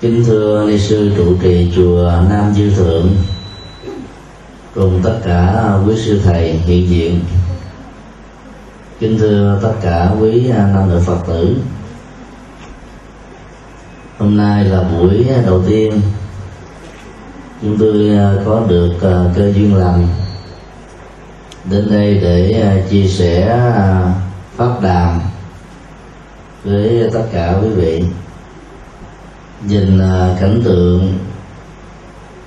kính thưa ni sư trụ trì chùa nam dư thượng, cùng tất cả quý sư thầy hiện diện. Kính thưa tất cả quý nam nữ phật tử, hôm nay là buổi đầu tiên chúng tôi à, có được à, cơ duyên lành đến đây để à, chia sẻ pháp đàm với tất cả quý vị nhìn cảnh tượng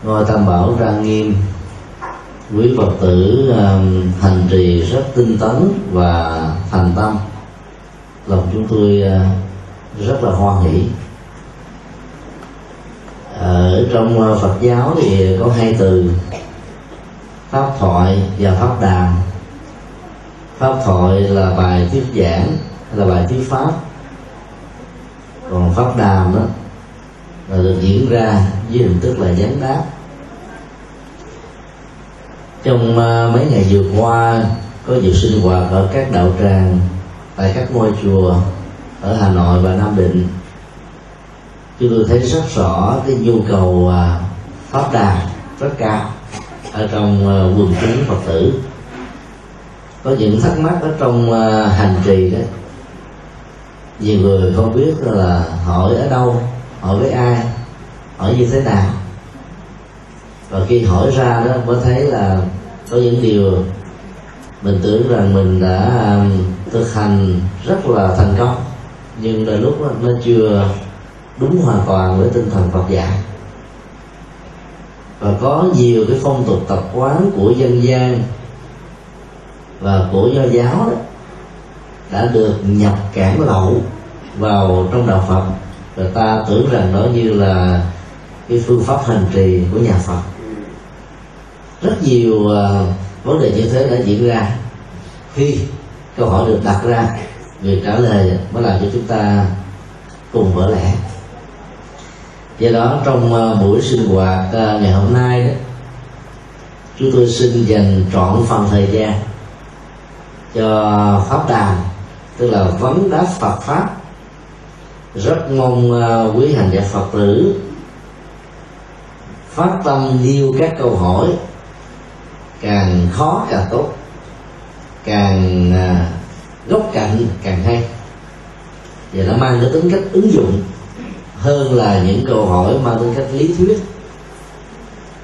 ngôi tam bảo trang nghiêm. Quý phật tử à, hành trì rất tinh tấn và thành tâm. Lòng chúng tôi ờ, rất là hoan hỷ. Ở trong ờ, phật giáo thì có hai từ pháp thoại và pháp đàm. Pháp thoại là bài thuyết giảng là bài thuyết pháp. Còn pháp đàm đó và được diễn ra với hình thức là gián đáp. Trong ờ, mấy ngày vừa qua, có nhiều sinh hoạt ở các đạo tràng, tại các ngôi chùa ở Hà Nội và Nam Định. Chúng tôi thấy rất rõ cái nhu cầu ờ, pháp đàn rất cao ở trong ờ, quần chúng Phật tử. Có những thắc mắc ở trong hành trì đó. Nhiều người không biết là hỏi ở đâu hỏi với ai? Hỏi như thế nào? Và khi hỏi ra đó mới thấy là có những điều mình tưởng rằng mình đã um, thực hành rất là thành công. Nhưng đôi lúc đó, nó chưa đúng hoàn toàn với tinh thần Phật dạy. Và có nhiều cái phong tục tập quán của dân gian và của do giáo đó đã được nhập cản lậu vào trong đạo Phật người ta tưởng rằng đó như là cái phương pháp hành trì của nhà Phật. Rất nhiều uh, vấn đề như thế đã diễn ra. Khi câu hỏi được đặt ra việc trả lời mới làm cho chúng ta cùng vỡ lẽ. Do đó trong uh, buổi sinh hoạt uh, ngày hôm nay đó chúng tôi xin dành trọn phần thời gian cho pháp đàm tức là vấn đáp Phật pháp rất mong uh, quý hành giả phật tử phát tâm nêu các câu hỏi càng khó càng tốt càng à, uh, góc cạnh càng hay. Và nó mang cái tính cách ứng dụng hơn là những câu hỏi mang tính cách lý thuyết.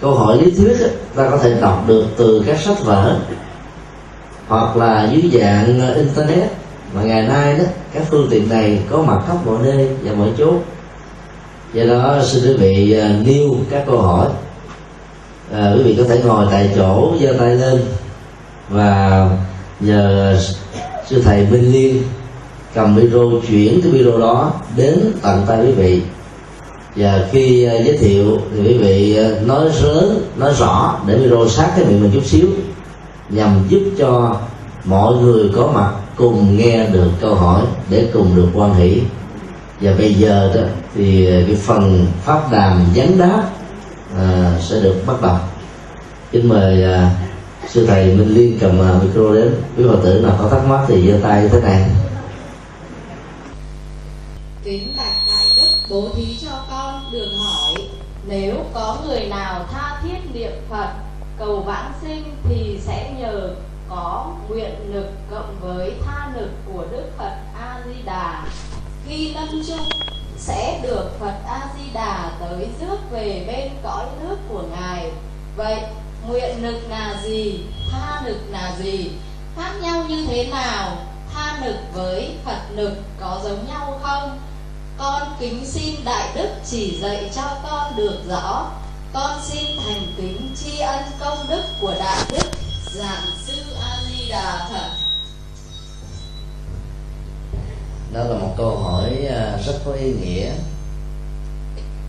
Câu hỏi lý thuyết ta có thể đọc được từ các sách vở hoặc là dưới dạng à, internet. Mà ngày nay đó các phương tiện này có mặt khắp mọi nơi và mọi chỗ. Do đó xin quý vị à, nêu các câu hỏi. À, quý vị có thể ngồi tại chỗ giơ tay lên. Và nhờ sư thầy Minh Liên cầm micro chuyển cái video đó đến tận tay quý vị. Và khi uh, giới thiệu thì quý vị uh, nói lớn nói rõ để micro sát cái miệng mình chút xíu nhằm giúp cho mọi người có mặt cùng nghe được câu hỏi để cùng được quan hỷ. Và bây giờ đó thì cái phần pháp đàm gián đáp à, sẽ được bắt đầu. Kính mời à, sư thầy minh liên cầm à, micro đến. Quý phật tử nào có thắc mắc thì giơ tay như thế này. Kính bạch đại đức bố thí cho con được hỏi. Nếu có người nào tha thiết niệm phật cầu vãng sinh thì sẽ nhờ có nguyện lực cộng với tha lực của Đức Phật A Di Đà. Khi lâm chung sẽ được Phật A Di Đà tới rước về bên cõi nước của ngài. Vậy, nguyện lực là gì? Tha lực là gì? Khác nhau như thế nào? Tha lực với Phật lực có giống nhau không? Con kính xin Đại Đức chỉ dạy cho con được rõ. Con xin thành kính tri ân công đức của Đại Đức giảng đà phật đó là một câu hỏi à, rất có ý nghĩa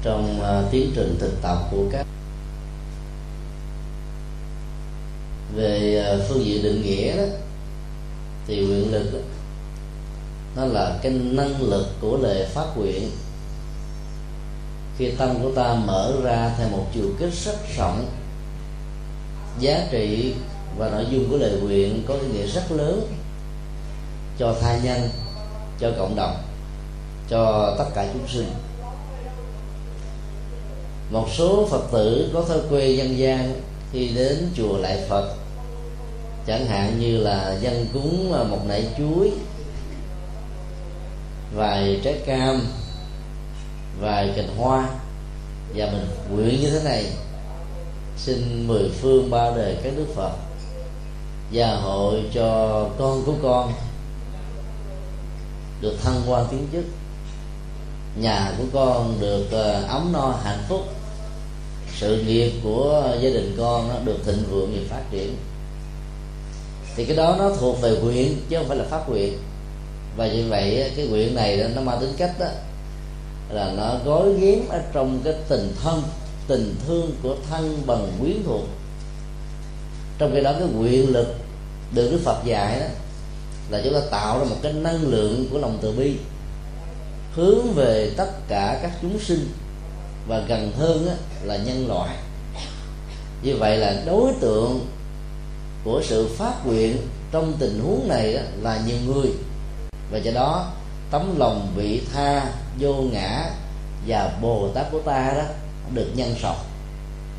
trong à, tiến trình thực tập của các về à, phương diện định nghĩa đó thì nguyện lực đó, nó là cái năng lực của lời phát nguyện. Khi tâm của ta mở ra theo một chiều kích rất rộng giá trị và nội dung của lời nguyện có ý nghĩa rất lớn cho tha nhân, cho cộng đồng, cho tất cả chúng sinh. Một số phật tử có thói quen dân gian khi đến chùa lại phật, chẳng hạn như là dân cúng một nải chuối, vài trái cam, vài cành hoa. Và mình nguyện như thế này, xin mười phương ba đời các đức phật gia hội cho con của con được thăng quan tiến chức. Nhà của con được ờ, ấm no, hạnh phúc. Sự nghiệp của gia đình con nó được thịnh vượng và phát triển. Thì cái đó nó thuộc về nguyện chứ không phải là pháp nguyện và như vậy cái nguyện này nó mang tính cách đó, là nó gói ghém ở trong cái tình thân, tình thương của thân bằng quyến thuộc trong khi đó cái nguyện lực được đức phật dạy đó là chúng ta tạo ra một cái năng lượng của lòng từ bi hướng về tất cả các chúng sinh và gần hơn á, là nhân loại. Như vậy là đối tượng của sự phát nguyện trong tình huống này đó là nhiều người. Và do đó tấm lòng vị tha vô ngã và bồ tát của ta đó được nhân rộng.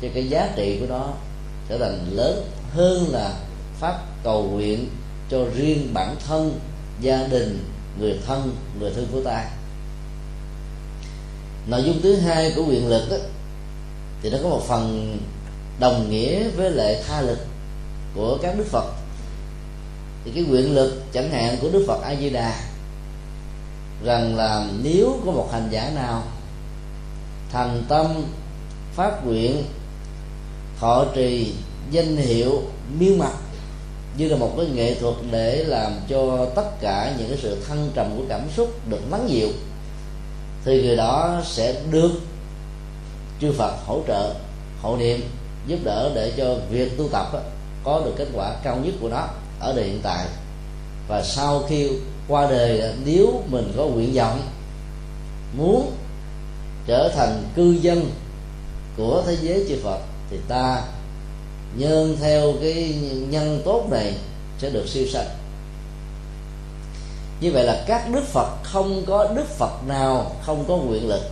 Cho cái giá trị của nó trở thành lớn hơn là pháp cầu nguyện cho riêng bản thân gia đình người thân người thân của ta. Nội dung thứ hai của quyền lực đó, thì nó có một phần đồng nghĩa với lệ tha lực của các đức phật. Thì cái quyền lực chẳng hạn của đức phật a di đà rằng là nếu có một hành giả nào thành tâm phát nguyện thọ trì danh hiệu miêu mặt như là một cái nghệ thuật để làm cho tất cả những cái sự thăng trầm của cảm xúc được lắng dịu, thì người đó sẽ được chư Phật hỗ trợ, hộ niệm, giúp đỡ để cho việc tu tập có được kết quả cao nhất của nó ở đời hiện tại. Và sau khi qua đời, nếu mình có nguyện vọng, muốn trở thành cư dân của thế giới chư Phật, thì ta nhân theo cái nhân tốt này sẽ được siêu sanh. Như vậy là các đức phật không có đức phật nào không có nguyện lực.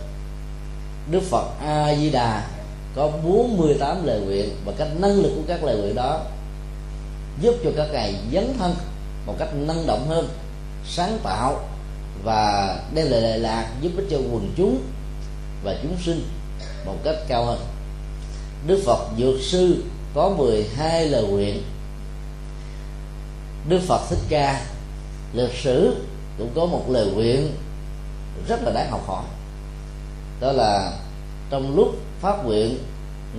Đức phật a di đà có 48 lời nguyện và cách năng lực của các lời nguyện đó giúp cho các ngài dấn thân một cách năng động hơn, sáng tạo và đem lại lệ lạc, giúp ích cho quần chúng và chúng sinh một cách cao hơn. Đức Phật Dược Sư có 12 lời nguyện. Đức Phật Thích Ca lịch sử cũng có một lời nguyện rất là đáng học hỏi. Đó là trong lúc phát nguyện,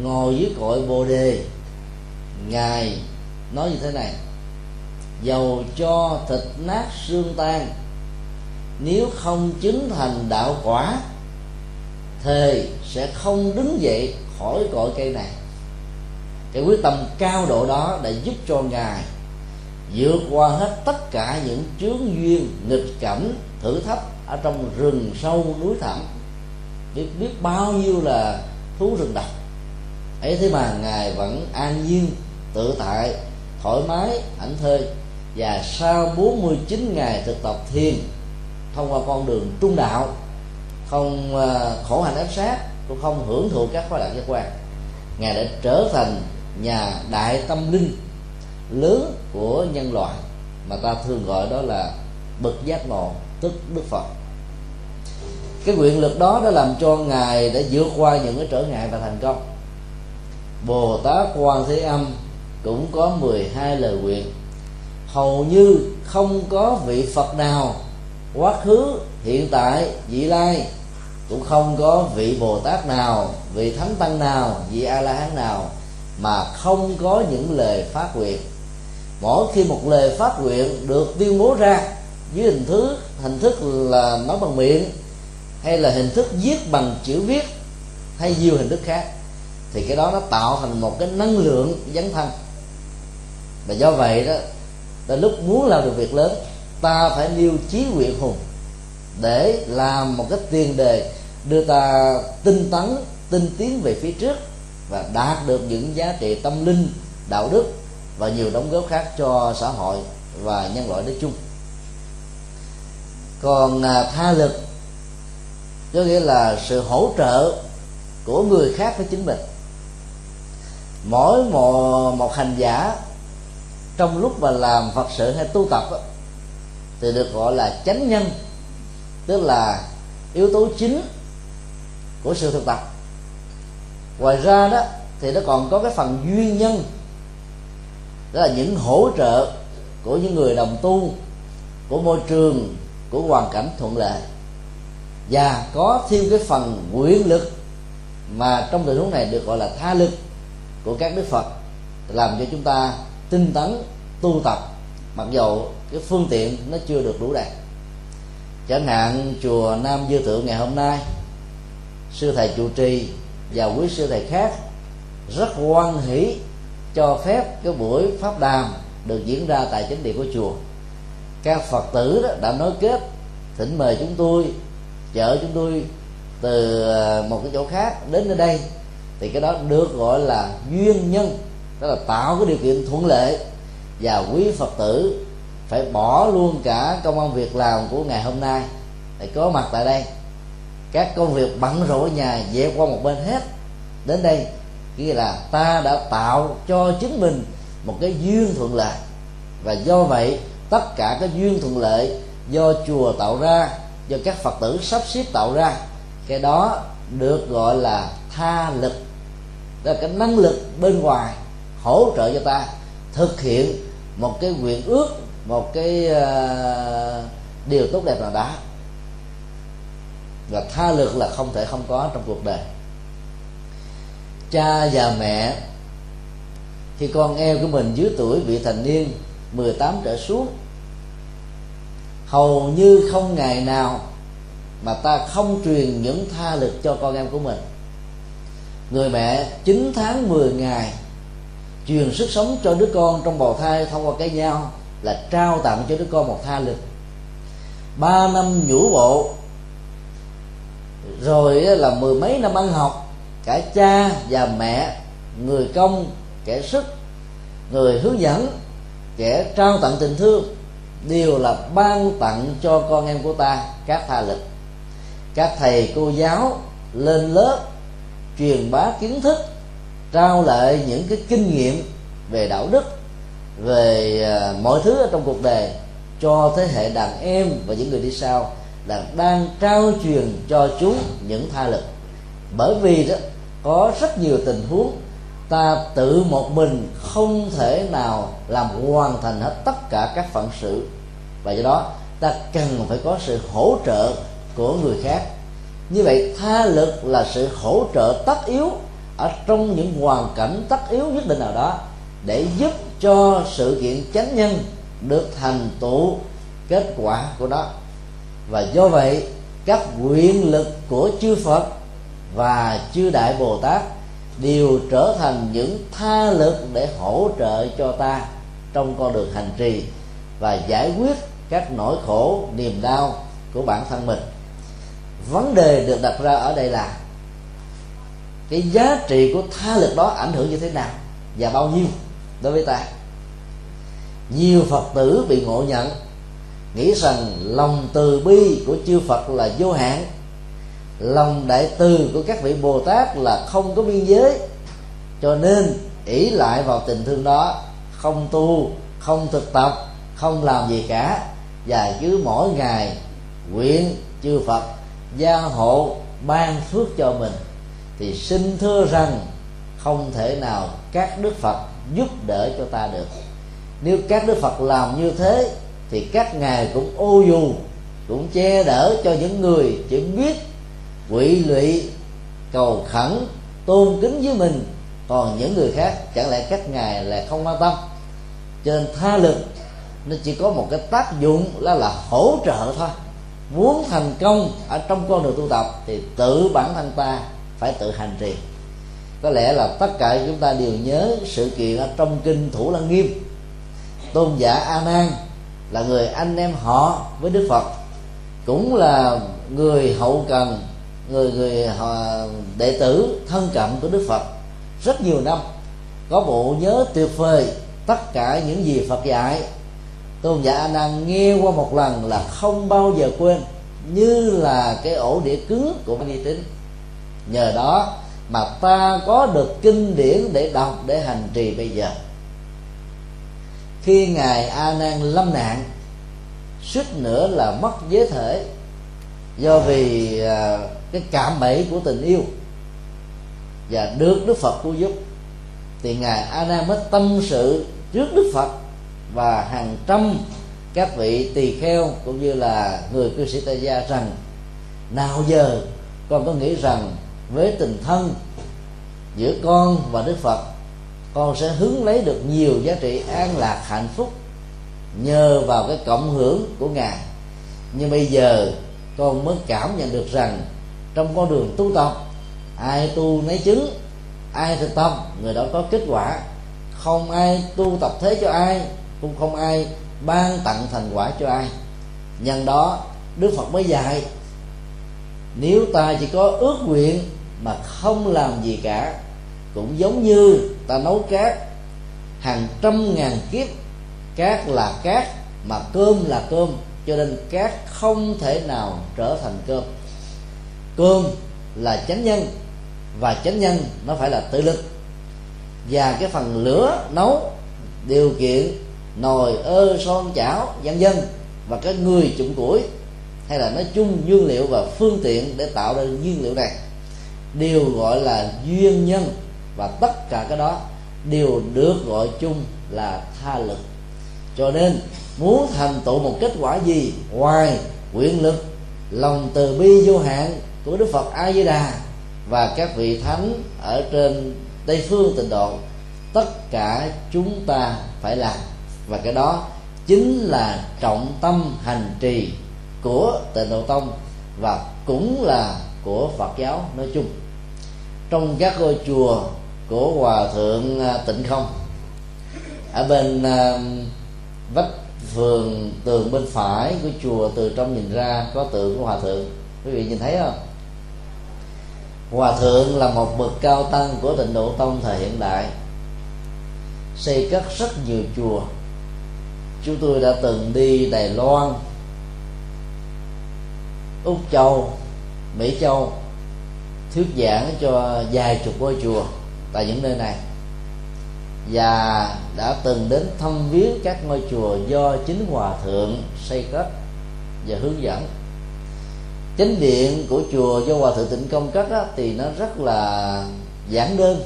ngồi dưới cội bồ đề, ngài nói như thế này, dầu cho thịt nát xương tan, nếu không chứng thành đạo quả, thề sẽ không đứng dậy khỏi cội cây này cái quyết tâm cao độ đó đã giúp cho ngài vượt qua hết tất cả những chướng duyên, nghịch cảnh, thử thách ở trong rừng sâu núi thẳm. Biết biết bao nhiêu là thú rừng độc ấy thế mà ngài vẫn an nhiên, tự tại, thoải mái, ảnh thơi và sau 49 ngày thực tập thiền, thông qua con đường trung đạo, không à, khổ hạnh ép sát, cũng không hưởng thụ các khoái lạc giác quan, ngài đã trở thành nhà đại tâm linh lớn của nhân loại mà ta thường gọi đó là bậc giác ngộ, tức đức phật. Cái nguyện lực đó đã làm cho ngài đã vượt qua những cái trở ngại và thành công. Bồ tát quan thế âm cũng có 12 lời nguyện. Hầu như không có vị phật nào, quá khứ, hiện tại, vị lai, cũng không có vị bồ tát nào, vị thánh tăng nào, vị a la hán nào mà không có những lời phát nguyện. Mỗi khi một lời phát nguyện được tuyên bố ra dưới hình thức hình thức là nói bằng miệng, hay là hình thức viết bằng chữ viết, hay nhiều hình thức khác, thì cái đó nó tạo thành một cái năng lượng dấn thân. Và do vậy đó là lúc muốn làm được việc lớn, ta phải nêu chí nguyện hùng để làm một cái tiền đề đưa ta tinh tấn, tinh tiến về phía trước và đạt được những giá trị tâm linh đạo đức và nhiều đóng góp khác cho xã hội và nhân loại nói chung. Còn à, tha lực có nghĩa là sự hỗ trợ của người khác với chính mình mỗi một, một hành giả trong lúc mà làm phật sự hay tu tập đó, thì được gọi là chánh nhân tức là yếu tố chính của sự thực tập ngoài ra đó, thì nó còn có cái phần duyên nhân. Đó là những hỗ trợ của những người đồng tu, của môi trường, của hoàn cảnh thuận lợi. Và có thêm cái phần nguyện lực mà trong tình huống này được gọi là tha lực của các đức phật, làm cho chúng ta tinh tấn tu tập, mặc dầu cái phương tiện nó chưa được đủ đầy. Chẳng hạn, chùa nam dư thượng ngày hôm nay, sư thầy trụ trì và quý sư thầy khác rất hoan hỷ cho phép cái buổi pháp đàm được diễn ra tại chánh điện của chùa. Các phật tử đó đã nối kết, thỉnh mời chúng tôi, chở chúng tôi từ ờ, một cái chỗ khác đến nơi đây. Thì cái đó được gọi là duyên nhân, đó là tạo cái điều kiện thuận lợi. Và quý phật tử phải bỏ luôn cả công an việc làm của ngày hôm nay để có mặt tại đây các công việc bận rộn ở nhà dẹp qua một bên hết. Đến đây nghĩa là ta đã tạo cho chính mình một cái duyên thuận lợi. Và do vậy tất cả các duyên thuận lợi do chùa tạo ra do các phật tử sắp xếp tạo ra cái đó được gọi là tha lực. Đó là cái năng lực bên ngoài hỗ trợ cho ta thực hiện một cái nguyện ước một cái uh, điều tốt đẹp nào đó và tha lực là không thể không có trong cuộc đời. Cha và mẹ, khi con em của mình dưới tuổi vị thành niên 18 trở xuống, hầu như không ngày nào mà ta không truyền những tha lực cho con em của mình. Người mẹ 9 tháng 10 ngày truyền sức sống cho đứa con trong bào thai thông qua cái nhau là trao tặng cho đứa con một tha lực ba năm nhũ bộ rồi là mười mấy năm ăn học, cả cha và mẹ, người công, kẻ sức, người hướng dẫn, kẻ trao tặng tình thương, đều là ban tặng cho con em của ta, các tha lực. Các thầy, cô giáo lên lớp truyền bá kiến thức, trao lại những cái kinh nghiệm về đạo đức, về à, mọi thứ ở trong cuộc đời cho thế hệ đàn em và những người đi sau là đang trao truyền cho chúng những tha lực. Bởi vì đó, có rất nhiều tình huống ta tự một mình không thể nào làm hoàn thành hết tất cả các phận sự. Và do đó, ta cần phải có sự hỗ trợ của người khác. Như vậy, tha lực là sự hỗ trợ tất yếu ở trong những hoàn cảnh tất yếu nhất định nào đó để giúp cho sự kiện chánh nhân được thành tựu kết quả của nó và do vậy, các quyền lực của chư Phật và chư Đại Bồ Tát đều trở thành những tha lực để hỗ trợ cho ta trong con đường hành trì và giải quyết các nỗi khổ, niềm đau của bản thân mình. Vấn đề được đặt ra ở đây là cái giá trị của tha lực đó ảnh hưởng như thế nào và bao nhiêu đối với ta? Nhiều phật tử bị ngộ nhận nghĩ rằng lòng từ bi của chư phật là vô hạn. Lòng đại từ của các vị bồ tát là không có biên giới. Cho nên, ỷ lại vào tình thương đó, không tu, không thực tập, không làm gì cả. Và cứ mỗi ngày, nguyện chư phật gia hộ, ban phước cho mình, thì xin thưa rằng không thể nào các đức phật giúp đỡ cho ta được. Nếu các đức phật làm như thế thì các ngài cũng ô dù, cũng che đỡ cho những người chỉ biết quỷ lụy, cầu khẩn, tôn kính với mình. Còn những người khác, chẳng lẽ các ngài là không quan tâm? Cho nên tha lực, nó chỉ có một cái tác dụng là là hỗ trợ thôi. Muốn thành công ở trong con đường tu tập thì tự bản thân ta phải tự hành trì. Có lẽ là tất cả chúng ta đều nhớ sự kiện ở trong kinh thủ lăng nghiêm. Tôn giả a nan là người anh em họ với đức phật, cũng là người hậu cần, người người họ đệ tử thân cận của đức phật. Rất nhiều năm, có bộ nhớ tuyệt vời tất cả những gì phật dạy. Tôn giả a nan nghe qua một lần là không bao giờ quên, như là cái ổ đĩa cứng của vi tính nhờ đó mà ta có được kinh điển để đọc, để hành trì bây giờ khi ngài a nan lâm nạn suýt nữa là mất giới thể do vì à, cái cảm bẫy của tình yêu và được đức phật cứu giúp thì ngài a nan mới tâm sự trước đức phật và hàng trăm các vị tỳ kheo cũng như là người cư sĩ tại gia rằng nào giờ con có nghĩ rằng với tình thân giữa con và đức phật con sẽ hứng lấy được nhiều giá trị an lạc hạnh phúc nhờ vào cái cộng hưởng của ngài. Nhưng bây giờ, con mới cảm nhận được rằng trong con đường tu tập, ai tu nấy chứng, ai thực tập người đó có kết quả. Không ai tu tập thế cho ai, cũng không ai ban tặng thành quả cho ai. Nhân đó, đức phật mới dạy, nếu ta chỉ có ước nguyện mà không làm gì cả cũng giống như ta nấu cát, hàng trăm ngàn kiếp, cát là cát, mà cơm là cơm, cho nên cát không thể nào trở thành cơm. Cơm là chánh nhân, và chánh nhân nó phải là tự lực. Và cái phần lửa nấu, điều kiện nồi ơ son chảo, vân dân và cái người trụng củi, hay là nói chung nguyên liệu và phương tiện để tạo ra nguyên liệu này, đều gọi là duyên nhân và tất cả cái đó đều được gọi chung là tha lực. Cho nên, muốn thành tựu một kết quả gì? Ngoài nguyện lực, lòng từ bi vô hạn của đức phật a di đà và các vị thánh ở trên tây phương tịnh độ, tất cả chúng ta phải làm. Và cái đó chính là trọng tâm hành trì của tịnh độ tông và cũng là của phật giáo nói chung. Trong các ngôi chùa của hòa thượng à, tịnh không. Ở bên uh, vách phường tường bên phải của chùa từ trong nhìn ra có tượng của hòa thượng. Quý vị nhìn thấy không? Hòa thượng là một bậc cao tăng của tịnh độ tông thời hiện đại xây cất rất nhiều chùa. Chúng tôi đã từng đi đài loan úc châu mỹ châu thuyết giảng cho vài chục ngôi chùa tại những nơi này. Và đã từng đến thăm viếng các ngôi chùa do chính hòa thượng xây cất và hướng dẫn. Chánh điện của chùa do hòa thượng tịnh công cất thì nó rất là giản đơn,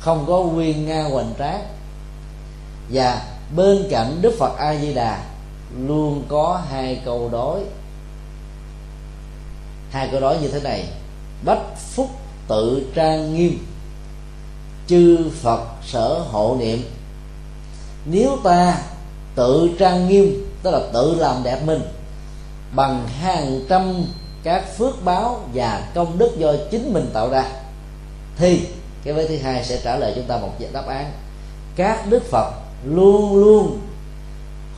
không có nguyên nga hoành tráng. Và bên cạnh đức phật a di đà luôn có hai câu đối. Hai câu đối như thế này. Bách phúc tự trang nghiêm. Chư phật sở hộ niệm. Nếu ta tự trang nghiêm, tức là tự làm đẹp mình, bằng hàng trăm các phước báo và công đức do chính mình tạo ra, thì cái vế thứ hai sẽ trả lời chúng ta một đáp án. Các đức phật luôn luôn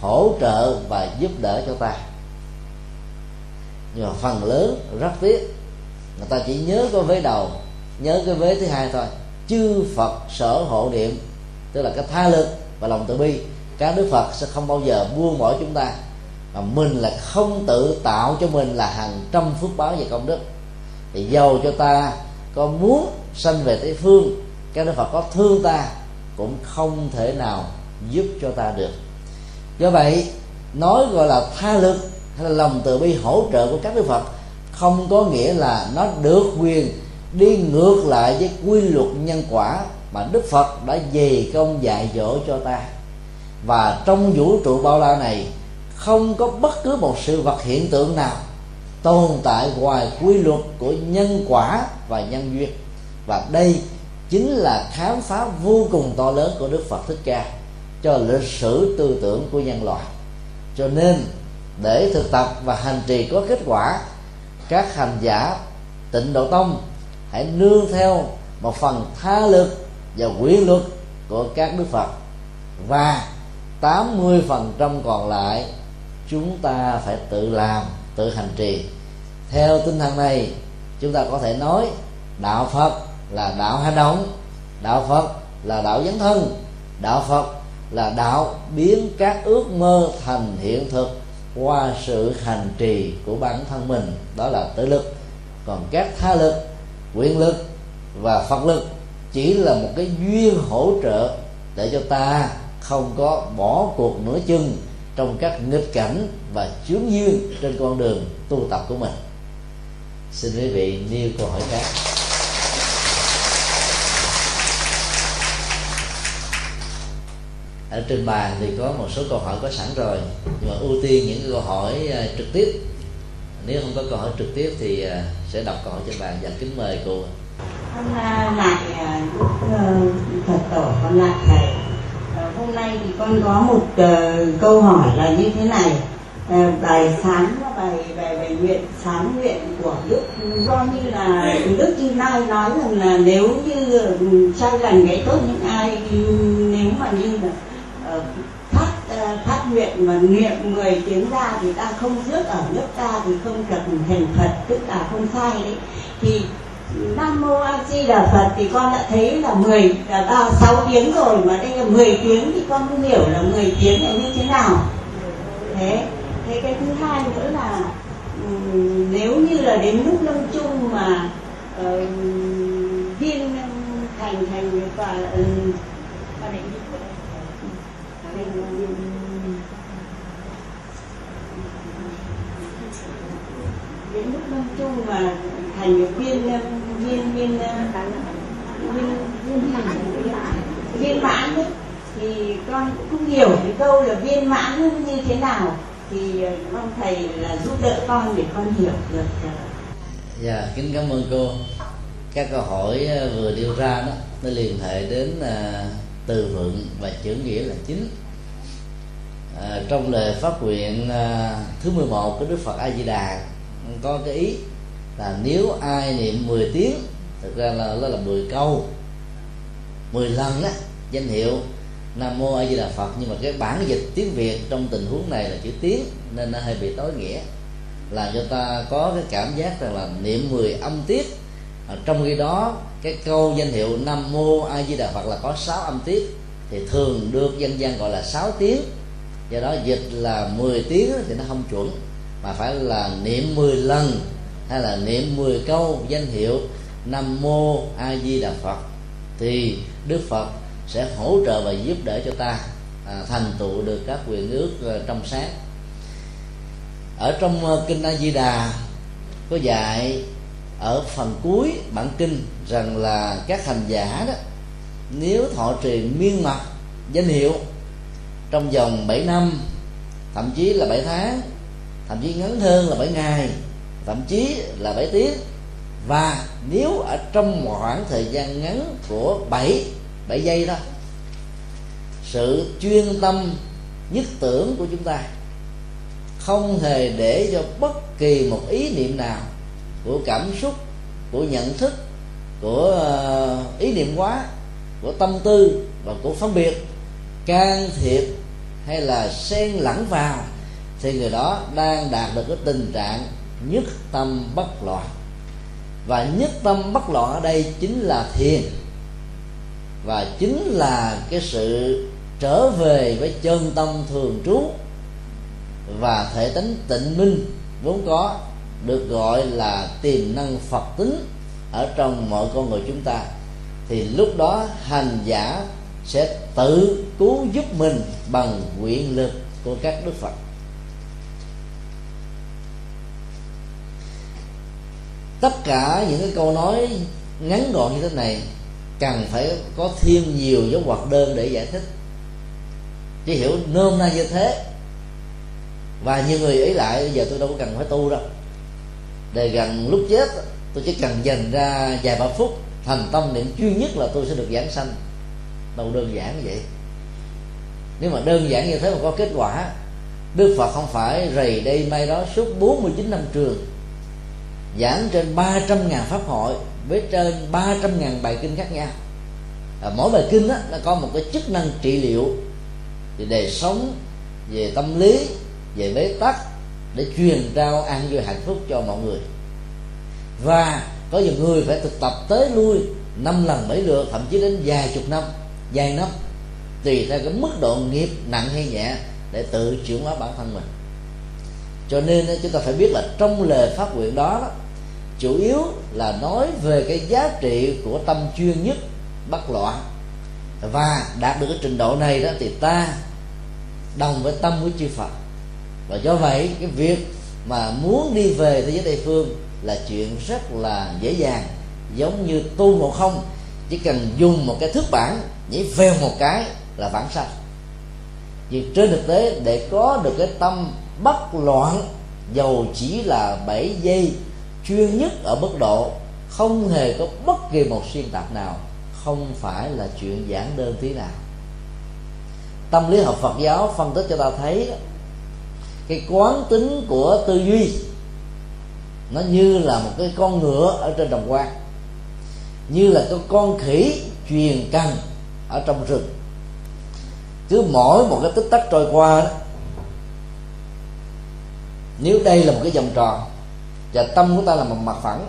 hỗ trợ và giúp đỡ cho ta. Nhưng mà phần lớn rất tiếc người ta chỉ nhớ cái vế đầu, nhớ cái vế thứ hai thôi. Chư phật sở hộ niệm, tức là cái tha lực và lòng từ bi. Các đức phật sẽ không bao giờ buông bỏ chúng ta. Mà mình là không tự tạo cho mình là hàng trăm phước báo về công đức. Thì giàu cho ta có muốn sanh về tây phương các đức phật có thương ta, cũng không thể nào giúp cho ta được. Do vậy, nói gọi là tha lực hay là lòng từ bi hỗ trợ của các đức phật không có nghĩa là nó được quyền đi ngược lại với quy luật nhân quả mà đức phật đã dày công dạy dỗ cho ta. Và trong vũ trụ bao la này, không có bất cứ một sự vật hiện tượng nào tồn tại ngoài quy luật của nhân quả và nhân duyên. Và đây chính là khám phá vô cùng to lớn của đức phật thích ca cho lịch sử tư tưởng của nhân loại. Cho nên, để thực tập và hành trì có kết quả các hành giả tịnh độ tông, hãy nương theo một phần tha lực và quy luật của các đức phật. Và 80% còn lại, chúng ta phải tự làm, tự hành trì. Theo tinh thần này, chúng ta có thể nói đạo phật là đạo hành động, đạo phật là đạo dấn thân, đạo phật là đạo biến các ước mơ thành hiện thực qua sự hành trì của bản thân mình, đó là tự lực. Còn các tha lực, quyền lực và phật lực chỉ là một cái duyên hỗ trợ để cho ta không có bỏ cuộc nửa chừng trong các nghịch cảnh và chướng duyên trên con đường tu tập của mình. Xin quý vị nêu câu hỏi khác. Ở trên bàn thì có một số câu hỏi có sẵn rồi, nhưng mà ưu tiên những câu hỏi ờ, trực tiếp. Nếu không có câu hỏi trực tiếp thì ờ, sẽ đọc câu hỏi trên bàn. Và kính mời cô con lại Đức Phật tổ con lại thầy. Ờ, hôm nay thì con có một câu hỏi là như thế này. Bài sám bài bài bài nguyện sám nguyện của đức do như là đức như nay nói rằng là nếu như ừ, sai lành cái tốt những ai, nếu mà như là uh, phát uh, phát nguyện mà niệm 10 tiếng ra thì ta không rước ở nước ta thì không được thành phật tức là không sai đấy thì Nam Mô A Di Đà Phật thì con đã thấy là 10 là ba sáu tiếng rồi mà đây là 10 tiếng thì con không hiểu là 10 tiếng là như thế nào. Thế thế cái thứ hai nữa là nếu như là đến lúc lâm chung mà uh, viên thành thành và uh, đến chung mà thành viên viên viên viên viên viên mãn ấy, thì con cũng không hiểu cái câu là viên mãn như thế nào thì mong thầy là giúp đỡ con để con hiểu được dạ yeah, kính cảm ơn cô các câu hỏi vừa đưa ra đó nó liên hệ đến uh, từ vựng và chữ nghĩa là chính à, trong lời phát nguyện uh, thứ 11 của Đức Phật A Di Đà có cái ý là nếu ai niệm 10 tiếng thực ra là nó là 10 câu. 10 lần đó danh hiệu Nam Mô A Di Đà Phật. Nhưng mà cái bản dịch tiếng Việt trong tình huống này là chữ tiếng nên nó hơi bị tối nghĩa. Làm cho ta có cái cảm giác rằng là niệm 10 âm tiết. À, trong khi đó cái câu danh hiệu Nam Mô A Di Đà Phật là có 6 âm tiết thì thường được dân gian gọi là 6 tiếng. Do đó dịch là 10 tiếng thì nó không chuẩn mà phải là niệm 10 lần hay là niệm 10 câu danh hiệu Nam Mô A Di Đà Phật thì Đức Phật sẽ hỗ trợ và giúp đỡ cho ta à, thành tựu được các quyền ước à, trong sáng. Ở trong à, kinh A Di Đà có dạy ở phần cuối bản kinh rằng là các hành giả đó nếu thọ trì miên mật danh hiệu trong vòng 7 năm thậm chí là 7 tháng thậm chí ngắn hơn là 7 ngày thậm chí là 7 tiếng. Và nếu ở trong một khoảng thời gian ngắn của 7 7 giây đó, sự chuyên tâm nhất tưởng của chúng ta không hề để cho bất kỳ một ý niệm nào của cảm xúc, của nhận thức, của ờ, ý niệm quá của tâm tư và của phân biệt can thiệp hay là xen lẫn vào thì người đó đang đạt được cái tình trạng nhất tâm bất loạn. Và nhất tâm bất loạn ở đây chính là thiền. Và chính là cái sự trở về với chân tâm thường trú và thể tính tịnh minh, vốn có, được gọi là tiềm năng phật tính ở trong mọi con người chúng ta. Thì lúc đó hành giả sẽ tự cứu giúp mình bằng nguyện lực của các đức phật. Tất cả những cái câu nói ngắn gọn như thế này cần phải có thêm nhiều dấu ngoặc đơn để giải thích. Chỉ hiểu nôm na như thế. Và nhiều người ý lại bây giờ tôi đâu có cần phải tu đâu. Để gần lúc chết, tôi chỉ cần dành ra vài ba phút, thành tâm niệm duy nhất là tôi sẽ được giảng sanh. Đâu đơn giản như vậy. Nếu mà đơn giản như thế mà có kết quả, Đức Phật không phải rầy đây may đó suốt 49 năm trường giảng trên 300 ngàn pháp hội với trên 300 ngàn bài kinh khác nhau. À, mỗi bài kinh đó, nó có một cái chức năng trị liệu về đời sống về tâm lý về bế tắc để truyền trao an vui hạnh phúc cho mọi người. Và có nhiều người phải thực tập tới lui năm lần bảy lượt thậm chí đến vài chục năm vài năm tùy theo cái mức độ nghiệp nặng hay nhẹ để tự chuyển hóa bản thân mình. Cho nên chúng ta phải biết là trong lời phát nguyện đó chủ yếu là nói về cái giá trị của tâm chuyên nhất bất loạn. Và đạt được cái trình độ này đó thì ta đồng với tâm của chư Phật. Và do vậy, cái việc mà muốn đi về thế giới tây phương là chuyện rất là dễ dàng, giống như tu một không, chỉ cần dùng một cái thước bản, nhảy veo một cái là vãng sanh. Nhưng trên thực tế, để có được cái tâm bất loạn, dầu chỉ là 7 giây chuyên nhất ở mức độ không hề có bất kỳ một xuyên tạc nào, không phải là chuyện giản đơn tí nào. Tâm lý học Phật giáo phân tích cho ta thấy, cái quán tính của tư duy, nó như là một cái con ngựa ở trên đồng quan như là cái con khỉ truyền cằn ở trong rừng. Cứ mỗi một cái tích tắc trôi qua đó, nếu đây là một cái vòng tròn và tâm của ta là một mặt phẳng.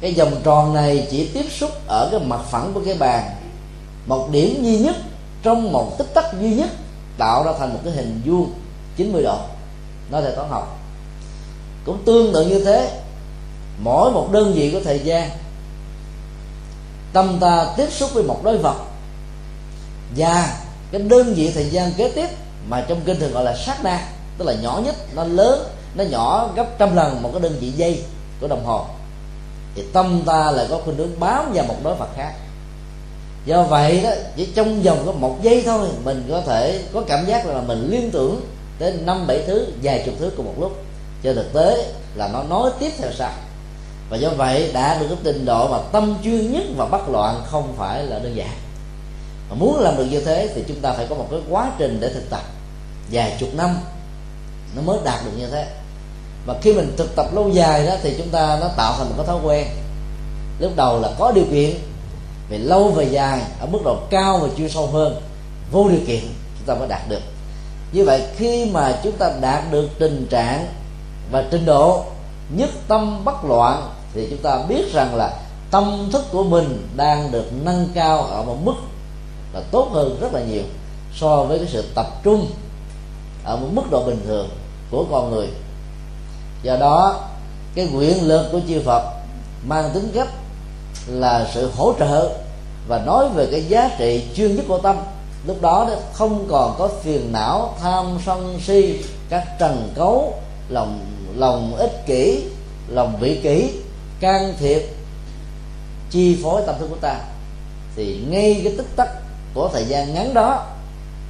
Cái vòng tròn này chỉ tiếp xúc ở cái mặt phẳng của cái bàn. Một điểm duy nhất trong một tích tắc duy nhất tạo ra thành một cái hình vuông 90 độ. Nói là toán học. Cũng tương tự như thế, mỗi một đơn vị của thời gian, tâm ta tiếp xúc với một đối vật. Và cái đơn vị thời gian kế tiếp mà trong kinh thường gọi là sát na, tức là nhỏ nhất, nó lớn nó nhỏ gấp trăm lần một cái đơn vị giây của đồng hồ. Thì tâm ta lại có khuynh hướng bám vào một đối vật khác. Do vậy đó, chỉ trong vòng có một giây thôi, mình có thể có cảm giác là mình liên tưởng đến năm bảy thứ, vài chục thứ cùng một lúc. Cho thực tế là nó nói tiếp theo sau. Và do vậy đã được cái trình độ mà tâm chuyên nhất và bất loạn không phải là đơn giản. Mà muốn làm được như thế thì chúng ta phải có một cái quá trình để thực tập. Vài chục năm nó mới đạt được như thế và khi mình thực tập lâu dài đó thì chúng ta nó tạo thành một cái thói quen. Lúc đầu là có điều kiện, về lâu về dài, ở mức độ cao và chuyên sâu hơn, vô điều kiện, chúng ta mới đạt được. Như vậy khi mà chúng ta đạt được tình trạng và trình độ nhất tâm bất loạn thì chúng ta biết rằng là tâm thức của mình đang được nâng cao ở một mức là tốt hơn rất là nhiều so với cái sự tập trung ở một mức độ bình thường của con người do đó, cái nguyện lực của chư Phật mang tính cách là sự hỗ trợ và nói về cái giá trị chuyên nhất của tâm. Lúc đó không còn có phiền não, tham sân si, các trần cấu, lòng lòng ích kỷ, lòng vị kỷ, can thiệp, chi phối tâm thức của ta. Thì ngay cái tích tắc của thời gian ngắn đó,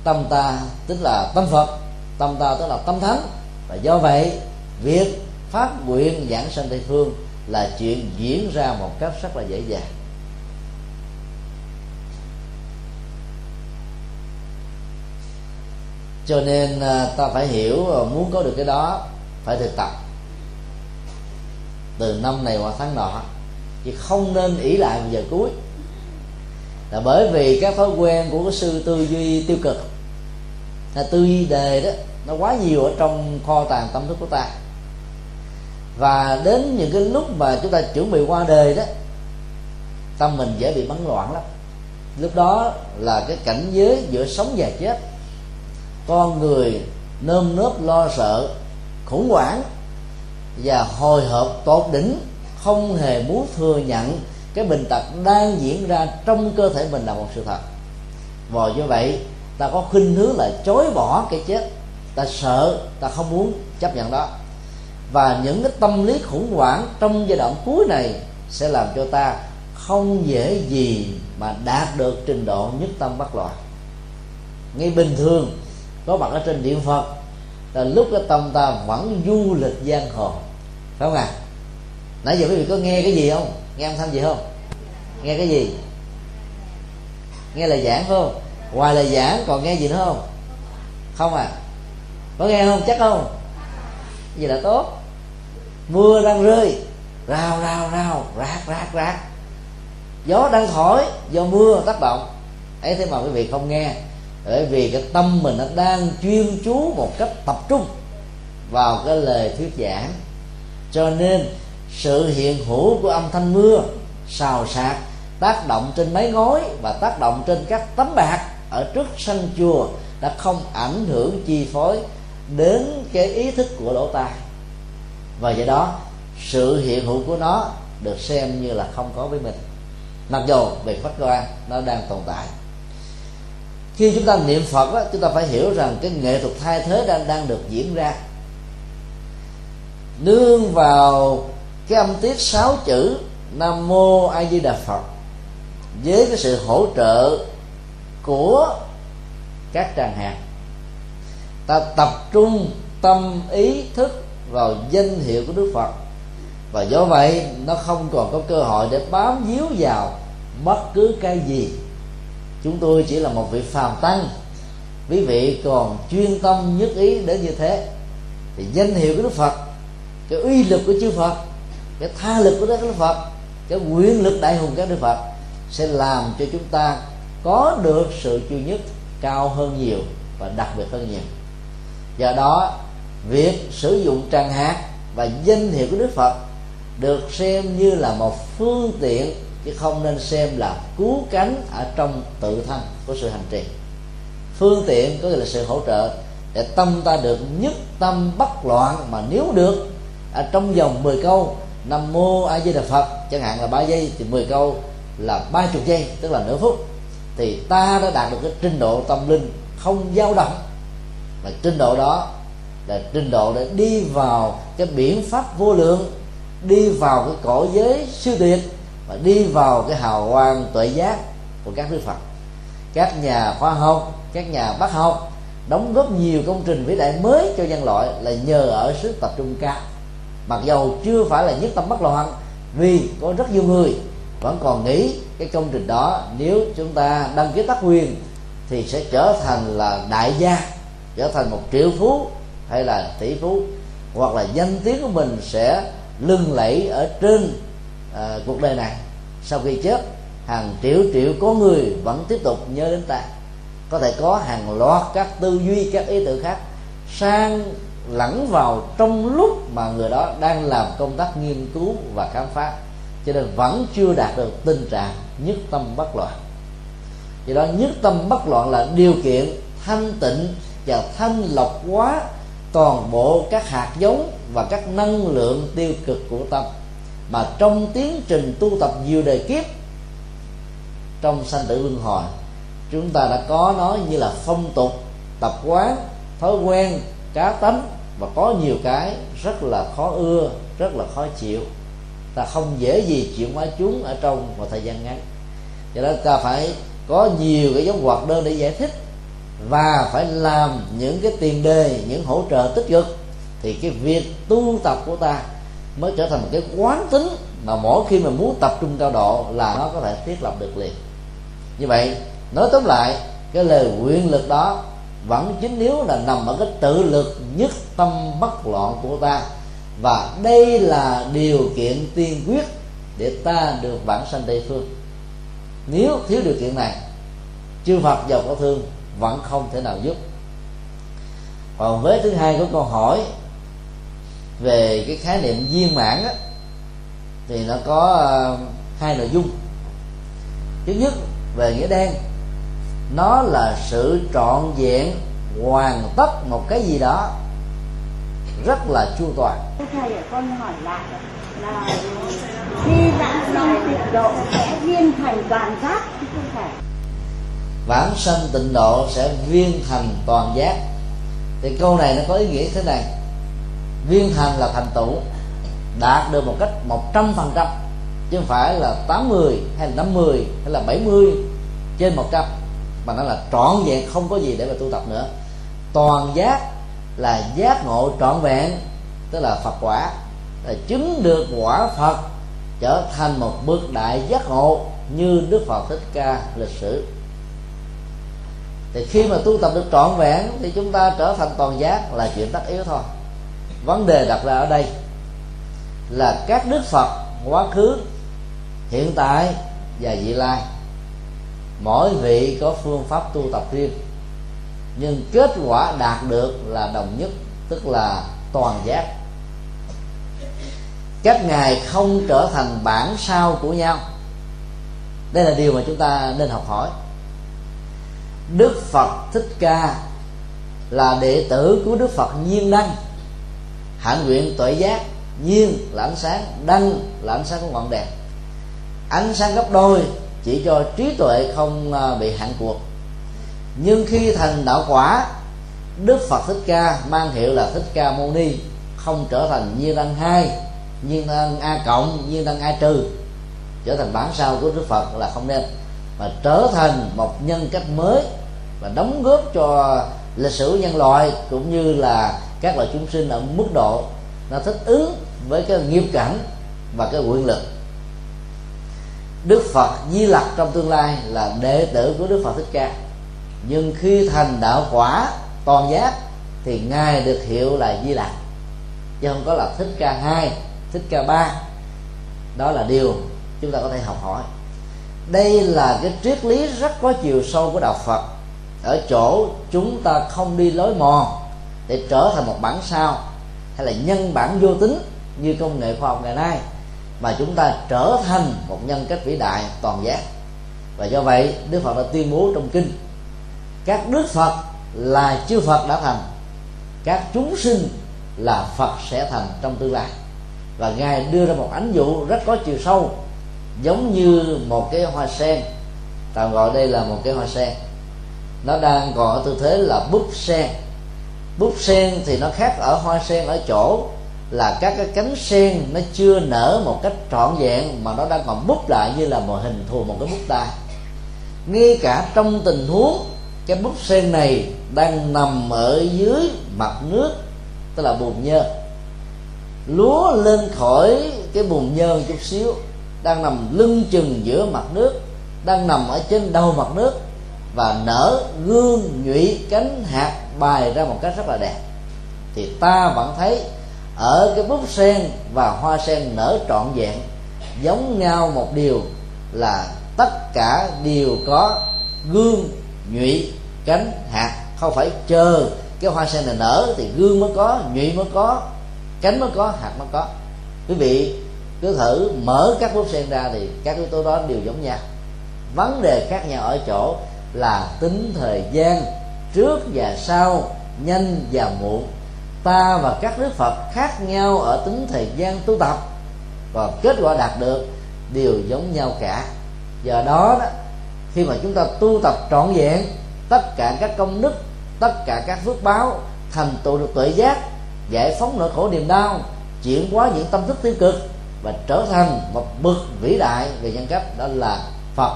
tâm ta tức là tâm phật, tâm ta tức là tâm thánh. Và do vậy, việc phát nguyện giảng sanh tây phương là chuyện diễn ra một cách rất là dễ dàng. Cho nên à, ta phải hiểu à, muốn có được cái đó, phải thực tập. Từ năm này qua tháng nọ, chứ không nên ỷ lại vào giờ cuối. Là bởi vì các thói quen của cái sư tư duy tiêu cực là tư duy đề đó, nó quá nhiều ở trong kho tàng tâm thức của ta và đến những cái lúc mà chúng ta chuẩn bị qua đời đó, tâm mình dễ bị bấn loạn lắm. Lúc đó là cái cảnh giới giữa sống và chết. Con người nơm nớp lo sợ, khủng hoảng và hồi hộp tột đỉnh, không hề muốn thừa nhận cái bệnh tật đang diễn ra trong cơ thể mình là một sự thật. Và như vậy, ta có khuynh hướng là chối bỏ cái chết. Ta sợ, ta không muốn chấp nhận đó và những cái tâm lý khủng hoảng trong giai đoạn cuối này sẽ làm cho ta không dễ gì mà đạt được trình độ nhất tâm bất loạn. Ngay bình thường, có mặt ở trên điện phật, là lúc cái tâm ta vẫn du lịch giang hồ. Phải không à nãy giờ quý vị có nghe cái gì không? Nghe âm thanh gì không? Nghe cái gì? Nghe lời giảng không? Ngoài lời giảng còn nghe gì nữa không? Không à? Có nghe không? Chắc không? Vậy là tốt? Mưa đang rơi, rào rào rào, rạc rạc rạc. Gió đang thổi, do mưa tác động. Ấy thế mà quý vị không nghe. Bởi vì cái tâm mình nó đang chuyên chú một cách tập trung vào cái lời thuyết giảng. Cho nên, sự hiện hữu của âm thanh mưa, xào xạc, tác động trên mái ngói và tác động trên các tấm bạc ở trước sân chùa đã không ảnh hưởng chi phối đến cái ý thức của lỗ tai và do đó sự hiện hữu của nó được xem như là không có với mình. Mặc dù về khách quan nó đang tồn tại. Khi chúng ta niệm phật đó, chúng ta phải hiểu rằng cái nghệ thuật thay thế đang đang được diễn ra. Nương vào cái âm tiết sáu chữ nam mô a di đà phật với cái sự hỗ trợ của các tràng hạt. Ta tập trung tâm ý thức vào danh hiệu của đức phật. Và do vậy, nó không còn có cơ hội để bám víu vào bất cứ cái gì. Chúng tôi chỉ là một vị phàm tăng. Quý vị còn chuyên tâm nhất ý đến như thế. Thì danh hiệu của đức phật, cái uy lực của chư phật, cái tha lực của đức phật, cái quyền lực đại hùng của đức phật sẽ làm cho chúng ta có được sự chuyên nhất cao hơn nhiều và đặc biệt hơn nhiều. Do đó việc sử dụng trang hạt và danh hiệu của đức phật được xem như là một phương tiện, chứ không nên xem là cứu cánh ở trong tự thân của sự hành trì. Phương tiện có nghĩa là sự hỗ trợ để tâm ta được nhất tâm bất loạn mà nếu được. Ở trong vòng 10 câu, nam mô a di đà phật, chẳng hạn là 3 giây, thì 10 câu là ba chục giây, tức là nửa phút. Thì ta đã đạt được cái trình độ tâm linh không dao động. Và trình độ đó là trình độ để đi vào cái biển pháp vô lượng, đi vào cái cõi giới siêu tuyệt và đi vào cái hào quang tuệ giác của các đức phật. Các nhà khoa học, các nhà bác học đóng góp nhiều công trình vĩ đại mới cho nhân loại là nhờ ở sức tập trung cao. Mặc dầu chưa phải là nhất tâm bất loạn, vì có rất nhiều người vẫn còn nghĩ cái công trình đó nếu chúng ta đăng ký tác quyền thì sẽ trở thành là đại gia, trở thành một triệu phú hay là tỷ phú hoặc là danh tiếng của mình sẽ lưng lẫy ở trên à, cuộc đời này. Sau khi chết hàng triệu triệu có người vẫn tiếp tục nhớ đến ta. Có thể có hàng loạt các tư duy các ý tưởng khác sang lẫn vào trong lúc mà người đó đang làm công tác nghiên cứu và khám phá. Cho nên vẫn chưa đạt được tình trạng nhất tâm bất loạn. Do đó nhất tâm bất loạn là điều kiện thanh tịnh và thanh lọc quá toàn bộ các hạt giống và các năng lượng tiêu cực của tâm mà trong tiến trình tu tập nhiều đời kiếp. Trong sanh tử luân hồi, chúng ta đã có nó như là phong tục, tập quán, thói quen, cá tánh và có nhiều cái rất là khó ưa, rất là khó chịu. Ta không dễ gì chuyển hóa chúng ở trong một thời gian ngắn. Do đó ta phải có nhiều cái giống hoạt đơn để giải thích và phải làm những cái tiền đề, những hỗ trợ tích cực, thì cái việc tu tập của ta mới trở thành một cái quán tính mà mỗi khi mà muốn tập trung cao độ là nó có thể thiết lập được liền. Như vậy, nói tóm lại, cái lời nguyện lực đó vẫn chính yếu là nằm ở cái tự lực nhất tâm bất loạn của ta. Và đây là điều kiện tiên quyết để ta được bản sanh tây phương. Nếu thiếu điều kiện này, chư phật giàu có thương vẫn không thể nào giúp. Còn với thứ hai của câu hỏi về cái khái niệm viên mãn á, thì nó có uh, hai nội dung. Thứ nhất về nghĩa đen nó là sự trọn vẹn hoàn tất một cái gì đó rất là chu toàn. Thầy ở con hỏi lại là khi đã sinh tịnh độ sẽ viên thành toàn giác chứ không phải vãng sanh tịnh độ sẽ viên thành toàn giác. Thì câu này nó có ý nghĩa thế này. Viên thành là thành tựu, đạt được một cách một trăm phần trăm, chứ không phải là 80 hay là 50 hay là 70 trên 100 mà nó là trọn vẹn, không có gì để mà tu tập nữa. Toàn giác là giác ngộ trọn vẹn, tức là Phật quả, là chứng được quả Phật trở thành một bước đại giác ngộ như Đức Phật Thích Ca lịch sử thì khi mà tu tập được trọn vẹn thì chúng ta trở thành toàn giác là chuyện tất yếu thôi. Vấn đề đặt ra ở đây là các đức phật quá khứ, hiện tại và vị lai, mỗi vị có phương pháp tu tập riêng. Nhưng kết quả đạt được là đồng nhất, tức là toàn giác. Các ngài không trở thành bản sao của nhau. Đây là điều mà chúng ta nên học hỏi đức phật thích ca là đệ tử của đức phật nhiên đăng. Hạnh nguyện tuệ giác, nhiên là ánh sáng, đăng là ánh sáng của ngọn đèn. Ánh sáng gấp đôi chỉ cho trí tuệ không à, bị hạn cuộc. Nhưng khi thành đạo quả, đức phật thích ca mang hiệu là thích ca mâu ni, không trở thành nhiên đăng hai, nhiên đăng a cộng, nhiên đăng a trừ. Trở thành bản sao của đức phật là không nên mà trở thành một nhân cách mới và đóng góp cho lịch sử nhân loại cũng như là các loại chúng sinh ở mức độ nó thích ứng với cái nghiêm cảnh và cái quyền lực. Đức Phật Di Lặc trong tương lai là đệ tử của Đức Phật Thích Ca. Nhưng khi thành đạo quả toàn giác thì ngài được hiệu là Di Lặc, chứ không có là Thích Ca hai, Thích Ca ba. Đó là điều chúng ta có thể học hỏi đây là cái triết lý rất có chiều sâu của đạo Phật. Ở chỗ chúng ta không đi lối mòn để trở thành một bản sao hay là nhân bản vô tính như công nghệ khoa học ngày nay, mà chúng ta trở thành một nhân cách vĩ đại toàn giác. Và do vậy, đức phật đã tuyên bố trong kinh, các đức phật là chư phật đã thành, các chúng sinh là phật sẽ thành trong tương lai. Và ngài đưa ra một ánh dụ rất có chiều sâu giống như một cái hoa sen. Tạm gọi đây là một cái hoa sen. Nó đang còn ở tư thế là búp sen. Búp sen thì nó khác ở hoa sen ở chỗ là các cái cánh sen nó chưa nở một cách trọn vẹn mà nó đang còn búp lại như là một hình thù, một cái búp tay ngay cả trong tình huống cái búp sen này đang nằm ở dưới mặt nước, tức là bùn nhơ. Lúa lên khỏi cái bùn nhơ chút xíu đang nằm lưng chừng giữa mặt nước, đang nằm ở trên đầu mặt nước và nở gương nhụy cánh hạt bài ra một cách rất là đẹp. Thì ta vẫn thấy ở cái búp sen và hoa sen nở trọn vẹn, giống nhau một điều là tất cả đều có gương nhụy cánh hạt. Không phải chờ cái hoa sen này nở thì gương mới có, nhụy mới có, cánh mới có, hạt mới có. Quý vị cứ thử mở các bút sen ra thì các yếu tố đó đều giống nhau. Vấn đề khác nhau ở chỗ là tính thời gian trước và sau nhanh và muộn. Ta và các đức phật khác nhau ở tính thời gian tu tập. Và kết quả đạt được đều giống nhau cả. Do đó, đó khi mà chúng ta tu tập trọn vẹn tất cả các công đức tất cả các phước báo thành tựu được tuệ giác giải phóng nỗi khổ niềm đau chuyển hóa những tâm thức tiêu cực và trở thành một bậc vĩ đại về nhân cách, đó là phật,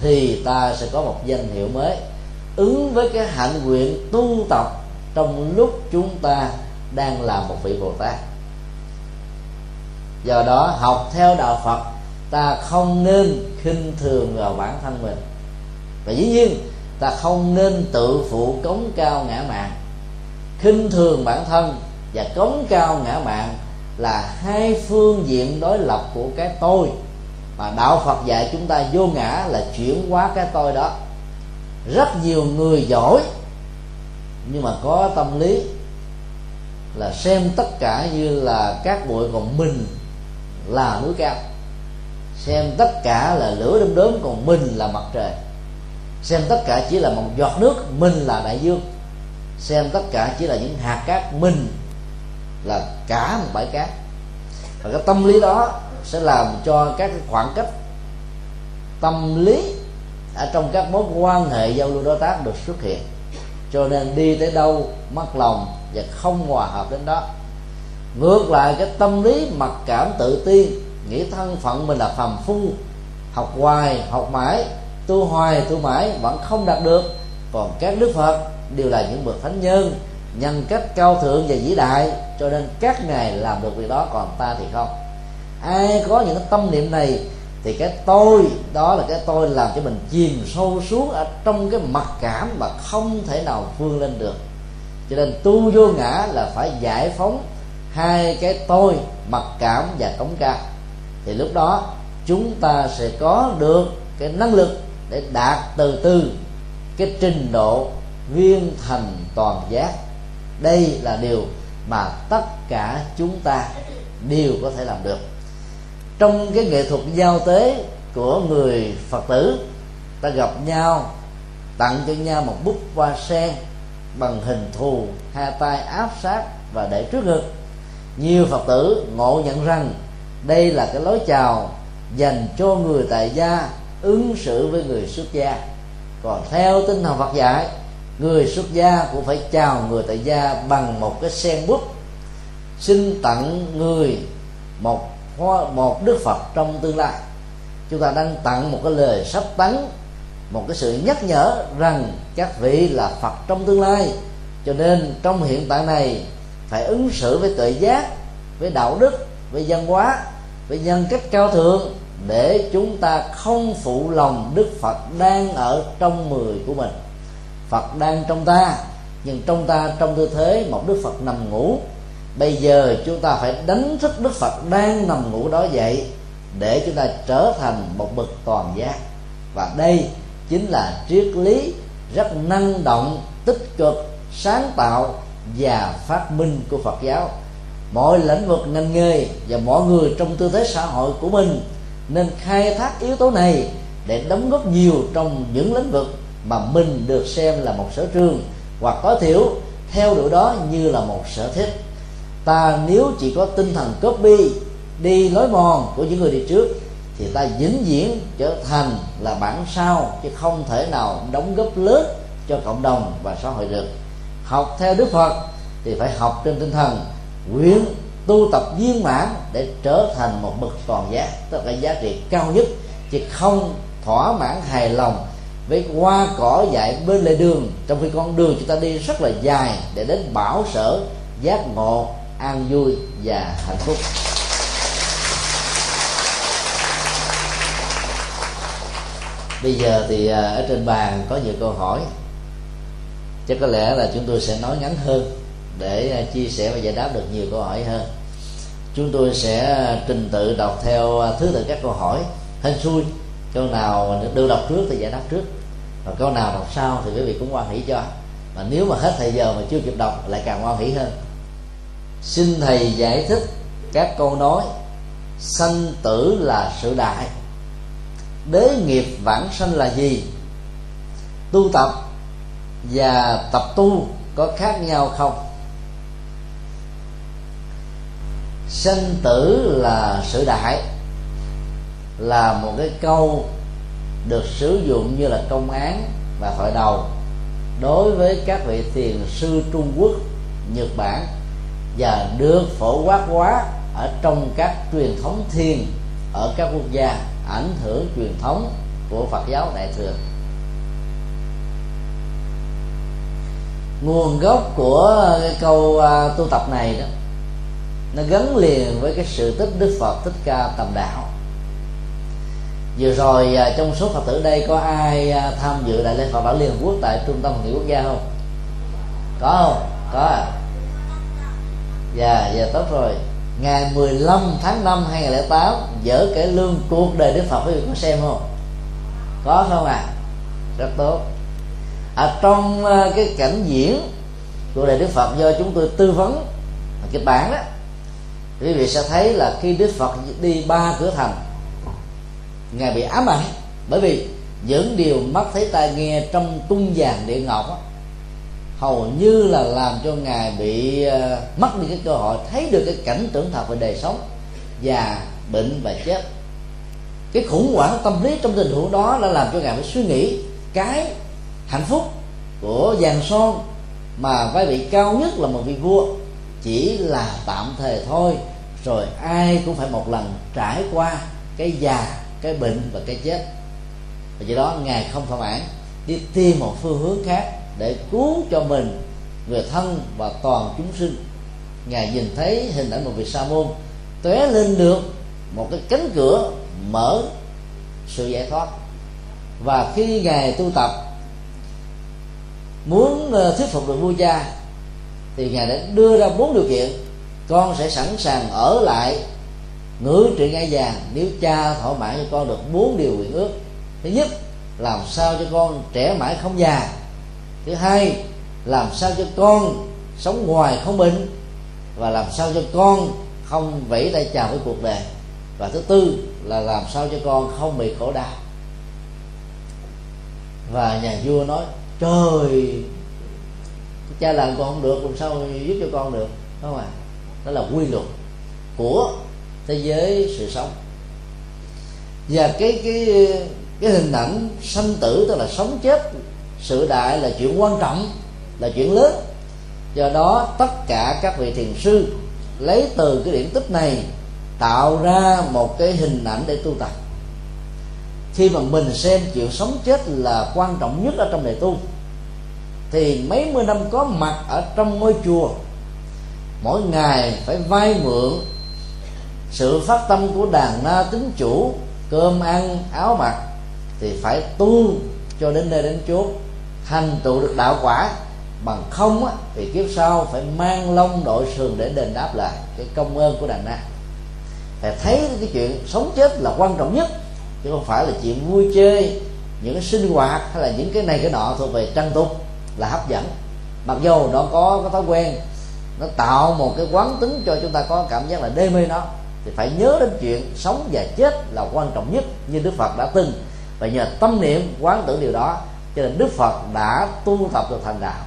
thì ta sẽ có một danh hiệu mới. Ứng với cái hạnh nguyện tu tập trong lúc chúng ta đang là một vị bồ tát. Do đó, học theo đạo phật, ta không nên khinh thường vào bản thân mình. Và dĩ nhiên, ta không nên tự phụ cống cao ngã mạn, khinh thường bản thân và cống cao ngã mạn là hai phương diện đối lập của cái tôi. Mà đạo phật dạy chúng ta vô ngã là chuyển hóa cái tôi đó. Rất nhiều người giỏi, nhưng mà có tâm lý là xem tất cả như là các bụi còn mình là núi cao. Xem tất cả là lửa đom đóm còn mình là mặt trời. Xem tất cả chỉ là một giọt nước, mình là đại dương. Xem tất cả chỉ là những hạt cát, mình là cả một bãi cát. Và cái tâm lý đó sẽ làm cho các khoảng cách tâm lý ở trong các mối quan hệ giao lưu đối tác được xuất hiện. Cho nên đi tới đâu, mất lòng và không hòa hợp đến đó. Ngược lại, cái tâm lý mặc cảm tự ti, nghĩ thân phận mình là phàm phu, học hoài, học mãi, tu hoài, tu mãi vẫn không đạt được. Còn các đức phật đều là những bậc thánh nhân nhân cách cao thượng và vĩ đại, cho nên các ngài làm được việc đó, còn ta thì không. Ai có những tâm niệm này thì cái tôi, đó là cái tôi làm cho mình chìm sâu xuống ở trong cái mặc cảm mà không thể nào vươn lên được. Cho nên tu vô ngã là phải giải phóng hai cái tôi, mặc cảm và cống ca. Thì lúc đó, chúng ta sẽ có được cái năng lực để đạt từ từ cái trình độ viên thành toàn giác đây là điều mà tất cả chúng ta đều có thể làm được. Trong cái nghệ thuật giao tế của người phật tử, ta gặp nhau, tặng cho nhau một bút hoa sen bằng hình thù hai tay áp sát và để trước ngực. Nhiều phật tử ngộ nhận rằng đây là cái lối chào dành cho người tại gia, ứng xử với người xuất gia. Còn theo tinh thần Phật dạy người xuất gia cũng phải chào người tại gia bằng một cái sen bút, xin tặng người một một đức Phật trong tương lai. Chúng ta đang tặng một cái lời sắp tấn một cái sự nhắc nhở rằng các vị là Phật trong tương lai. Cho nên trong hiện tại này, phải ứng xử với tuệ giác, với đạo đức, với văn hóa, với nhân cách cao thượng để chúng ta không phụ lòng đức phật đang ở trong người của mình phật đang trong ta, nhưng trong ta, trong tư thế, một đức phật nằm ngủ. Bây giờ chúng ta phải đánh thức đức phật đang nằm ngủ đó dậy, để chúng ta trở thành một bậc toàn giác. Và đây chính là triết lý rất năng động, tích cực, sáng tạo và phát minh của phật giáo. Mọi lĩnh vực ngành nghề và mọi người trong tư thế xã hội của mình nên khai thác yếu tố này để đóng góp nhiều trong những lĩnh vực mà mình được xem là một sở trường hoặc có thiểu theo đuổi đó như là một sở thích. Ta nếu chỉ có tinh thần copy, đi lối mòn của những người đi trước, thì ta vĩnh viễn trở thành là bản sao chứ không thể nào đóng góp lớn cho cộng đồng và xã hội được. Học theo đức phật thì phải học trên tinh thần, nguyện tu tập viên mãn để trở thành một bậc toàn giác, tức là giá trị cao nhất, chứ không thỏa mãn hài lòng với hoa cỏ dại bên lề đường, trong khi con đường chúng ta đi rất là dài để đến bảo sở, giác ngộ, an vui và hạnh phúc. Bây giờ thì à, ở trên bàn có nhiều câu hỏi. Chắc có lẽ là chúng tôi sẽ nói ngắn hơn để à, chia sẻ và giải đáp được nhiều câu hỏi hơn. Chúng tôi sẽ trình tự đọc theo à, thứ tự các câu hỏi. Hên xui, câu nào được đọc trước thì giải đáp trước và câu nào đọc sau thì quý vị cũng quan hỷ cho. Mà nếu mà hết thời giờ mà chưa kịp đọc lại càng quan hỷ hơn. Xin thầy giải thích các câu nói, sanh tử là sự đại, đế nghiệp vãng sanh là gì? Tu tập và tập tu có khác nhau không? Sanh tử là sự đại là một cái câu được sử dụng như là công án và thoại đầu đối với các vị thiền sư Trung Quốc, Nhật Bản và được phổ quát hóa ở trong các truyền thống thiền ở các quốc gia ảnh hưởng truyền thống của Phật giáo Đại thừa. Nguồn gốc của cái câu à, tu tập này đó nó gắn liền với cái sự tích đức phật thích ca tầm đạo vừa rồi à, trong số phật tử đây có ai à, tham dự đại lễ phật bảo liên hợp quốc tại trung tâm hội nghị quốc gia không? Có không? Có à? Dạ dạ tốt rồi. Ngày 15 tháng 5 2008 dở kể lương cuộc đời Đức Phật, quý vị có xem không? Có không à rất tốt. Ở trong cái cảnh diễn của đời Đức Phật do chúng tôi tư vấn, kịch bản đó, quý vị sẽ thấy là khi đức phật đi ba cửa thành ngài bị ám ảnh bởi vì những điều mắt thấy tai nghe trong tung vàng địa ngọc hầu như là làm cho ngài bị uh, mất đi cái cơ hội thấy được cái cảnh tưởng thật về đời sống già bệnh và chết. Cái khủng hoảng tâm lý trong tình huống đó đã làm cho ngài phải suy nghĩ cái hạnh phúc của vàng son mà vai vị cao nhất là một vị vua chỉ là tạm thời thôi rồi ai cũng phải một lần trải qua cái già cái bệnh và cái chết. Và do đó ngài không thỏa mãn, đi tìm một phương hướng khác để cứu cho mình, người thân và toàn chúng sinh. Ngài nhìn thấy hình ảnh một vị sa môn tóe lên được một cái cánh cửa mở sự giải thoát. Và khi ngài tu tập, muốn ờ, thuyết phục được vua cha thì ngài đã đưa ra bốn điều kiện. Con sẽ sẵn sàng ở lại ngữ trị ngai vàng, nếu cha thỏa mãn cho con được bốn điều nguyện ước. Thứ nhất, làm sao cho con trẻ mãi không già. Thứ hai, làm sao cho con sống ngoài không bệnh. Và làm sao cho con không vẫy tay chào với cuộc đời. Và thứ tư là làm sao cho con không bị khổ đau. Và nhà vua nói, trời, cha làm con không được, làm sao giúp cho con được? Đúng không ạ đó là quy luật của thế giới sự sống. Và cái cái cái hình ảnh sanh tử, tức là sống chết, sự đại là chuyện quan trọng, là chuyện lớn. Do đó, tất cả các vị thiền sư lấy từ cái điển tích này tạo ra một cái hình ảnh để tu tập. Khi mà mình xem chuyện sống chết là quan trọng nhất ở trong đời tu, thì mấy mươi năm có mặt ở trong ngôi chùa, mỗi ngày phải vay mượn sự phát tâm của đàn na tính chủ cơm ăn áo mặc thì phải tu cho đến nơi đến chốt thành tựu được đạo quả bằng không á, thì kiếp sau phải mang lông đội sườn để đền đáp lại cái công ơn của đàn na. Phải thấy cái chuyện sống chết là quan trọng nhất chứ không phải là chuyện vui chơi những cái sinh hoạt hay là những cái này cái nọ thuộc về trang tục là hấp dẫn. Mặc dù nó có cái thói quen nó tạo một cái quán tính cho chúng ta có cảm giác là đê mê nó thì phải nhớ đến chuyện sống và chết là quan trọng nhất như đức phật đã từng. Và nhờ tâm niệm quán tưởng điều đó, cho nên đức phật đã tu tập được thành đạo.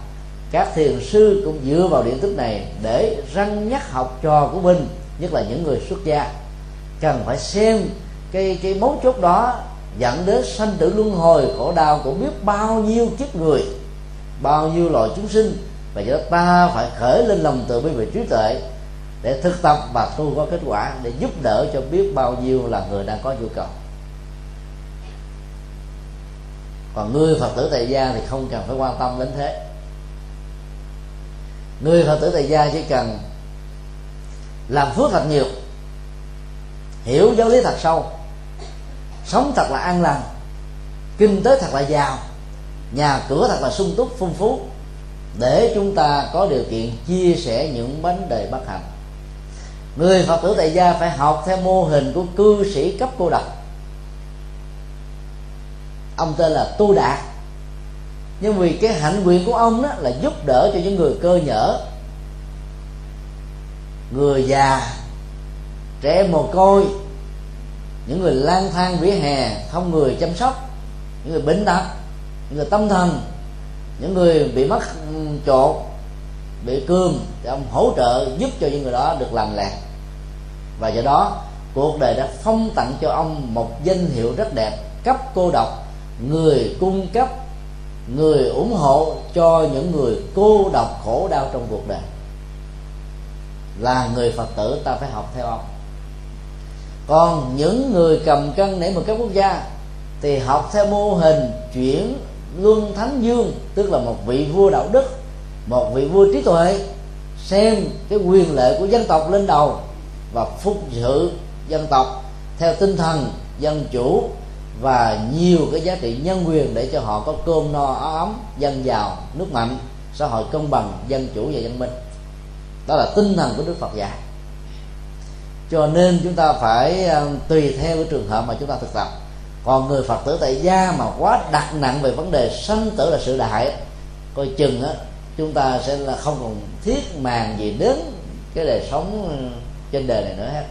Các thiền sư cũng dựa vào điện tích này để răng nhắc học trò của mình, nhất là những người xuất gia. Cần phải xem cái cái mấu chốt đó dẫn đến sanh tử luân hồi khổ đau của biết bao nhiêu kiếp người, bao nhiêu loài chúng sinh. Và do đó ta phải khởi lên lòng từ bi về trí tuệ để thực tập và tu có kết quả để giúp đỡ cho biết bao nhiêu là người đang có nhu cầu. Còn người phật tử tại gia thì không cần phải quan tâm đến thế. Người phật tử tại gia chỉ cần làm phước thật nhiều, hiểu giáo lý thật sâu, sống thật là an lành, kinh tế thật là giàu, nhà cửa thật là sung túc, phong phú, để chúng ta có điều kiện chia sẻ những vấn đề bất hạnh người phật tử tại gia phải học theo mô hình của cư sĩ cấp cô độc. Ông tên là tu đạt. Nhưng vì cái hạnh nguyện của ông đó là giúp đỡ cho những người cơ nhở. Người già, trẻ mồ côi, những người lang thang vỉa hè, không người chăm sóc, những người bệnh tật, những người tâm thần, những người bị mất ừ, chột bị cương thì ông hỗ trợ giúp cho những người đó được làm lạc và do đó, cuộc đời đã phong tặng cho ông một danh hiệu rất đẹp, cấp cô độc, người cung cấp, người ủng hộ cho những người cô độc khổ đau trong cuộc đời. Là người phật tử, ta phải học theo ông. Còn những người cầm cân nảy một các quốc gia thì học theo mô hình chuyển luân thánh dương, tức là một vị vua đạo đức, một vị vua trí tuệ, xem cái quyền lệ của dân tộc lên đầu và phục sự dân tộc theo tinh thần dân chủ và nhiều cái giá trị nhân quyền để cho họ có cơm no, áo ấm, dân giàu, nước mạnh, xã hội công bằng, dân chủ và dân minh. Đó là tinh thần của đức phật dạy. Cho nên chúng ta phải ờ, tùy theo cái trường hợp mà chúng ta thực tập. Còn người phật tử tại gia mà quá đặt nặng về vấn đề sanh tử là sự đại, coi chừng á, chúng ta sẽ là không còn thiết màng gì đến cái đời sống trên đời này nữa hết.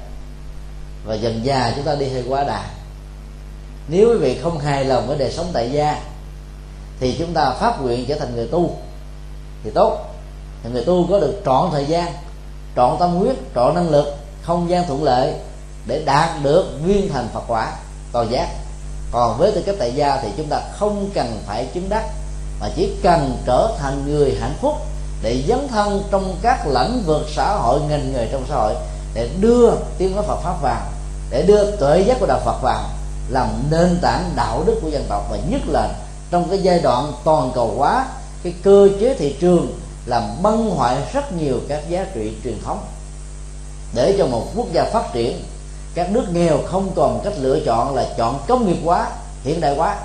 Và dần già chúng ta đi hơi quá đà. Nếu quý vị không hài lòng với đời sống tại gia, thì chúng ta phát nguyện trở thành người tu. Thì tốt. Thì người tu có được trọn thời gian, trọn tâm huyết, trọn năng lực, không gian thuận lợi để đạt được viên thành phật quả toàn giác. Còn với tư cách tại gia thì chúng ta không cần phải chứng đắc, mà chỉ cần trở thành người hạnh phúc để dấn thân trong các lĩnh vực xã hội ngành nghề trong xã hội để đưa tiếng nói Phật pháp vào, để đưa tuệ giác của đạo Phật vào, làm nền tảng đạo đức của dân tộc, và nhất là trong cái giai đoạn toàn cầu hóa, cái cơ chế thị trường làm băng hoại rất nhiều các giá trị truyền thống. Để cho một quốc gia phát triển, các nước nghèo không còn cách lựa chọn là chọn công nghiệp hóa, hiện đại hóa.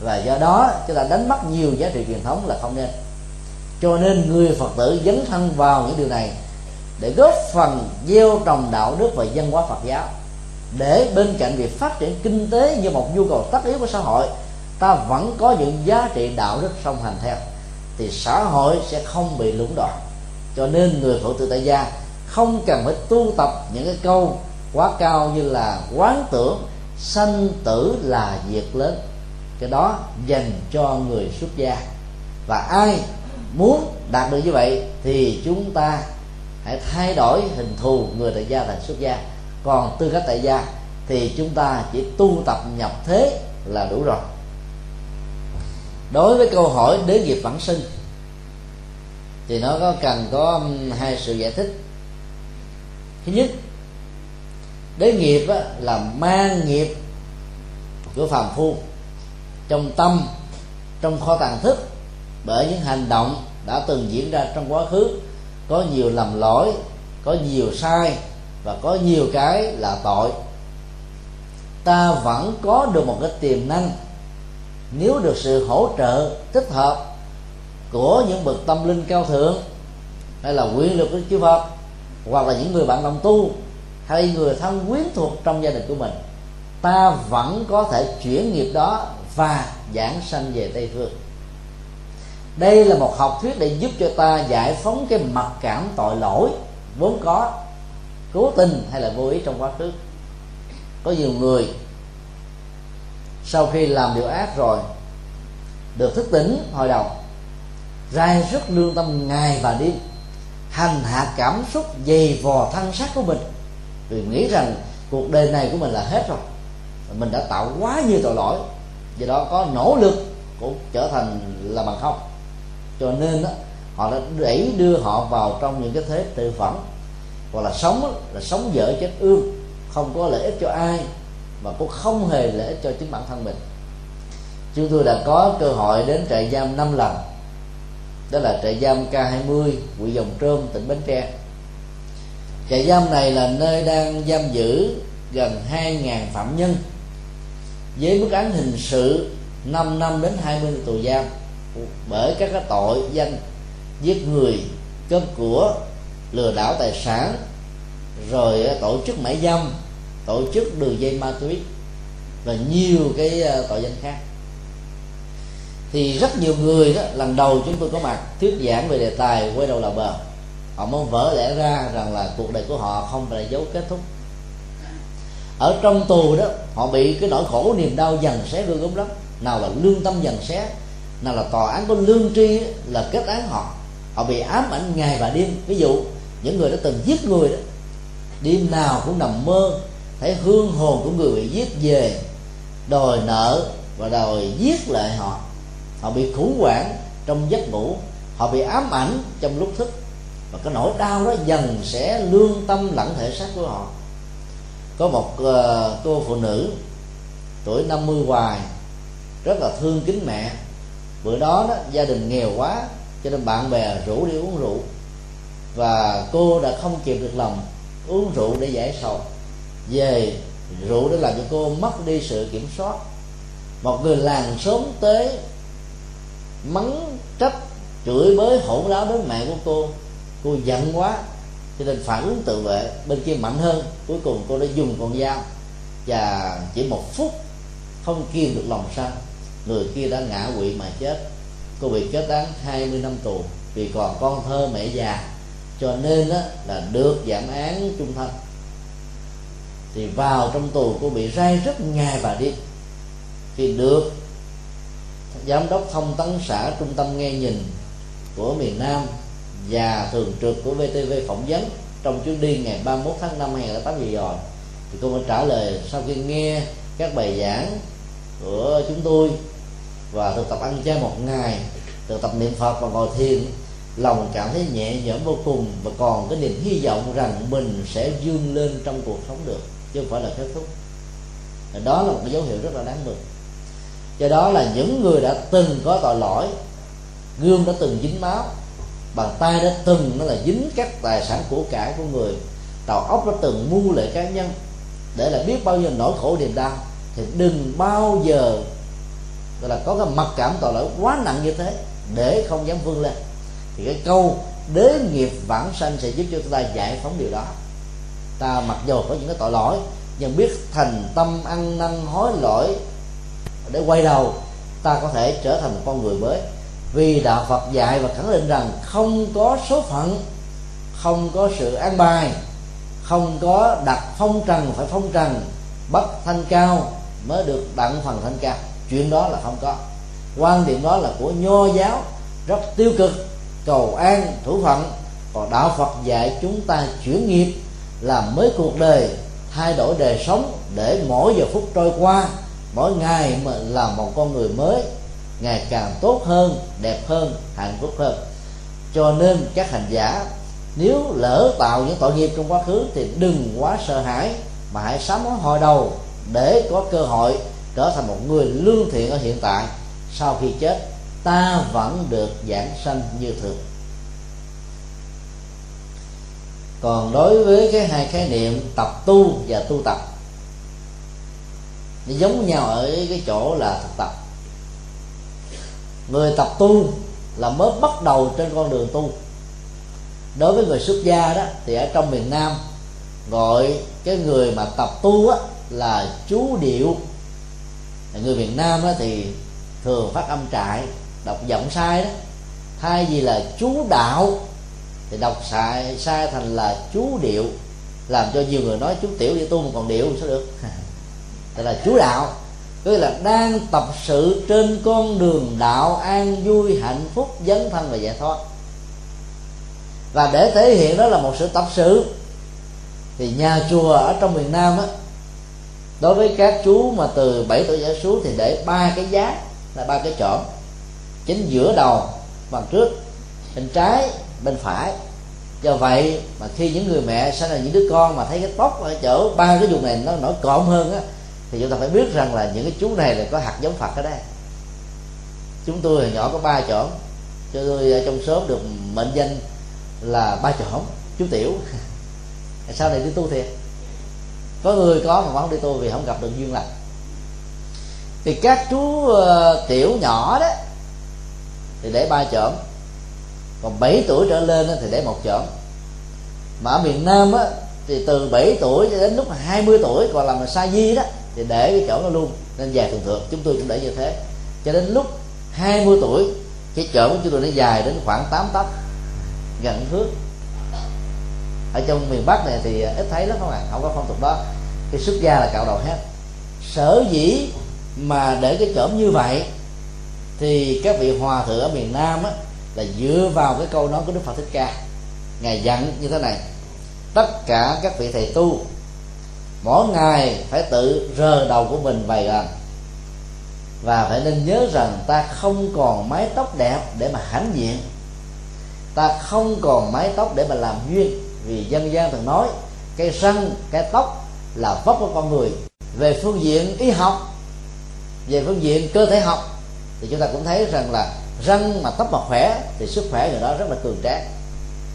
Và do đó, chúng ta đánh mất nhiều giá trị truyền thống là không nên. Cho nên người phật tử dấn thân vào những điều này để góp phần gieo trồng đạo đức và văn hóa phật giáo. Để bên cạnh việc phát triển kinh tế như một nhu cầu tất yếu của xã hội, ta vẫn có những giá trị đạo đức song hành theo, thì xã hội sẽ không bị lũng đoạn. Cho nên người phật tử tại gia không cần phải tu tập những cái câu quá cao như là quán tưởng sanh tử là việc lớn. Cái đó dành cho người xuất gia. Và ai muốn đạt được như vậy thì chúng ta hãy thay đổi hình thù người tại gia thành xuất gia. Còn tư cách tại gia thì chúng ta chỉ tu tập nhập thế là đủ rồi. Đối với câu hỏi đế nghiệp vãng sinh thì nó có cần có um, hai sự giải thích. Thứ nhất đế nghiệp á, là mang nghiệp của phàm phu trong tâm trong kho tàng thức bởi những hành động đã từng diễn ra trong quá khứ có nhiều lầm lỗi, có nhiều sai và có nhiều cái là tội. Ta vẫn có được một cái tiềm năng. Nếu được sự hỗ trợ thích hợp của những bậc tâm linh cao thượng, hay là quyền lực của chư Phật hoặc là những người bạn đồng tu, hay người thân quyến thuộc trong gia đình của mình, ta vẫn có thể chuyển nghiệp đó và giảng sanh về tây phương đây là một học thuyết để giúp cho ta giải phóng cái mặc cảm tội lỗi, vốn có, cố tình hay là vô ý trong quá khứ. Có nhiều người, sau khi làm điều ác rồi, được thức tỉnh hồi đầu rai rất lương tâm ngày và đêm, hành hạ cảm xúc dày vò thân xác của mình. Vì nghĩ rằng cuộc đời này của mình là hết rồi mình đã tạo quá nhiều tội lỗi, do đó có nỗ lực cũng trở thành là bằng không cho nên đó, họ đã đẩy đưa họ vào trong những cái thế tự phẩm. Hoặc là sống là sống dở chết ương không có lợi ích cho ai và cũng không hề lợi ích cho chính bản thân mình. Chúng tôi đã có cơ hội đến trại giam năm lần. Đó là trại giam K20 huyện Dòng Trơm tỉnh Bến Tre. Trại giam này là nơi đang giam giữ gần 2.000 phạm nhân với mức án hình sự 5 năm đến 20 tù giam bởi các cái tội danh giết người, cướp của, lừa đảo tài sản, rồi ờ, tổ chức mại dâm, tổ chức đường dây ma túy và nhiều cái ờ, tội danh khác. Thì rất nhiều người đó, lần đầu chúng tôi có mặt, thuyết giảng về đề tài quay đầu là bờ họ muốn vỡ lẽ ra rằng là cuộc đời của họ không phải là dấu kết thúc. Ở trong tù đó, họ bị cái nỗi khổ, niềm đau dần xé gương gốm lắm. Nào là lương tâm dần xé nào là tòa án có lương tri là kết án họ. Họ bị ám ảnh ngày và đêm. Ví dụ những người đã từng giết người đó đêm nào cũng nằm mơ thấy hương hồn của người bị giết về đòi nợ và đòi giết lại họ. Họ bị khủng hoảng trong giấc ngủ. Họ bị ám ảnh trong lúc thức. Và cái nỗi đau đó dần sẽ lương tâm lẫn thể xác của họ. Có một uh, cô phụ nữ tuổi 50 hoài rất là thương kính mẹ bữa đó đó, gia đình nghèo quá, cho nên bạn bè rủ đi uống rượu. Và cô đã không kịp được lòng uống rượu để giải sầu. Về, rượu để làm cho cô mất đi sự kiểm soát. Một người làng sớm tới, mắng, trách, chửi bới, hỗn láo đến mẹ của cô. Cô giận quá, cho nên phản ứng tự vệ, bên kia mạnh hơn. Cuối cùng cô đã dùng con dao và chỉ một phút không kiềm được lòng sân người kia đã ngã quỵ mà chết. Cô bị kết án 20 năm tù vì còn con thơ mẹ già. Cho nên đó là được giảm án trung thân. Thì vào trong tù cô bị rai rất ngày và đi, thì được giám đốc thông tấn xã trung tâm nghe nhìn của miền Nam và thường trực của VTV phỏng vấn trong chuyến đi ngày 31 tháng 5 2008 vừa rồi thì cô mới trả lời sau khi nghe các bài giảng của chúng tôi. Và thực tập ăn chay một ngày, thực tập niệm phật và ngồi thiền, lòng cảm thấy nhẹ nhõm vô cùng. Và còn cái niềm hy vọng rằng mình sẽ vươn lên trong cuộc sống được, chứ không phải là kết thúc. Đó là một cái dấu hiệu rất là đáng mừng. Do đó là những người đã từng có tội lỗi, gương đã từng dính máu, bàn tay đã từng, nó là dính các tài sản của cải của người đầu óc đã từng mua lệ cá nhân, để là biết bao nhiêu nỗi khổ niềm đau thì đừng bao giờ, gọi là có cái mặc cảm tội lỗi quá nặng như thế để không dám vươn lên. Thì cái câu đế nghiệp vãng sanh sẽ giúp cho chúng ta giải phóng điều đó. Ta mặc dù có những cái tội lỗi, nhưng biết thành tâm ăn năn hối lỗi để quay đầu, ta có thể trở thành một con người mới. Vì đạo Phật dạy và khẳng định rằng không có số phận, không có sự an bài, không có đặt phong trần phải phong trần, bất thanh cao mới được đặng phần thanh cao. Chuyện đó là không có. Quan điểm đó là của nho giáo, rất tiêu cực, cầu an, thủ phận. Còn đạo phật dạy chúng ta chuyển nghiệp làm mới cuộc đời, thay đổi đời sống, để mỗi giờ phút trôi qua, mỗi ngày mà là một con người mới, ngày càng tốt hơn, đẹp hơn, hạnh phúc hơn. Cho nên các hành giả, nếu lỡ tạo những tội nghiệp trong quá khứ, thì đừng quá sợ hãi, mà hãy sám hối hồi đầu để có cơ hội trở thành một người lương thiện ở hiện tại. Sau khi chết ta vẫn được giảng sanh như thường. Còn đối với cái hai khái niệm tập tu và tu tập nó giống nhau ở cái chỗ là thực tập. Người tập tu là mới bắt đầu trên con đường tu. Đối với người xuất gia đó thì ở trong miền nam gọi cái người mà tập tu á, là chú điệu. Người Việt Nam đó thì thường phát âm trại, đọc giọng sai đó. Thay vì là chú đạo, thì đọc sai sai thành là chú điệu, làm cho nhiều người nói chú tiểu đi tu mà còn điệu sao được? Tức là chú đạo. Tức là đang tập sự trên con đường đạo an vui hạnh phúc dấn thân và giải thoát. Và để thể hiện đó là một sự tập sự, thì nhà chùa ở trong miền nam á đối với các chú mà từ 7 tuổi trở xuống thì để ba cái giá là ba cái chỏm chính giữa đầu, bằng trước, bên trái, bên phải. Do vậy mà khi những người mẹ sinh ra những đứa con mà thấy cái tóc ở chỗ ba cái vùng này nó nổi cộm hơn á, thì chúng ta phải biết rằng là những cái chú này là có hạt giống phật ở đây. Chúng tôi hồi nhỏ có ba chỗ cho tôi trong xóm được mệnh danh là ba chỗ chú tiểu. Sau này đi tu thiệt có người có mà không đi tu vì không gặp được duyên lành. Thì các chú uh, tiểu nhỏ đó thì để ba chởm. Còn 7 tuổi trở lên thì để một chởm. Mà ở miền Nam á, thì từ 7 tuổi cho đến lúc 20 tuổi còn làm là sa di đó thì để cái chởm nó luôn. Nên dài thường thường chúng tôi cũng để như thế. Cho đến lúc 20 tuổi cái chởm của chúng tôi nó dài đến khoảng 8 tấc gần thước ở trong miền bắc này thì à, ít thấy lắm các bạn không có phong tục đó. Cái xuất gia là cạo đầu hết. Sở dĩ mà để cái chởm như vậy thì các vị hòa thượng ở miền nam á, là dựa vào cái câu nói của đức phật thích ca. Ngài dặn như thế này tất cả các vị thầy tu mỗi ngày phải tự rờ đầu của mình vài lần và phải nên nhớ rằng ta không còn mái tóc đẹp để mà hãnh diện. Ta không còn mái tóc để mà làm duyên vì dân gian thường nói, cái răng, cái tóc là vóc của con người. Về phương diện y học, về phương diện cơ thể học, thì chúng ta cũng thấy rằng là răng mà tóc mà khỏe, thì sức khỏe người đó rất là cường tráng.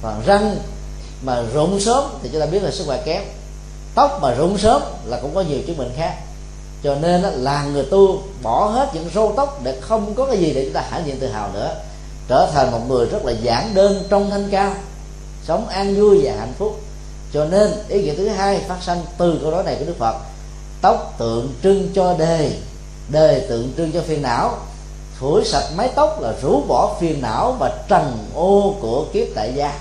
Còn răng mà rụng sớm, thì chúng ta biết là sức khỏe kém. Tóc mà rụng sớm là cũng có nhiều chứng bệnh khác. Cho nên là người tu bỏ hết những râu tóc để không có cái gì để chúng ta hãnh diện tự hào nữa. Trở thành một người rất là giản đơn trong thanh cao sống an vui và hạnh phúc. Cho nên ý nghĩa thứ hai phát sanh từ câu nói này của đức phật. Tóc tượng trưng cho đề. Đề tượng trưng cho phiền não. Phủi sạch mái tóc là rũ bỏ phiền não và trần ô của kiếp tại gia.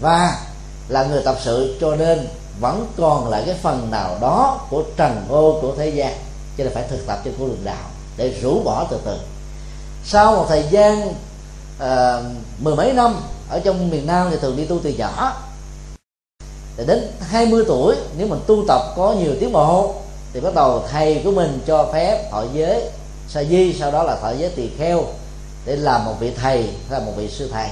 Và là người tập sự cho nên vẫn còn lại cái phần nào đó của trần ô của thế gian. Cho nên phải thực tập trên con đường đạo để rũ bỏ từ từ. Sau một thời gian uh, mười mấy năm ở trong miền Nam thì thường đi tu từ nhỏ. Để đến 20 tuổi, nếu mình tu tập có nhiều tiến bộ, thì bắt đầu thầy của mình cho phép thọ giới sa di, sau đó là thọ giới tỳ kheo để làm một vị thầy hay là một vị sư thầy.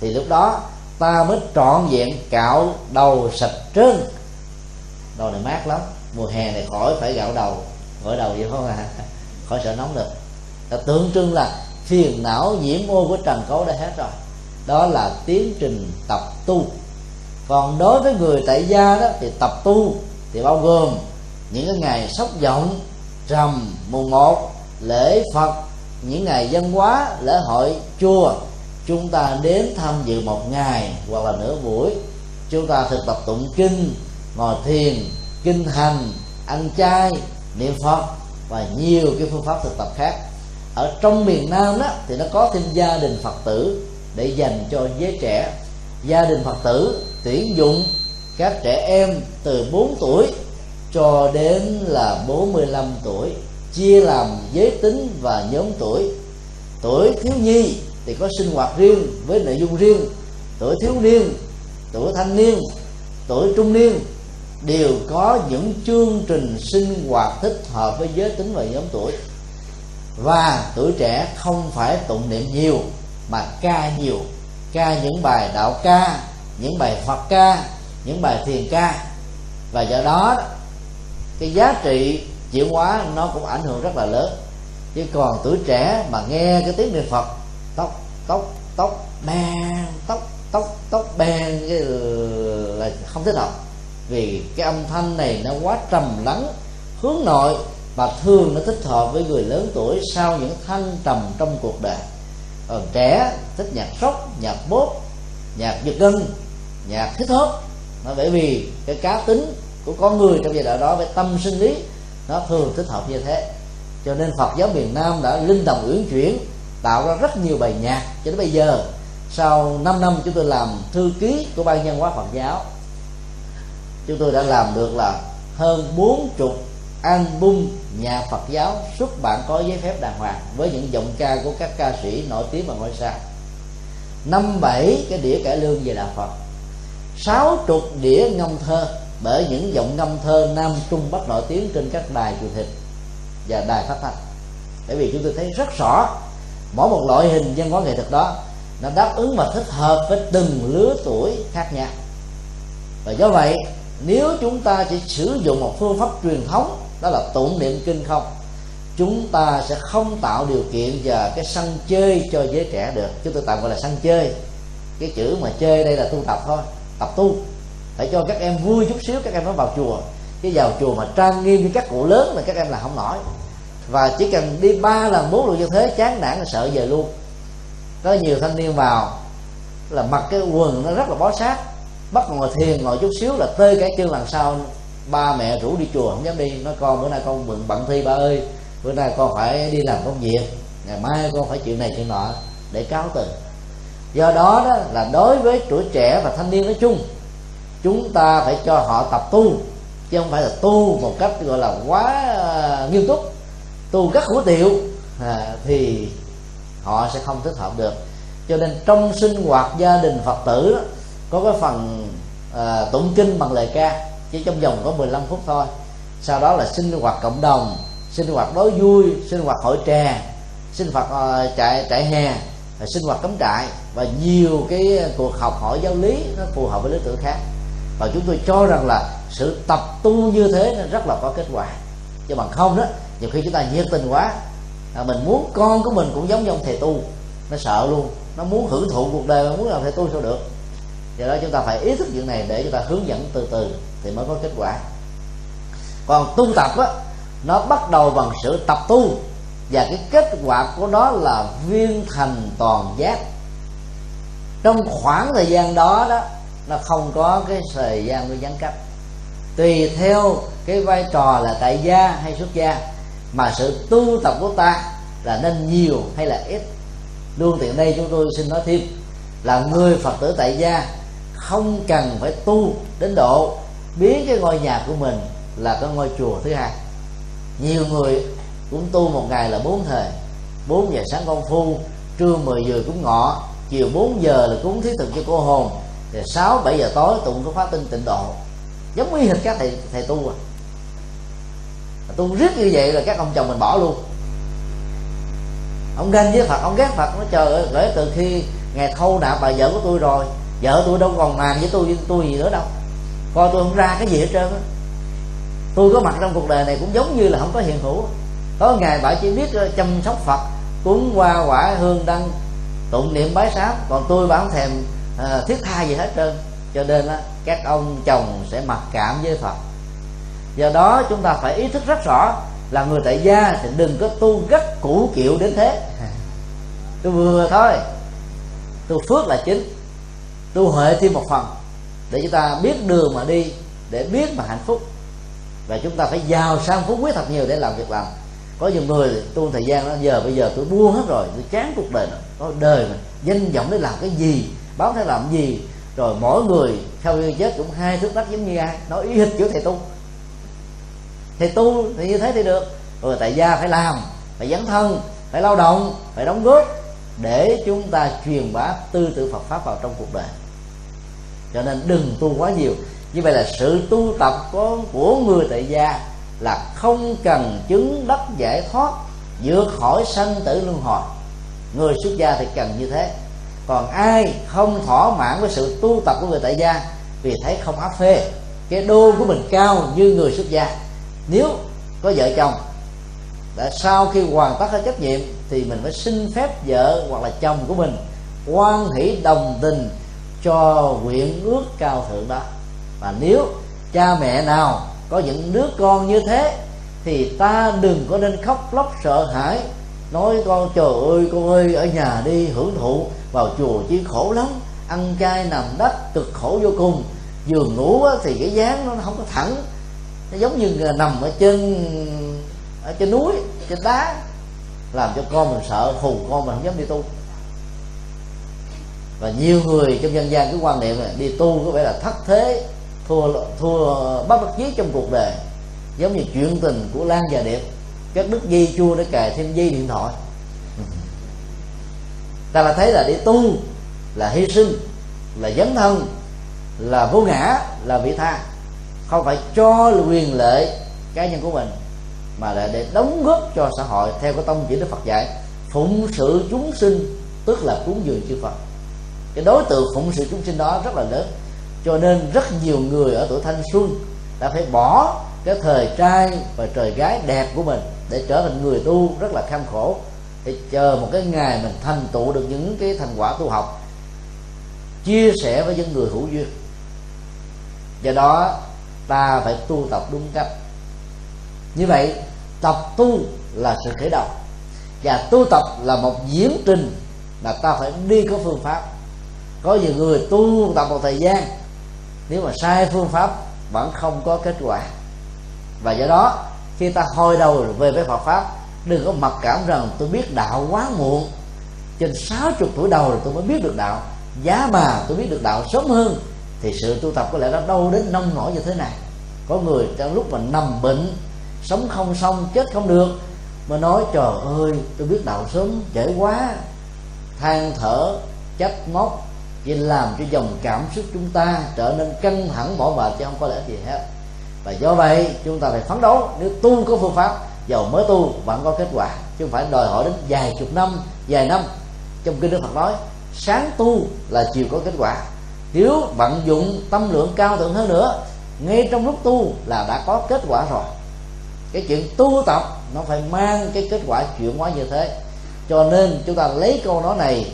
Thì lúc đó, ta mới trọn vẹn cạo đầu sạch trơn. Đầu này mát lắm. Mùa hè này khỏi phải gạo đầu, gội đầu vậy không à khỏi sợ nóng được ta tượng trưng là phiền não, nhiễm ô của trần cấu đã hết rồi đó là tiến trình tập tu. Còn đối với người tại gia đó thì tập tu thì bao gồm những cái ngày sóc vọng rằm, mùng một, lễ phật, những ngày dân hóa, lễ hội, chùa. Chúng ta đến tham dự một ngày hoặc là nửa buổi. Chúng ta thực tập tụng kinh, ngồi thiền, kinh hành, ăn chay, niệm phật và nhiều cái phương pháp thực tập khác. Ở trong miền nam đó thì nó có thêm gia đình phật tử để dành cho giới trẻ. Gia đình phật tử tuyển dụng các trẻ em từ 4 tuổi cho đến là 45 tuổi, chia làm giới tính và nhóm tuổi. Tuổi thiếu nhi thì có sinh hoạt riêng với nội dung riêng. Tuổi thiếu niên, tuổi thanh niên, tuổi trung niên đều có những chương trình sinh hoạt thích hợp với giới tính và nhóm tuổi. Và tuổi trẻ không phải tụng niệm nhiều mà ca nhiều, ca những bài đạo ca, những bài phật ca, những bài thiền ca. Và do đó, cái giá trị chuyển hóa nó cũng ảnh hưởng rất là lớn. Chứ còn tuổi trẻ mà nghe cái tiếng niệm phật, tóc tóc tóc bèn tóc tóc tóc bèn cái là không thích hợp vì cái âm thanh này nó quá trầm lắng, hướng nội và thường nó thích hợp với người lớn tuổi sau những thăng trầm trong cuộc đời còn trẻ thích nhạc sốc nhạc bốp nhạc giật gân nhạc thích hợp, nó bởi vì cái cá tính của con người trong giai đoạn đó với tâm sinh lý nó thường thích hợp như thế. Cho nên Phật giáo miền Nam đã linh động uyển chuyển tạo ra rất nhiều bài nhạc cho đến bây giờ. Sau 5 năm chúng tôi làm thư ký của ban nhân hóa Phật giáo chúng tôi đã làm được là hơn bốn chục album nhà Phật giáo xuất bản có giấy phép đàng hoàng với những giọng ca của các ca sĩ nổi tiếng và ngôi sao. Năm bảy, cái đĩa cải lương về đạo Phật. Sáu chục đĩa ngâm thơ, bởi những giọng ngâm thơ nam trung bắc nổi tiếng trên các đài truyền hình và đài phát thanh. Bởi vì chúng tôi thấy rất rõ, mỗi một loại hình văn hóa nghệ thuật đó, nó đáp ứng và thích hợp với từng lứa tuổi khác nhau. Và do vậy, nếu chúng ta chỉ sử dụng một phương pháp truyền thống đó là tụng niệm kinh không? Chúng ta sẽ không tạo điều kiện và cái sân chơi cho giới trẻ được. Chúng tôi tạm gọi là sân chơi. Cái chữ mà chơi đây là tu tập thôi. Tập tu. Phải cho các em vui chút xíu, các em mới vào chùa. Chứ vào chùa mà trang nghiêm như các cụ lớn là các em là không nổi. Và chỉ cần đi ba lần, bốn lần như thế, chán nản là sợ về luôn. Có nhiều thanh niên vào là mặc cái quần nó rất là bó sát. Bắt ngồi thiền ngồi chút xíu là tơi cái chân lần sau ba mẹ rủ đi chùa không dám đi. Nói con bữa nay con bận bận thi ba ơi. Bữa nay con phải đi làm công việc. Ngày mai con phải chuyện này chuyện nọ. Để cáo từ. Do đó đó là đối với tuổi trẻ và thanh niên nói chung chúng ta phải cho họ tập tu chứ không phải là tu một cách gọi là quá à, nghiêm túc. Tu rất hữu tiệu à, thì họ sẽ không thích hợp được. Cho nên trong sinh hoạt gia đình phật tử đó, có cái phần à, tụng kinh bằng lời ca chỉ trong vòng có 15 phút thôi. Sau đó là sinh hoạt cộng đồng sinh hoạt đối vui sinh hoạt hội trà sinh hoạt uh, trại trại hè sinh hoạt cắm trại. Và nhiều cái cuộc học hỏi giáo lý nó phù hợp với lứa tuổi khác. Và chúng tôi cho rằng là sự tập tu như thế nó rất là có kết quả. Chứ bằng không đó nhiều khi chúng ta nhiệt tình quá à, mình muốn con của mình cũng giống như ông thầy tu nó sợ luôn nó muốn hưởng thụ cuộc đời mà muốn làm thầy tu sao được. Do đó chúng ta phải ý thức chuyện này để chúng ta hướng dẫn từ từ thì mới có kết quả. Còn tu tập á, nó bắt đầu bằng sự tập tu, và cái kết quả của nó là viên thành toàn giác. Trong khoảng thời gian đó đó, nó không có cái thời gian với gián cách tùy theo cái vai trò là tại gia hay xuất gia, mà sự tu tập của ta là nên nhiều hay là ít. Luôn tiện đây chúng tôi xin nói thêm là người phật tử tại gia không cần phải tu đến độ biến cái ngôi nhà của mình là cái ngôi chùa thứ hai. Nhiều người cũng tu một ngày là bốn thời. Bốn giờ sáng công phu, trưa 10 giờ cũng ngọ, chiều 4 giờ là cúng thí thực cho cô hồn rồi sáu, bảy giờ tối tụng có khóa tinh tịnh độ. Giống như hình các thầy thầy tu à. Tu riết như vậy là các ông chồng mình bỏ luôn. Ông ganh với phật, ông ghét phật nó chờ ơi từ khi ngày thâu nạp bà vợ của tôi rồi, vợ tôi đâu còn màng với tôi với tôi gì nữa đâu coi tôi không ra cái gì hết trơn á. Tôi có mặt trong cuộc đời này cũng giống như là không có hiện hữu có ngày bà chỉ biết ờ, chăm sóc phật cúng hoa quả hương đăng tụng niệm bái sám còn tôi bà không thèm uh, thiết tha gì hết trơn. Cho nên á các ông chồng sẽ mặc cảm với phật. Do đó chúng ta phải ý thức rất rõ là người tại gia thì đừng có tu rất cũ kiệu đến thế. Tôi vừa thôi. Tu phước là chính. Tu huệ thêm một phần để chúng ta biết đường mà đi, để biết mà hạnh phúc. Và chúng ta phải giàu sang phú quý thật nhiều để làm việc làm có nhiều người tu thời gian đó, giờ bây giờ tôi buông hết rồi, tôi chán cuộc đời có đời mà danh vọng để làm cái gì, báo thế làm gì, rồi mỗi người sau khi chết cũng hai thước đất giống như ai nói ý hịch kiểu thầy tu. Thầy tu thì như thế thì được. Rồi tại gia phải làm, phải dấn thân, phải lao động, phải đóng góp để chúng ta truyền bá tư tưởng Phật pháp vào trong cuộc đời cho nên đừng tu quá nhiều. Như vậy là sự tu tập của, của người tại gia là không cần chứng đắc giải thoát vượt khỏi sanh tử luân hồi. Người xuất gia thì cần như thế. Còn ai không thỏa mãn với sự tu tập của người tại gia vì thấy không áp phê. Cái đô của mình cao như người xuất gia. Nếu có vợ chồng đã sau khi hoàn tất hết trách nhiệm thì mình phải xin phép vợ hoặc là chồng của mình quan hỷ đồng tình cho nguyện ước cao thượng đó. Và nếu cha mẹ nào có những đứa con như thế, thì ta đừng có nên khóc lóc sợ hãi, nói con, trời ơi, con ơi, ở nhà đi, hưởng thụ vào chùa chứ khổ lắm, ăn chay nằm đất cực khổ vô cùng, giường ngủ thì cái dáng nó không có thẳng. Nó giống như nằm ở trên ở trên núi, trên đá, làm cho con mình sợ, hù con mình không dám đi tu và nhiều người trong dân gian cái quan niệm là đi tu có vẻ là thất thế, thua thua bất đắc chí trong cuộc đời. Giống như chuyện tình của lan và điệp, các đức dây chua để cài thêm dây điện thoại. Ta là thấy là đi tu là hy sinh, là dấn thân, là vô ngã, là vị tha. Không phải cho quyền lợi cá nhân của mình, mà là để đóng góp cho xã hội theo cái tông chỉ đức Phật dạy. Phụng sự chúng sinh, tức là cúng dường chư Phật cái đối tượng phụng sự chúng sinh đó rất là lớn. Cho nên rất nhiều người ở tuổi thanh xuân đã phải bỏ cái thời trai và trời gái đẹp của mình để trở thành người tu rất là kham khổ. Để chờ một cái ngày mình thành tựu được những cái thành quả tu học, chia sẻ với những người hữu duyên. Do đó, ta phải tu tập đúng cách. Như vậy, tập tu là sự khởi đầu. Và tu tập là một diễn trình mà ta phải đi có phương pháp có nhiều người tu tập một thời gian, nếu mà sai phương pháp, vẫn không có kết quả. Và do đó, khi ta hồi đầu về với Phật pháp, đừng có mặc cảm rằng tôi biết đạo quá muộn. Trên 60 tuổi đầu rồi tôi mới biết được đạo. Giá mà tôi biết được đạo sớm hơn, thì sự tu tập có lẽ nó đâu đến nông nổi như thế này. Có người trong lúc mà nằm bệnh, sống không xong, chết không được mà nói, trời ơi, tôi biết đạo sớm trễ quá. Than thở, trách móc chỉ làm cho dòng cảm xúc chúng ta trở nên căng thẳng, mỏi mệt, chứ không có lẽ gì hết. Và do vậy, chúng ta phải phấn đấu. Nếu tu có phương pháp, giàu mới tu vẫn có kết quả, chứ không phải đòi hỏi đến vài chục năm, vài năm. Trong kinh đức phật nói, sáng tu là chiều có kết quả. Nếu vận dụng tâm lượng cao thượng hơn nữa, ngay trong lúc tu là đã có kết quả rồi. Cái chuyện tu tập, nó phải mang cái kết quả chuyển hóa như thế. Cho nên chúng ta lấy câu nói này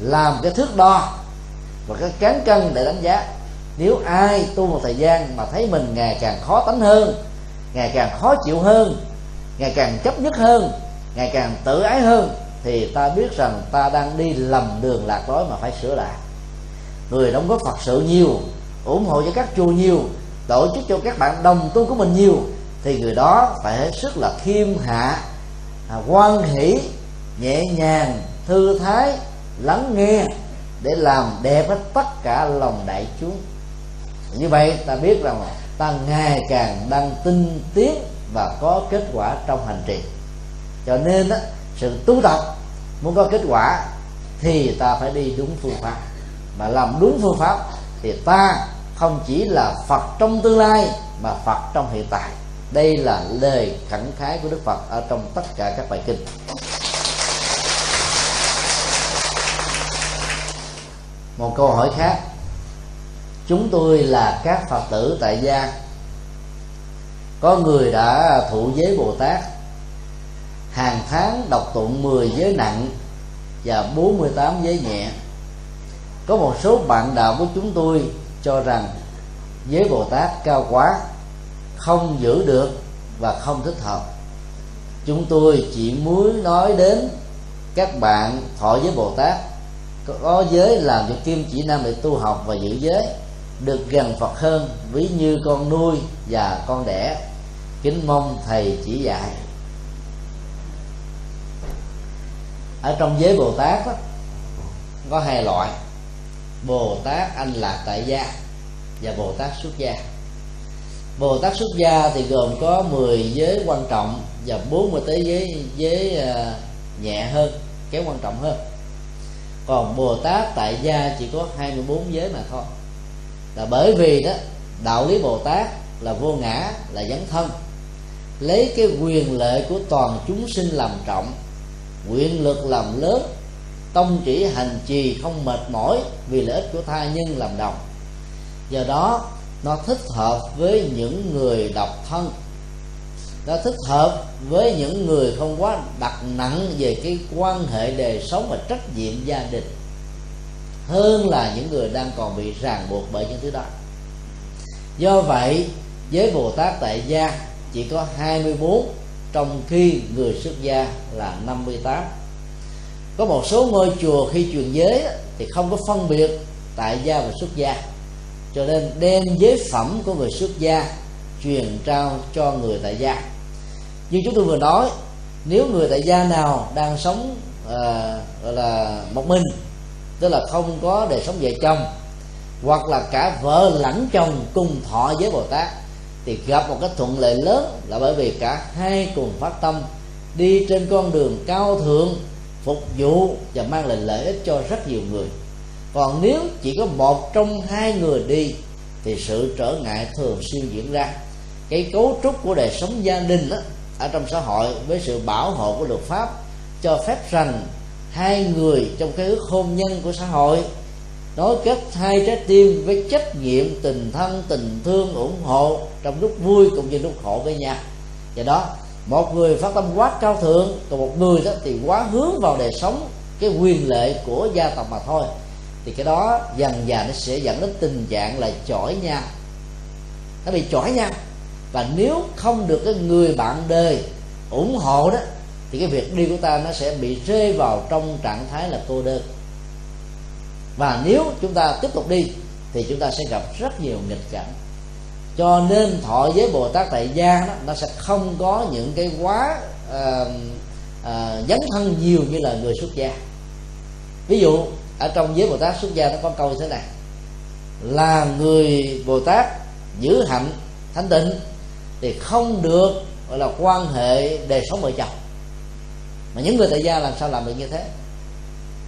làm cái thước đo và cái cán cân để đánh giá nếu ai tu một thời gian mà thấy mình ngày càng khó tánh hơn ngày càng khó chịu hơn ngày càng chấp nhất hơn ngày càng tự ái hơn thì ta biết rằng ta đang đi lầm đường lạc lối mà phải sửa lại. Người đóng góp phật sự nhiều ủng hộ cho các chùa nhiều tổ chức cho các bạn đồng tu của mình nhiều thì người đó phải hết sức là khiêm hạ à, quan hỷ nhẹ nhàng thư thái lắng nghe để làm đẹp hết tất cả lòng đại chúng. Như vậy ta biết rằng ta ngày càng đang tinh tiến và có kết quả trong hành trì. Cho nên đó, sự tu tập muốn có kết quả thì ta phải đi đúng phương pháp. Mà làm đúng phương pháp thì ta không chỉ là phật trong tương lai mà phật trong hiện tại. Đây là lời khẳng khái của đức phật ở trong tất cả các bài kinh. Một câu hỏi khác. Chúng tôi là các phật tử tại gia. Có người đã thụ giới bồ tát. Hàng tháng đọc tụng 10 giới nặng và 48 giới nhẹ. Có một số bạn đạo của chúng tôi cho rằng giới bồ tát cao quá, không giữ được và không thích hợp. Chúng tôi chỉ muốn nói đến các bạn thọ giới bồ tát có giới làm cho kim chỉ nam để tu học và giữ giới được gần phật hơn ví như con nuôi và con đẻ. Kính mong thầy chỉ dạy. Ở trong giới bồ tát đó, có hai loại. Bồ tát anh lạc tại gia và bồ tát xuất gia. Bồ tát xuất gia thì gồm có 10 giới quan trọng và 40 tới giới giới ờ, nhẹ hơn kém quan trọng hơn còn bồ tát tại gia chỉ có 24 giới mà thôi. Là bởi vì đó, đạo lý bồ tát là vô ngã, là dấn thân. Lấy cái quyền lợi của toàn chúng sinh làm trọng, quyền lực làm lớn, tông chỉ hành trì không mệt mỏi vì lợi ích của tha nhân làm đồng. Do đó, nó thích hợp với những người độc thân nó thích hợp với những người không quá đặt nặng về cái quan hệ đời sống và trách nhiệm gia đình hơn là những người đang còn bị ràng buộc bởi những thứ đó. Do vậy với bồ tát tại gia chỉ có 24 trong khi người xuất gia là 58 có một số ngôi chùa khi truyền giới thì không có phân biệt tại gia và xuất gia. Cho nên đem giới phẩm của người xuất gia truyền trao cho người tại gia như chúng tôi vừa nói nếu người tại gia nào đang sống à, gọi là một mình tức là không có đời sống vợ chồng hoặc là cả vợ lẫn chồng cùng thọ với bồ tát thì gặp một cái thuận lợi lớn là bởi vì cả hai cùng phát tâm đi trên con đường cao thượng phục vụ và mang lại lợi ích cho rất nhiều người. Còn nếu chỉ có một trong hai người đi thì sự trở ngại thường xuyên diễn ra. Cái cấu trúc của đời sống gia đình đó, ở trong xã hội với sự bảo hộ của luật pháp, cho phép rằng hai người trong cái ước hôn nhân của xã hội nối kết hai trái tim với trách nhiệm tình thân, tình thương ủng hộ trong lúc vui cũng như lúc khổ với nhau. Do đó, một người phát tâm quá cao thượng còn một người đó thì quá hướng vào đời sống, cái quyền lệ của gia tộc mà thôi. Thì cái đó dần dần nó sẽ dẫn đến tình trạng là chỏi nhau. Nó bị chỏi nhau và nếu không được cái người bạn đời ủng hộ đó thì cái việc đi của ta nó sẽ bị rơi vào trong trạng thái là cô đơn. Và nếu chúng ta tiếp tục đi thì chúng ta sẽ gặp rất nhiều nghịch cảnh. Cho nên thọ giới bồ tát tại gia đó, nó sẽ không có những cái quá uh, uh, dấn thân nhiều như là người xuất gia. Ví dụ ở trong giới bồ tát xuất gia nó có câu như thế này. Là người bồ tát giữ hạnh thánh tịnh thì không được gọi là quan hệ đời sống vợ chồng. Mà những người tại gia làm sao làm được như thế?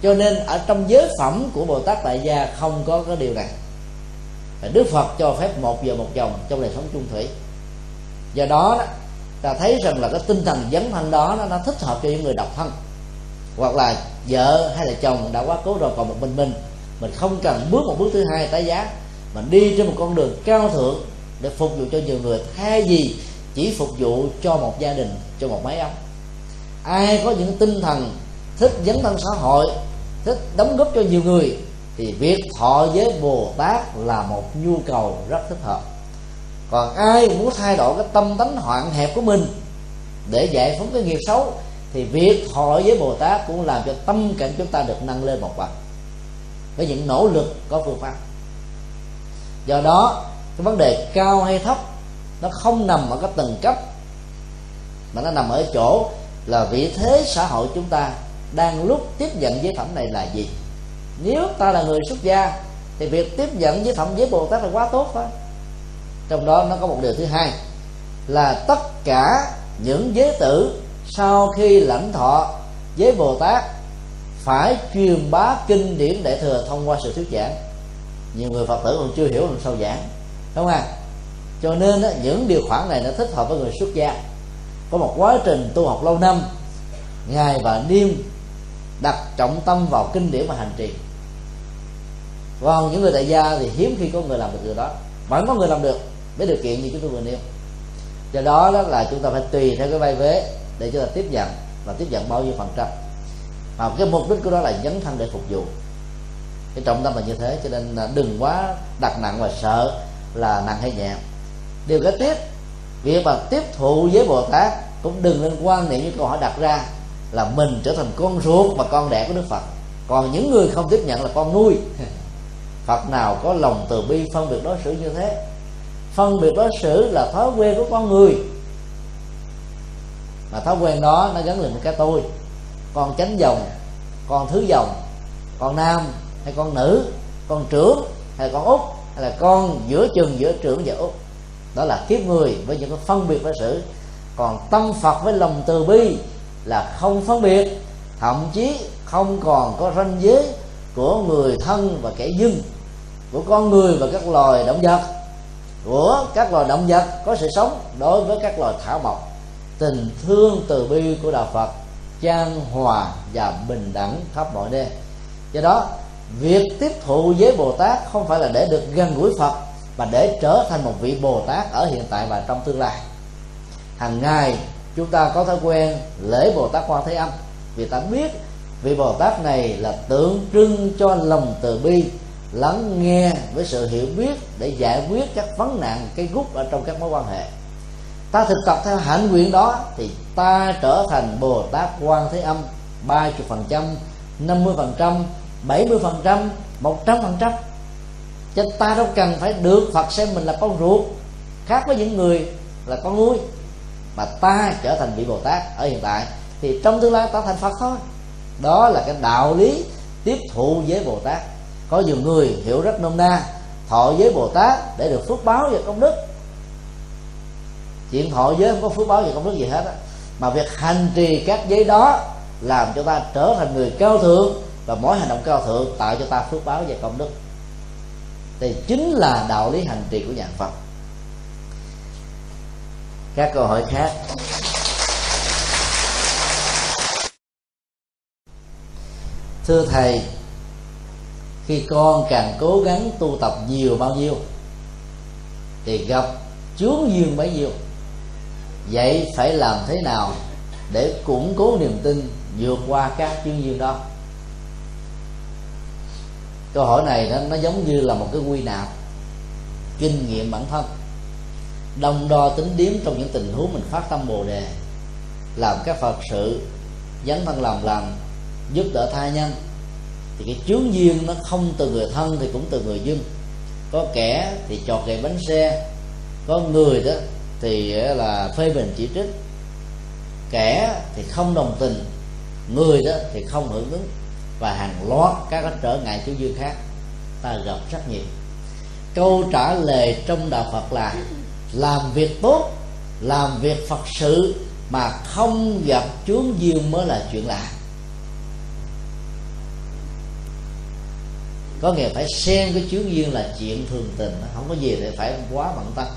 Cho nên ở trong giới phẩm của bồ tát tại gia không có cái điều này. Và đức phật cho phép một giờ một chồng trong đời sống chung thủy. Do đó, đó ta thấy rằng là cái tinh thần dấn thân đó nó, nó thích hợp cho những người độc thân. Hoặc là vợ hay là chồng đã quá cố rồi còn một mình mình mình không cần bước một bước thứ hai tái giá mình đi trên một con đường cao thượng để phục vụ cho nhiều người. Thay vì chỉ phục vụ cho một gia đình, cho một máy ấm. Ai có những tinh thần thích dấn thân xã hội, thích đóng góp cho nhiều người, thì việc thọ với bồ tát là một nhu cầu rất thích hợp. Còn ai muốn thay đổi cái tâm tánh hoạn hẹp của mình để giải phóng cái nghiệp xấu, thì việc thọ với bồ tát cũng làm cho tâm cảnh chúng ta được nâng lên một bậc. Với những nỗ lực có phương pháp. Do đó cái vấn đề cao hay thấp, nó không nằm ở cái tầng cấp, mà nó nằm ở chỗ là vị thế xã hội chúng ta đang lúc tiếp nhận giới phẩm này là gì. Nếu ta là người xuất gia, thì việc tiếp nhận giới phẩm với bồ tát là quá tốt thôi. Trong đó nó có một điều thứ hai, là tất cả những giới tử sau khi lãnh thọ với bồ tát phải truyền bá kinh điển đại thừa thông qua sự thuyết giảng. Nhiều người phật tử còn chưa hiểu làm sao giảng đúng không? Cho nên đó, những điều khoản này nó thích hợp với người xuất gia. Có một quá trình tu học lâu năm ngày và đêm đặt trọng tâm vào kinh điển và hành trì. Còn những người tại gia thì hiếm khi có người làm được điều đó. Vẫn có người làm được với điều kiện như chúng tôi vừa nêu. Do đó đó là chúng ta phải tùy theo cái vai vế để chúng ta tiếp nhận và tiếp nhận bao nhiêu phần trăm. Và cái mục đích của đó là dấn thân để phục vụ. Cái trọng tâm là như thế cho nên đừng quá đặt nặng và sợ là nặng hay nhẹ. Điều kế tiếp, việc mà tiếp thụ với bồ tát cũng đừng nên quan niệm như câu hỏi đặt ra là mình trở thành con ruột và con đẻ của đức phật. Còn những người không tiếp nhận là con nuôi. Phật nào có lòng từ bi phân biệt đối xử như thế? Phân biệt đối xử là thói quen của con người. Mà thói quen đó nó gắn liền với cái tôi. Con chánh dòng, con thứ dòng, con nam hay con nữ, con trưởng hay con út hay là con giữa chừng, giữa trưởng và út đó là kiếp người với những cái phân biệt đối xử còn tâm phật với lòng từ bi là không phân biệt. Thậm chí không còn có ranh giới của người thân và kẻ dưng, của con người và các loài động vật. Của các loài động vật có sự sống đối với các loài thảo mộc. Tình thương từ bi của đạo phật trang hòa và bình đẳng khắp mọi nơi. Do đó việc tiếp thụ với bồ tát không phải là để được gần gũi phật, mà để trở thành một vị bồ tát ở hiện tại và trong tương lai. Hàng ngày, chúng ta có thói quen lễ bồ tát quan thế âm. Vì ta biết vị bồ tát này là tượng trưng cho lòng từ bi, lắng nghe với sự hiểu biết để giải quyết các vấn nạn, cái gút ở trong các mối quan hệ. Ta thực tập theo hạnh nguyện đó thì ta trở thành bồ tát quan thế âm ba chục phần trăm, năm mươi phần trăm bảy mươi phần trăm, một trăm phần trăm. Cho ta đâu cần phải được phật xem mình là con ruột. Khác với những người là con nuôi. Mà ta trở thành vị bồ tát ở hiện tại, thì trong tương lai ta thành phật thôi. Đó là cái đạo lý tiếp thụ với bồ tát. Có nhiều người hiểu rất nôm na, thọ với bồ tát để được phước báo và công đức. Chuyện thọ giới không có phước báo và công đức gì hết á. Mà việc hành trì các giấy đó làm cho ta trở thành người cao thượng và mỗi hành động cao thượng tạo cho ta phước báo và công đức. Thì chính là đạo lý hành trì của nhà Phật. Các câu hỏi khác. Thưa thầy, khi con càng cố gắng tu tập nhiều bao nhiêu, thì gặp chướng duyên bấy nhiêu. Vậy phải làm thế nào để củng cố niềm tin vượt qua các chướng duyên đó? Câu hỏi này nó, nó giống như là một cái quy nạp kinh nghiệm bản thân. Đồng đo tính điếm trong những tình huống mình phát tâm bồ đề làm các phật sự dấn thân làm làm giúp đỡ tha nhân thì cái chướng duyên nó không từ người thân thì cũng từ người dưng có kẻ thì chọt gậy bánh xe có người đó thì là phê bình chỉ trích. Kẻ thì không đồng tình người đó thì không hưởng ứng và hàng loạt các trở ngại chướng duyên khác. Ta gặp rất nhiều. Câu trả lời trong đạo phật là, làm việc tốt, làm việc phật sự mà không gặp chướng duyên mới là chuyện lạ. Có nghĩa phải xem cái chướng duyên là chuyện thường tình, không có gì để phải quá bận tâm.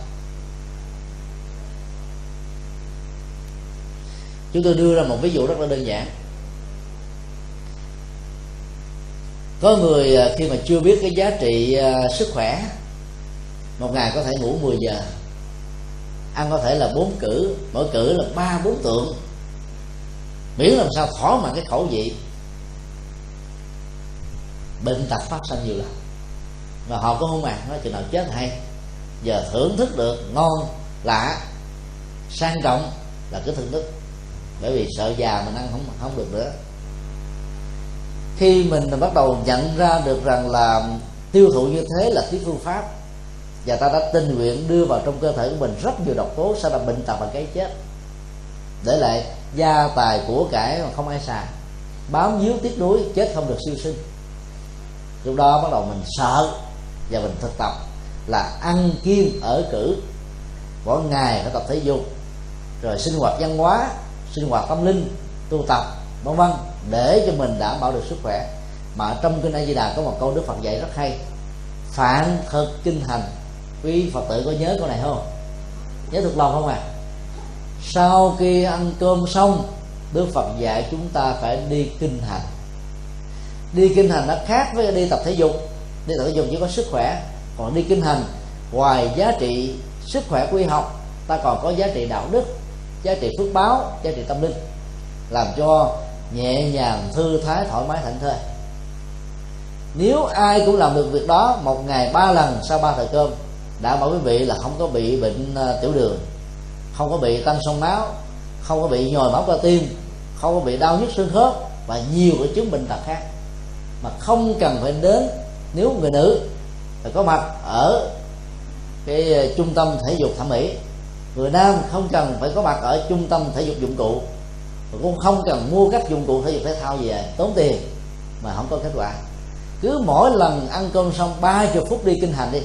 Chúng tôi đưa ra một ví dụ rất là đơn giản. Có người à, khi mà chưa biết cái giá trị à, sức khỏe, một ngày có thể ngủ 10 giờ. Ăn có thể là bốn cử mỗi cử là ba, bốn tượng. Miễn làm sao thỏa mãn cái khẩu vị. Bệnh tật phát sinh nhiều lắm. Mà họ cũng không màng, nói chừng nào chết hay. Giờ thưởng thức được, ngon, lạ, sang trọng là cái thưởng thức. Bởi vì sợ già mình ăn không không được nữa khi mình bắt đầu nhận ra được rằng là tiêu thụ như thế là cái phương pháp, và ta đã tình nguyện đưa vào trong cơ thể của mình rất nhiều độc tố sẽ làm bệnh tật và cái chết. Để lại gia tài của cải mà không ai xài, bám víu tiếc nuối, chết không được siêu sinh. Lúc đó bắt đầu mình sợ và mình thực tập là ăn kiêng ở cử mỗi ngày phải tập thể dục, rồi sinh hoạt văn hóa, sinh hoạt tâm linh, tu tập vân vân, để cho mình đảm bảo được sức khỏe. Mà trong kinh A Di Đà có một câu Đức Phật dạy rất hay. Phản thực kinh hành. Quý Phật tử có nhớ câu này không? Nhớ thuộc lòng không à sau khi ăn cơm xong, Đức Phật dạy chúng ta phải đi kinh hành. Đi kinh hành nó khác với đi tập thể dục. Đi tập thể dục chỉ có sức khỏe. Còn đi kinh hành, ngoài giá trị sức khỏe quy học, ta còn có giá trị đạo đức, giá trị phước báo, giá trị tâm linh. Làm cho nhẹ nhàng thư thái thoải mái thảnh thơi. Nếu ai cũng làm được việc đó, một ngày ba lần sau ba thời cơm đã bảo quý vị là không có bị bệnh ờ, tiểu đường, không có bị tăng sông máu, không có bị nhồi máu cơ tim, không có bị đau nhức xương khớp và nhiều cái chứng bệnh tật khác. Mà không cần phải đến, nếu người nữ phải có mặt ở cái ờ, trung tâm thể dục thẩm mỹ, người nam không cần phải có mặt ở trung tâm thể dục dụng cụ và cũng không cần mua các dụng cụ thể dục thể thao về, tốn tiền, mà không có kết quả. Cứ mỗi lần ăn cơm xong ba chục phút đi kinh hành đi,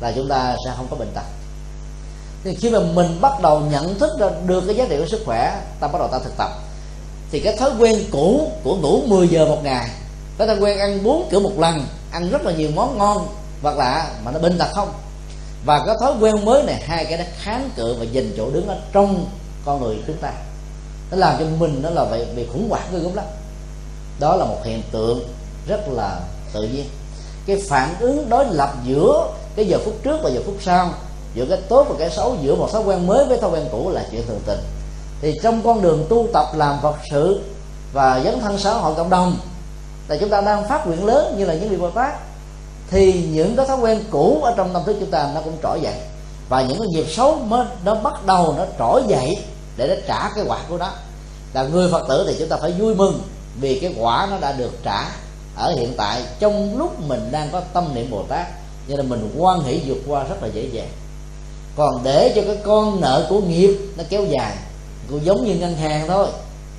là chúng ta sẽ không có bệnh tật. Thì khi mà mình bắt đầu nhận thức ra được cái giá trị của sức khỏe, ta bắt đầu ta thực tập. Thì cái thói quen cũ của ngủ 10 giờ một ngày, cái thói quen ăn bốn cửa một lần, ăn rất là nhiều món ngon vật lạ mà nó bệnh tật không. Và cái thói quen mới này, hai cái đó kháng cự và giành chỗ đứng ở trong con người chúng ta nó làm cho mình nó là vậy bị khủng hoảng ghê gớm lắm. Đó là một hiện tượng rất là tự nhiên. Cái phản ứng đối lập giữa cái giờ phút trước và giờ phút sau, giữa cái tốt và cái xấu, giữa một thói quen mới với thói quen cũ là chuyện thường tình. Thì trong con đường tu tập làm phật sự và dấn thân xã hội cộng đồng, là chúng ta đang phát nguyện lớn như là những vị bồ tát, thì những cái thói quen cũ ở trong tâm thức chúng ta nó cũng trỗi dậy. Và những cái nghiệp xấu mới, nó bắt đầu nó trỗi dậy để nó trả cái quả của nó. Là người phật tử thì chúng ta phải vui mừng vì cái quả nó đã được trả ở hiện tại trong lúc mình đang có tâm niệm bồ tát. Cho nên mình quan hỷ vượt qua rất là dễ dàng. Còn để cho cái con nợ của nghiệp nó kéo dài cũng giống như ngân hàng thôi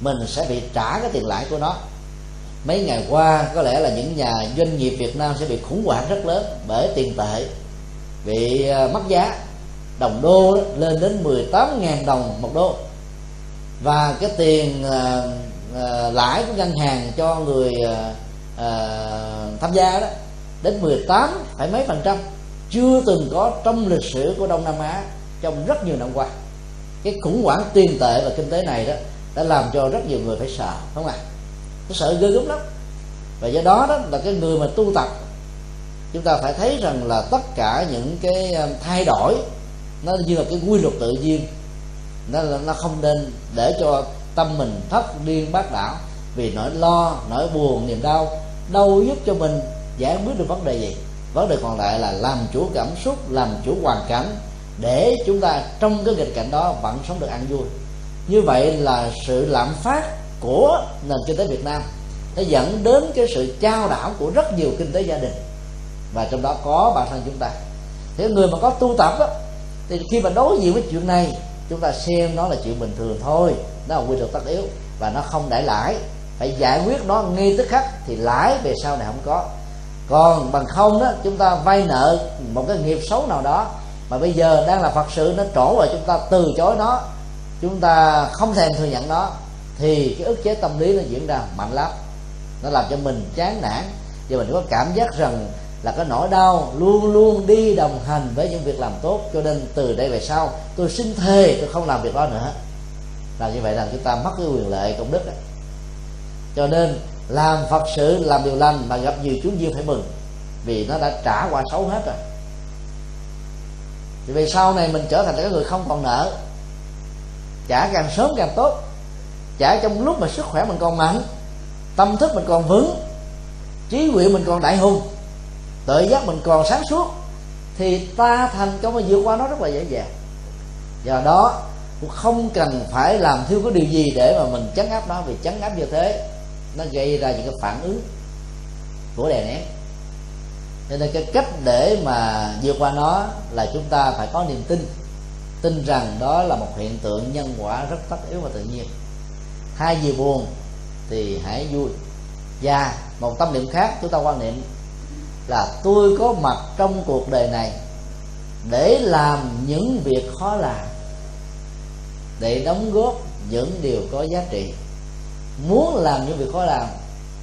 mình sẽ bị trả cái tiền lãi của nó. Mấy ngày qua có lẽ là những nhà doanh nghiệp Việt Nam sẽ bị khủng hoảng rất lớn bởi tiền tệ bị à, mất giá. Đồng đô đó, lên đến 18.000 đồng một đô và cái tiền à, à, lãi của ngân hàng cho người à, à, tham gia đó đến 18 phải mấy phần trăm chưa từng có trong lịch sử của Đông Nam Á trong rất nhiều năm qua. Cái khủng hoảng tiền tệ và kinh tế này đó đã làm cho rất nhiều người phải sợ không ạ? À? nó sợ ghê gớm lắm. Và do đó đó là cái người mà tu tập chúng ta phải thấy rằng là tất cả những cái thay đổi nó như là cái quy luật tự nhiên nó là nó không nên để cho tâm mình thất điên bát đảo. Vì nỗi lo nỗi buồn niềm đau đâu giúp cho mình giải quyết được vấn đề gì. Vấn đề còn lại là làm chủ cảm xúc làm chủ hoàn cảnh để chúng ta trong cái nghịch cảnh đó vẫn sống được an vui. Như vậy là sự lạm phát của nền kinh tế Việt Nam nó dẫn đến cái sự trao đảo của rất nhiều kinh tế gia đình. Và trong đó có bản thân chúng ta. Thế người mà có tu tập á, thì khi mà đối diện với chuyện này chúng ta xem nó là chuyện bình thường thôi. Nó là quy luật tất yếu và nó không để lãi. Phải giải quyết nó ngay tức khắc thì lãi về sau này không có. Còn bằng không đó, chúng ta vay nợ một cái nghiệp xấu nào đó mà bây giờ đang là phật sự, nó trổ rồi chúng ta từ chối nó, chúng ta không thèm thừa nhận nó, thì cái ức chế tâm lý nó diễn ra mạnh lắm. Nó làm cho mình chán nản. Và mình có cảm giác rằng là cái nỗi đau luôn luôn đi đồng hành với những việc làm tốt. Cho nên từ đây về sau, tôi xin thề tôi không làm việc đó nữa. Làm như vậy là chúng ta mất cái quyền lợi công đức đó. cho nên làm phật sự làm điều lành mà gặp nhiều chúng duyên phải mừng, vì nó đã trả qua xấu hết rồi. Thì về sau này mình trở thành cái người không còn nợ trả càng sớm càng tốt. Trả trong lúc mà sức khỏe mình còn mạnh, tâm thức mình còn vững, trí huệ mình còn đại hùng tự giác mình còn sáng suốt, thì ta thành công và vượt qua nó rất là dễ dàng. Do đó, cũng không cần phải làm thiếu cái điều gì để mà mình chấn áp nó, vì chấn áp như thế, nó gây ra những cái phản ứng của đè nén. Cho nên cái cách để mà vượt qua nó là chúng ta phải có niềm tin tin rằng đó là một hiện tượng nhân quả rất tất yếu và tự nhiên. Hai gì buồn thì hãy vui. Và một tâm niệm khác chúng ta quan niệm là tôi có mặt trong cuộc đời này để làm những việc khó làm, để đóng góp những điều có giá trị. Muốn làm những việc khó làm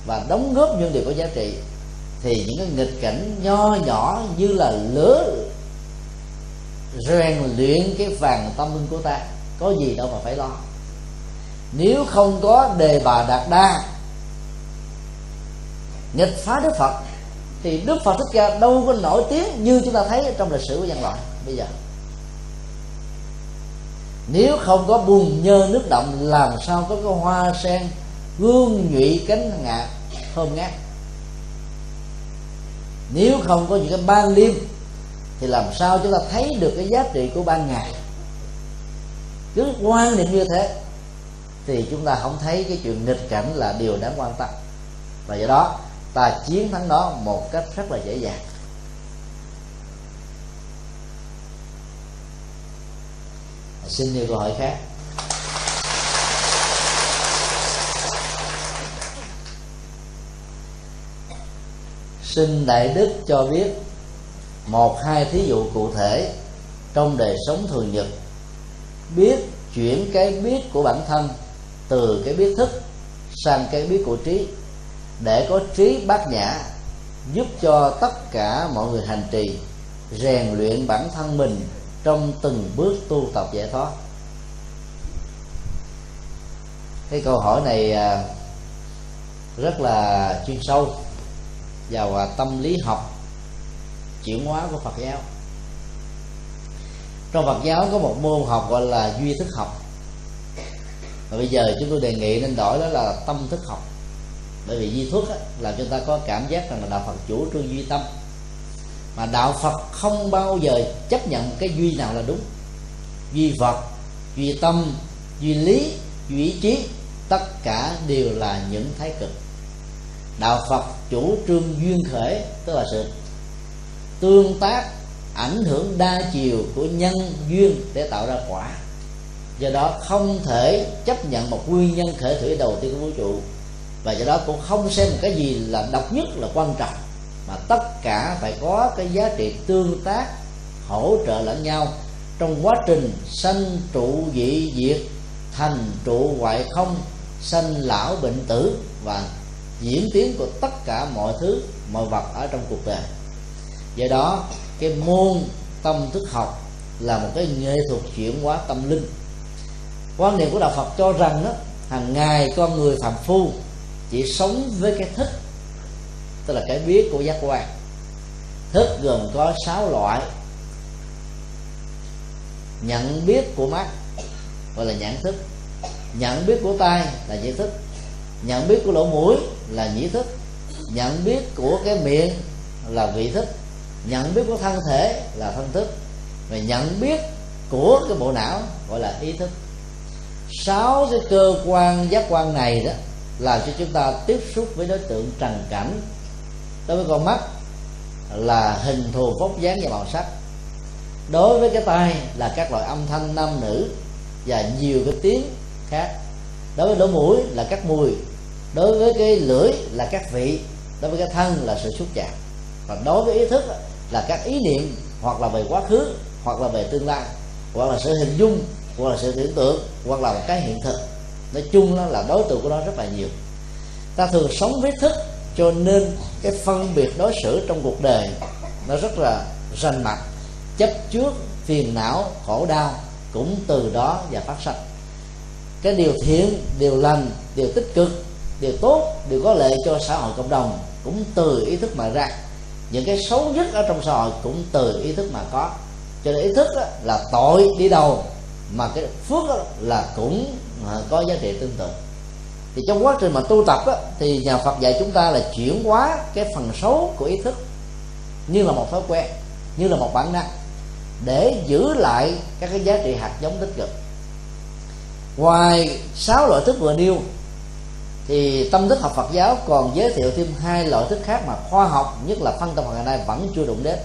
và đóng góp những điều có giá trị thì những cái nghịch cảnh nho nhỏ như là lửa rèn luyện cái vàng tâm linh của ta có gì đâu mà phải lo. Nếu không có đề bà đạt đa, nghịch phá đức phật thì đức phật thích ca đâu có nổi tiếng như chúng ta thấy trong lịch sử của nhân loại bây giờ. Nếu không có bùn nhơ nước động, làm sao có cái hoa sen gương nhụy cánh ngạc thơm ngát? Nếu không có những cái ban liêm, thì làm sao chúng ta thấy được cái giá trị của ban ngày? Cứ quan niệm như thế, thì chúng ta không thấy cái chuyện nghịch cảnh là điều đáng quan tâm. Và do đó ta chiến thắng nó một cách rất là dễ dàng. Xin nhiều câu hỏi khác. Xin đại đức cho biết một hai thí dụ cụ thể trong đời sống thường nhật. Biết chuyển cái biết của bản thân từ cái biết thức sang cái biết của trí để có trí bát nhã, giúp cho tất cả mọi người hành trì, rèn luyện bản thân mình trong từng bước tu tập giải thoát. Cái câu hỏi này à, rất là chuyên sâu vào à, tâm lý học chuyển hóa của Phật giáo. Trong Phật giáo có một môn học gọi là duy thức học. Và bây giờ chúng tôi đề nghị nên đổi đó là tâm thức học bởi vì duy thuyết á, làm cho ta có cảm giác rằng là đạo Phật chủ trương duy tâm. Mà đạo Phật không bao giờ chấp nhận cái duy nào là đúng. Duy vật duy tâm duy lý duy ý chí tất cả đều là những thái cực. Đạo phật chủ trương duyên khởi tức là sự tương tác ảnh hưởng đa chiều của nhân duyên để tạo ra quả. Do đó không thể chấp nhận một nguyên nhân khởi thủy đầu tiên của vũ trụ và do đó cũng không xem một cái gì là độc nhất là quan trọng, mà tất cả phải có cái giá trị tương tác, hỗ trợ lẫn nhau trong quá trình sanh trụ dị diệt, thành trụ hoại không, sanh lão bệnh tử và diễn tiến của tất cả mọi thứ, mọi vật ở trong cuộc đời. Do đó, cái môn tâm thức học là một cái nghệ thuật chuyển hóa tâm linh. Quan niệm của đạo phật cho rằng đó hàng ngày con người phạm phu chỉ sống với cái thích, tức là cái biết của giác quan. Thức gồm có sáu loại. Nhận biết của mắt, gọi là nhãn thức. Nhận biết của tai là nhĩ thức. Nhận biết của lỗ mũi là nhĩ thức. Nhận biết của cái miệng là vị thức. Nhận biết của thân thể là thân thức. Và nhận biết của cái bộ não gọi là ý thức. Sáu cái cơ quan giác quan này đó làm cho chúng ta tiếp xúc với đối tượng trần cảnh. Đối với con mắt là hình thù vóc dáng và màu sắc. Đối với cái tai là các loại âm thanh nam nữ và nhiều cái tiếng khác. Đối với lỗ mũi là các mùi. Đối với cái lưỡi là các vị. Đối với cái thân là sự xúc chạm. Và đối với ý thức là các ý niệm hoặc là về quá khứ hoặc là về tương lai hoặc là sự hình dung hoặc là sự tưởng tượng hoặc là một cái hiện thực nói chung đó là đối tượng của nó rất là nhiều. Ta thường sống với thức, cho nên cái phân biệt đối xử trong cuộc đời nó rất là rành mạch, chấp trước phiền não, khổ đau cũng từ đó và phát sinh cái điều thiện, điều lành, điều tích cực, điều tốt, điều có lợi cho xã hội cộng đồng cũng từ ý thức mà ra. Những cái xấu nhất ở trong xã hội cũng từ ý thức mà có. Cho nên ý thức là tội đi đầu, mà cái phước là cũng có giá trị tương tự. Thì trong quá trình mà tu tập á, thì nhà Phật dạy chúng ta là chuyển hóa cái phần xấu của ý thức như là một thói quen như là một bản năng để giữ lại các cái giá trị hạt giống tích cực. Ngoài sáu loại thức vừa nêu thì tâm thức học Phật giáo còn giới thiệu thêm hai loại thức khác mà khoa học nhất là phân tâm học ngày nay vẫn chưa đụng đến.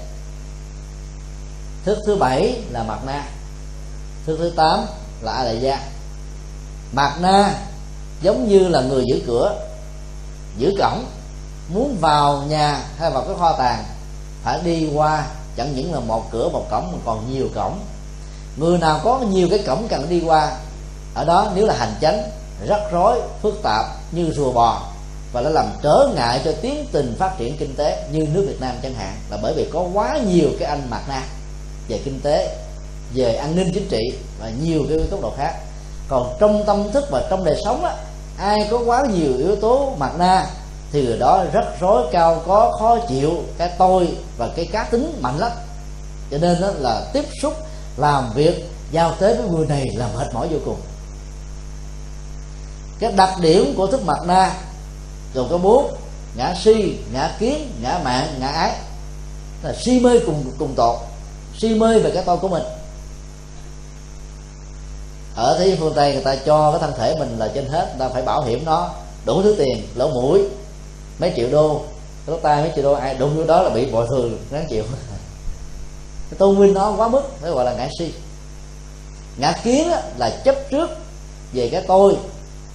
Thức thứ bảy là mặt na thức thứ tám là a la gia mặt na giống như là người giữ cửa, giữ cổng, muốn vào nhà hay vào cái kho tàng, phải đi qua, chẳng những là một cửa, một cổng, mà còn nhiều cổng. Người nào có nhiều cái cổng cần đi qua, ở đó nếu là hành chánh, rắc rối, phức tạp như rùa bò, và nó làm trở ngại cho tiến trình phát triển kinh tế như nước Việt Nam chẳng hạn, là bởi vì có quá nhiều cái anh mặt na về kinh tế, về an ninh chính trị và nhiều cái góc độ khác còn trong tâm thức và trong đời sống á, ai có quá nhiều yếu tố mặt na thì người đó rất rối cao có khó chịu cái tôi và cái cá tính mạnh lắm. Cho nên đó là tiếp xúc làm việc giao tế với người này là mệt mỏi vô cùng. Cái đặc điểm của thức mặt na gồm có bốn ngã si ngã kiến ngã mạng ngã ái. Là si mê cùng cùng tột si mê về cái tôi của mình ở thế phương tây người ta cho cái thân thể mình là trên hết, người ta phải bảo hiểm nó, đủ thứ tiền, lỗ mũi, mấy triệu đô. Lỗ tai mấy triệu đô, ai đụng vô đó là bị bồi thường đáng chịu. Cái tôn vinh nó quá mức mới gọi là ngã si. Ngã kiến là chấp trước về cái tôi,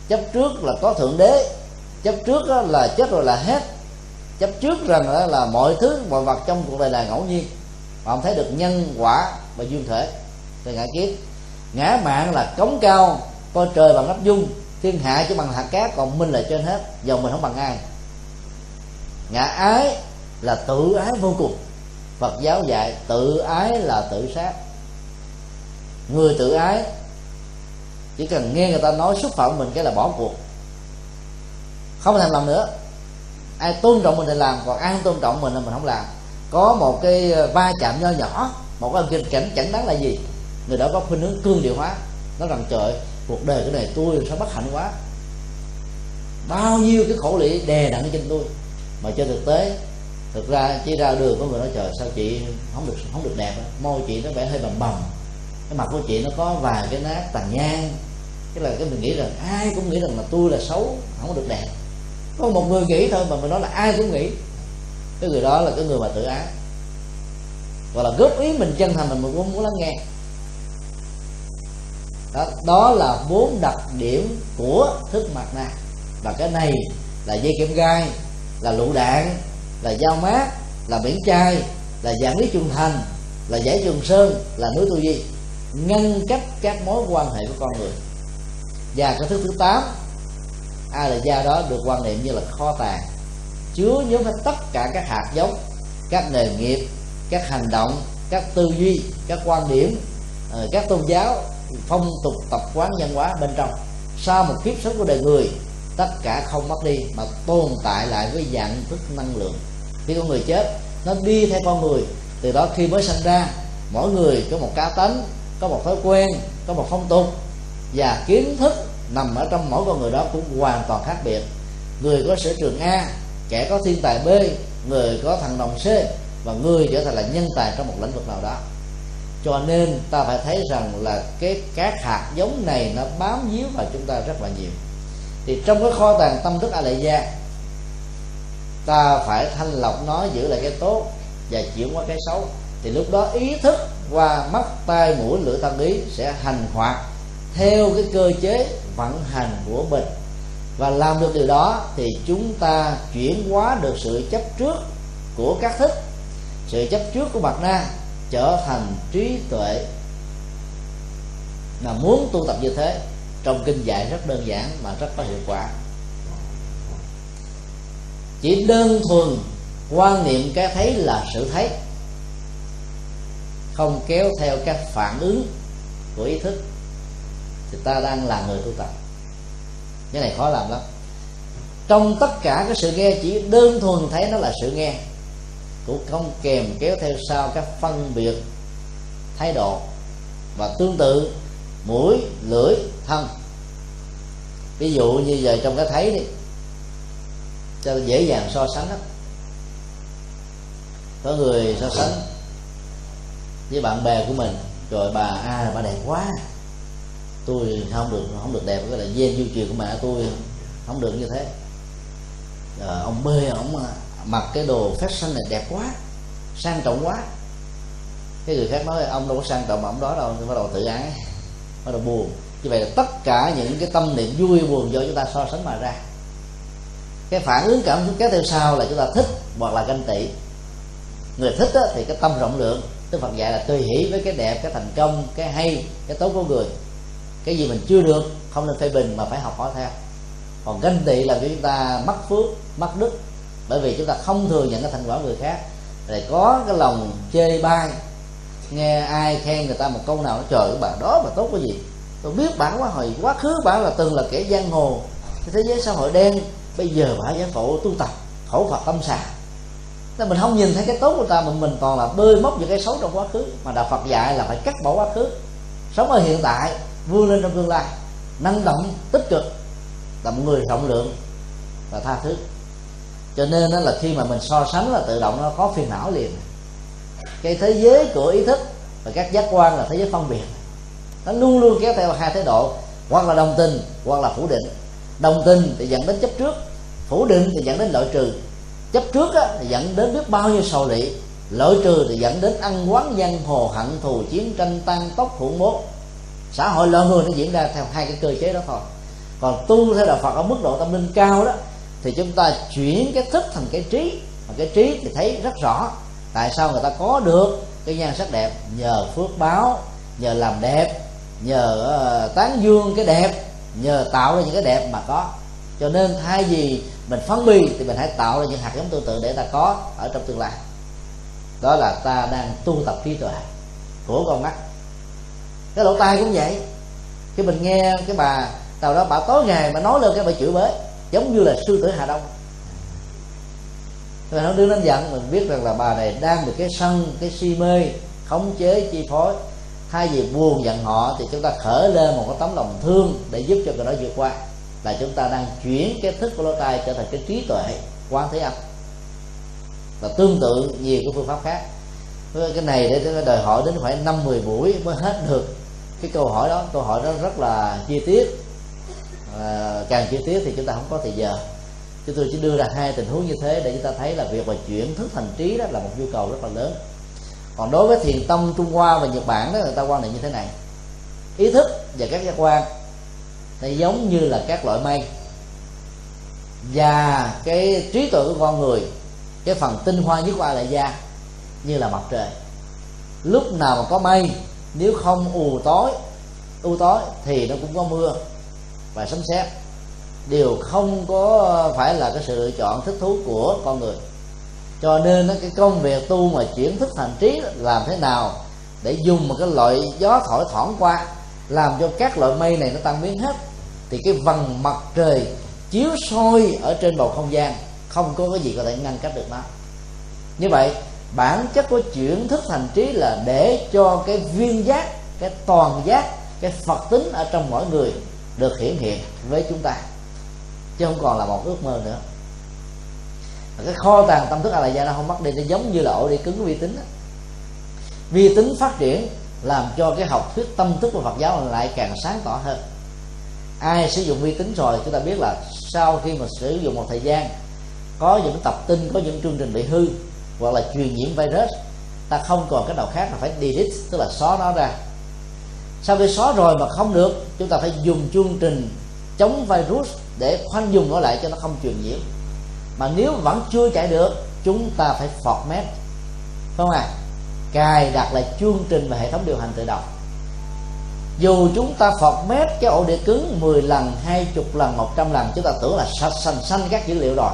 chấp trước là có thượng đế, chấp trước là chết rồi là hết, chấp trước rằng là mọi thứ, mọi vật trong cuộc đời là ngẫu nhiên, mà không thấy được nhân quả và duyên thể. Thì ngã kiến ngã mạng là cống cao, coi trời bằng nắp dung, thiên hạ chỉ bằng hạt cát, còn minh là trên hết dầu mình không bằng ai. Ngã ái là tự ái vô cùng. Phật giáo dạy tự ái là tự sát. Người tự ái, chỉ cần nghe người ta nói xúc phạm mình cái là bỏ cuộc. Không thèm làm nữa. Ai tôn trọng mình thì làm, còn ai không tôn trọng mình là mình không làm. Có một cái va chạm nho nhỏ, một cái kinh cảnh chẳng đáng là gì? Người đó có khuynh hướng cương điệu hóa. Nó rằng, trời, cuộc đời cái này tôi sao bất hạnh quá? Bao nhiêu cái khổ lị đè nặng trên tôi. Mà trên thực tế, thực ra chỉ ra đường có người nói, trời, sao chị không được không được đẹp môi chị nó vẻ hơi bầm bầm. Cái mặt của chị nó có vài cái nát tàn nhang. Cái là cái mình nghĩ rằng ai cũng nghĩ rằng là tôi là xấu, không được đẹp. Có một người nghĩ thôi mà mình nói là ai cũng nghĩ. Cái người đó là cái người mà tự ái. Gọi là góp ý mình chân thành mình muốn muốn lắng nghe đó, đó là bốn đặc điểm của thức mặt nạ. Và cái này là dây kẽm gai là lựu đạn là dao mát là biển chai là dạng lý trung thành là giải trường sơn là núi tu di. Ngăn cách các mối quan hệ của con người. Và cái thứ thứ tám a là gia đó được quan niệm như là kho tàng. Chứa nhóm hết tất cả các hạt giống các nghề nghiệp các hành động các tư duy các quan điểm ờ, các tôn giáo phong tục tập quán văn hóa bên trong. Sau một kiếp sống của đời người, tất cả không mất đi mà tồn tại lại với dạng thức năng lượng. Khi con người chết, nó đi theo con người. Từ đó khi mới sinh ra, mỗi người có một cá tính có một thói quen, có một phong tục. Và kiến thức nằm ở trong mỗi con người đó cũng hoàn toàn khác biệt. Người có sở trường a, kẻ có thiên tài b, người có thằng đồng c, và người trở thành là nhân tài trong một lĩnh vực nào đó cho nên ta phải thấy rằng là cái các hạt giống này nó bám víu vào chúng ta rất là nhiều. Thì trong cái kho tàng tâm thức a lệ gia ta phải thanh lọc nó giữ lại cái tốt và chuyển qua cái xấu. Thì lúc đó ý thức qua mắt, tai, mũi, lưỡi tâm ý sẽ hành hoạt theo cái cơ chế vận hành của mình. Và làm được điều đó thì chúng ta chuyển hóa được sự chấp trước của các thức, sự chấp trước của mặt na trở thành trí tuệ là muốn tu tập như thế. Trong kinh dạy rất đơn giản mà rất có hiệu quả. Chỉ đơn thuần quan niệm cái thấy là sự thấy. Không kéo theo các phản ứng của ý thức. Thì ta đang là người tu tập. Cái này khó làm lắm. Trong tất cả cái sự nghe, chỉ đơn thuần thấy nó là sự nghe cũng không kèm kéo theo sau các phân biệt thái độ và tương tự mũi lưỡi thân. Ví dụ như giờ trong cái thấy đi cho dễ dàng so sánh đó có người so sánh với bạn bè của mình rồi bà a à, bà đẹp quá. Tôi không được không được đẹp cái là gen du truyền của mẹ tôi không được như thế. Rồi ông b ông mặc cái đồ fashion này đẹp quá sang trọng quá. Cái người khác nói ông đâu có sang trọng mà ông đó đâu. Bắt đầu tự ái bắt đầu buồn. Như vậy là tất cả những cái tâm niệm vui buồn do chúng ta so sánh mà ra. Cái phản ứng cảm xúc kéo theo sau là chúng ta thích hoặc là ganh tị. Người thích đó, thì cái tâm rộng lượng tức Phật dạy là tùy hỷ với cái đẹp cái thành công cái hay cái tốt của người. Cái gì mình chưa được không nên phê bình mà phải học hỏi theo. Còn ganh tị là cho chúng ta mất phước mất đức bởi vì chúng ta không thừa nhận cái thành quả người khác. Để có cái lòng chê bai, nghe ai khen người ta một câu nào nó trời cái bà đó mà tốt cái gì. Tôi biết bà quá hồi quá khứ bà là từng là kẻ giang hồ. Thế giới xã hội đen, bây giờ bà giải phẫu tu tập, khẩu phật tâm xà nên mình không nhìn thấy cái tốt của ta, mà mình toàn là bơi móc những cái xấu trong quá khứ. Mà đạo phật dạy là phải cắt bỏ quá khứ. Sống ở hiện tại, vươn lên trong tương lai. Năng động, tích cực, là một người rộng lượng và tha thứ cho nên đó là khi mà mình so sánh là tự động nó có phiền não liền. Cái thế giới của ý thức và các giác quan là thế giới phân biệt. Nó luôn luôn kéo theo hai thái độ hoặc là đồng tình hoặc là phủ định. Đồng tình thì dẫn đến chấp trước phủ định thì dẫn đến loại trừ. Chấp trước á, thì dẫn đến biết bao nhiêu sầu lị loại trừ thì dẫn đến ăn quán dân hồ hận thù chiến tranh tăng tốc khủng bố. Xã hội loài người nó diễn ra theo hai cái cơ chế đó thôi. Còn tu theo đạo phật ở mức độ tâm linh cao đó thì chúng ta chuyển cái thức thành cái trí. Mà cái trí thì thấy rất rõ. Tại sao người ta có được cái nhan sắc đẹp? Nhờ phước báo, nhờ làm đẹp, nhờ ờ, tán dương cái đẹp, nhờ tạo ra những cái đẹp mà có. Cho nên thay vì mình phấn bi thì mình hãy tạo ra những hạt giống tương tự để ta có ở trong tương lai. Đó là ta đang tu tập trí tuệ của con mắt. Cái lỗ tai cũng vậy. Khi mình nghe cái bà tàu đó bà tối ngày mà nói lên cái bà chửi bới giống như là sư tử hà đông. Và nó đưa lên giận mình biết rằng là bà này đang bị cái sân, cái si mê, khống chế, chi phối. Thay vì buồn giận họ thì chúng ta khởi lên một cái tấm lòng thương để giúp cho người đó vượt qua. Là chúng ta đang chuyển cái thức của lỗ tai trở thành cái trí tuệ quan thế âm. Và tương tự nhiều cái phương pháp khác. Cái này để đòi hỏi đến phải năm mười buổi mới hết được cái câu hỏi đó. Câu hỏi đó rất là chi tiết à, càng chi tiết thì chúng ta không có thời giờ. Chúng tôi chỉ đưa ra hai tình huống như thế để chúng ta thấy là việc mà chuyển thức thành trí đó là một nhu cầu rất là lớn. Còn đối với thiền tông trung hoa và nhật bản đó người ta quan niệm như thế này. Ý thức và các giác quan nó giống như là các loại mây. Và cái trí tuệ của con người cái phần tinh hoa nhất của a lại da như là mặt trời. Lúc nào mà có mây nếu không ù tối u tối thì nó cũng có mưa và sấm sét. Đều không có phải là cái sự lựa chọn thích thú của con người. Cho nên cái công việc tu mà chuyển thức thành trí làm thế nào để dùng một cái loại gió thổi thoảng qua, làm cho các loại mây này nó tan biến hết, thì cái vầng mặt trời chiếu soi ở trên bầu không gian không có cái gì có thể ngăn cách được nó. Như vậy, bản chất của chuyển thức thành trí là để cho cái viên giác, cái toàn giác, cái phật tính ở trong mỗi người được hiển hiện với chúng ta, chứ không còn là một ước mơ nữa. Cái kho tàng tâm thức a la gia nó không mất đi, nó giống như là ổ đi cứng của vi tính đó. vi tính phát triển làm cho cái học thuyết tâm thức của phật giáo lại càng sáng tỏ hơn. Ai sử dụng vi tính rồi, chúng ta biết là sau khi mà sử dụng một thời gian, có những tập tin, có những chương trình bị hư hoặc là truyền nhiễm virus, ta không còn cái nào khác là phải delete, tức là xóa nó ra sau khi xóa rồi mà không được, chúng ta phải dùng chương trình chống virus để khoanh dùng nó lại cho nó không truyền nhiễm. Mà nếu vẫn chưa chạy được, chúng ta phải format phải không à cài đặt lại chương trình và hệ thống điều hành tự động. Dù chúng ta format cái ổ đĩa cứng 10 lần 20 lần 100 lần, chúng ta tưởng là sạch xanh xanh các dữ liệu rồi.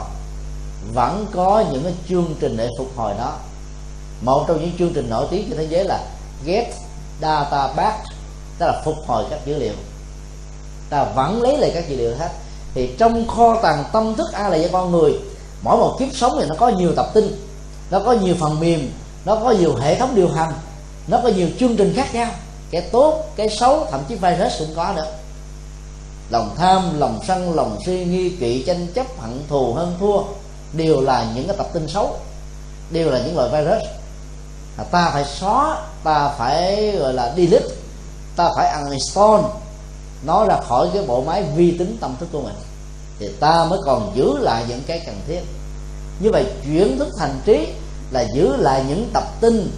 Vẫn có những cái chương trình để phục hồi nó. Một trong những chương trình nổi tiếng trên thế giới là get data back tức là phục hồi các dữ liệu. Ta vẫn lấy lại các dữ liệu hết. Thì trong kho tàng tâm thức a là do con người mỗi một kiếp sống thì nó có nhiều tập tin nó có nhiều phần mềm nó có nhiều hệ thống điều hành nó có nhiều chương trình khác nhau. Cái tốt cái xấu thậm chí virus cũng có nữa. Lòng tham lòng sân lòng suy nghi kỵ tranh chấp hận thù hơn thua đều là những cái tập tin xấu đều là những loại virus. À, ta phải xóa ta phải gọi là delete ta phải uninstall nó ra khỏi cái bộ máy vi tính tâm thức của mình. Thì ta mới còn giữ lại những cái cần thiết. Như vậy chuyển thức thành trí là giữ lại những tập tin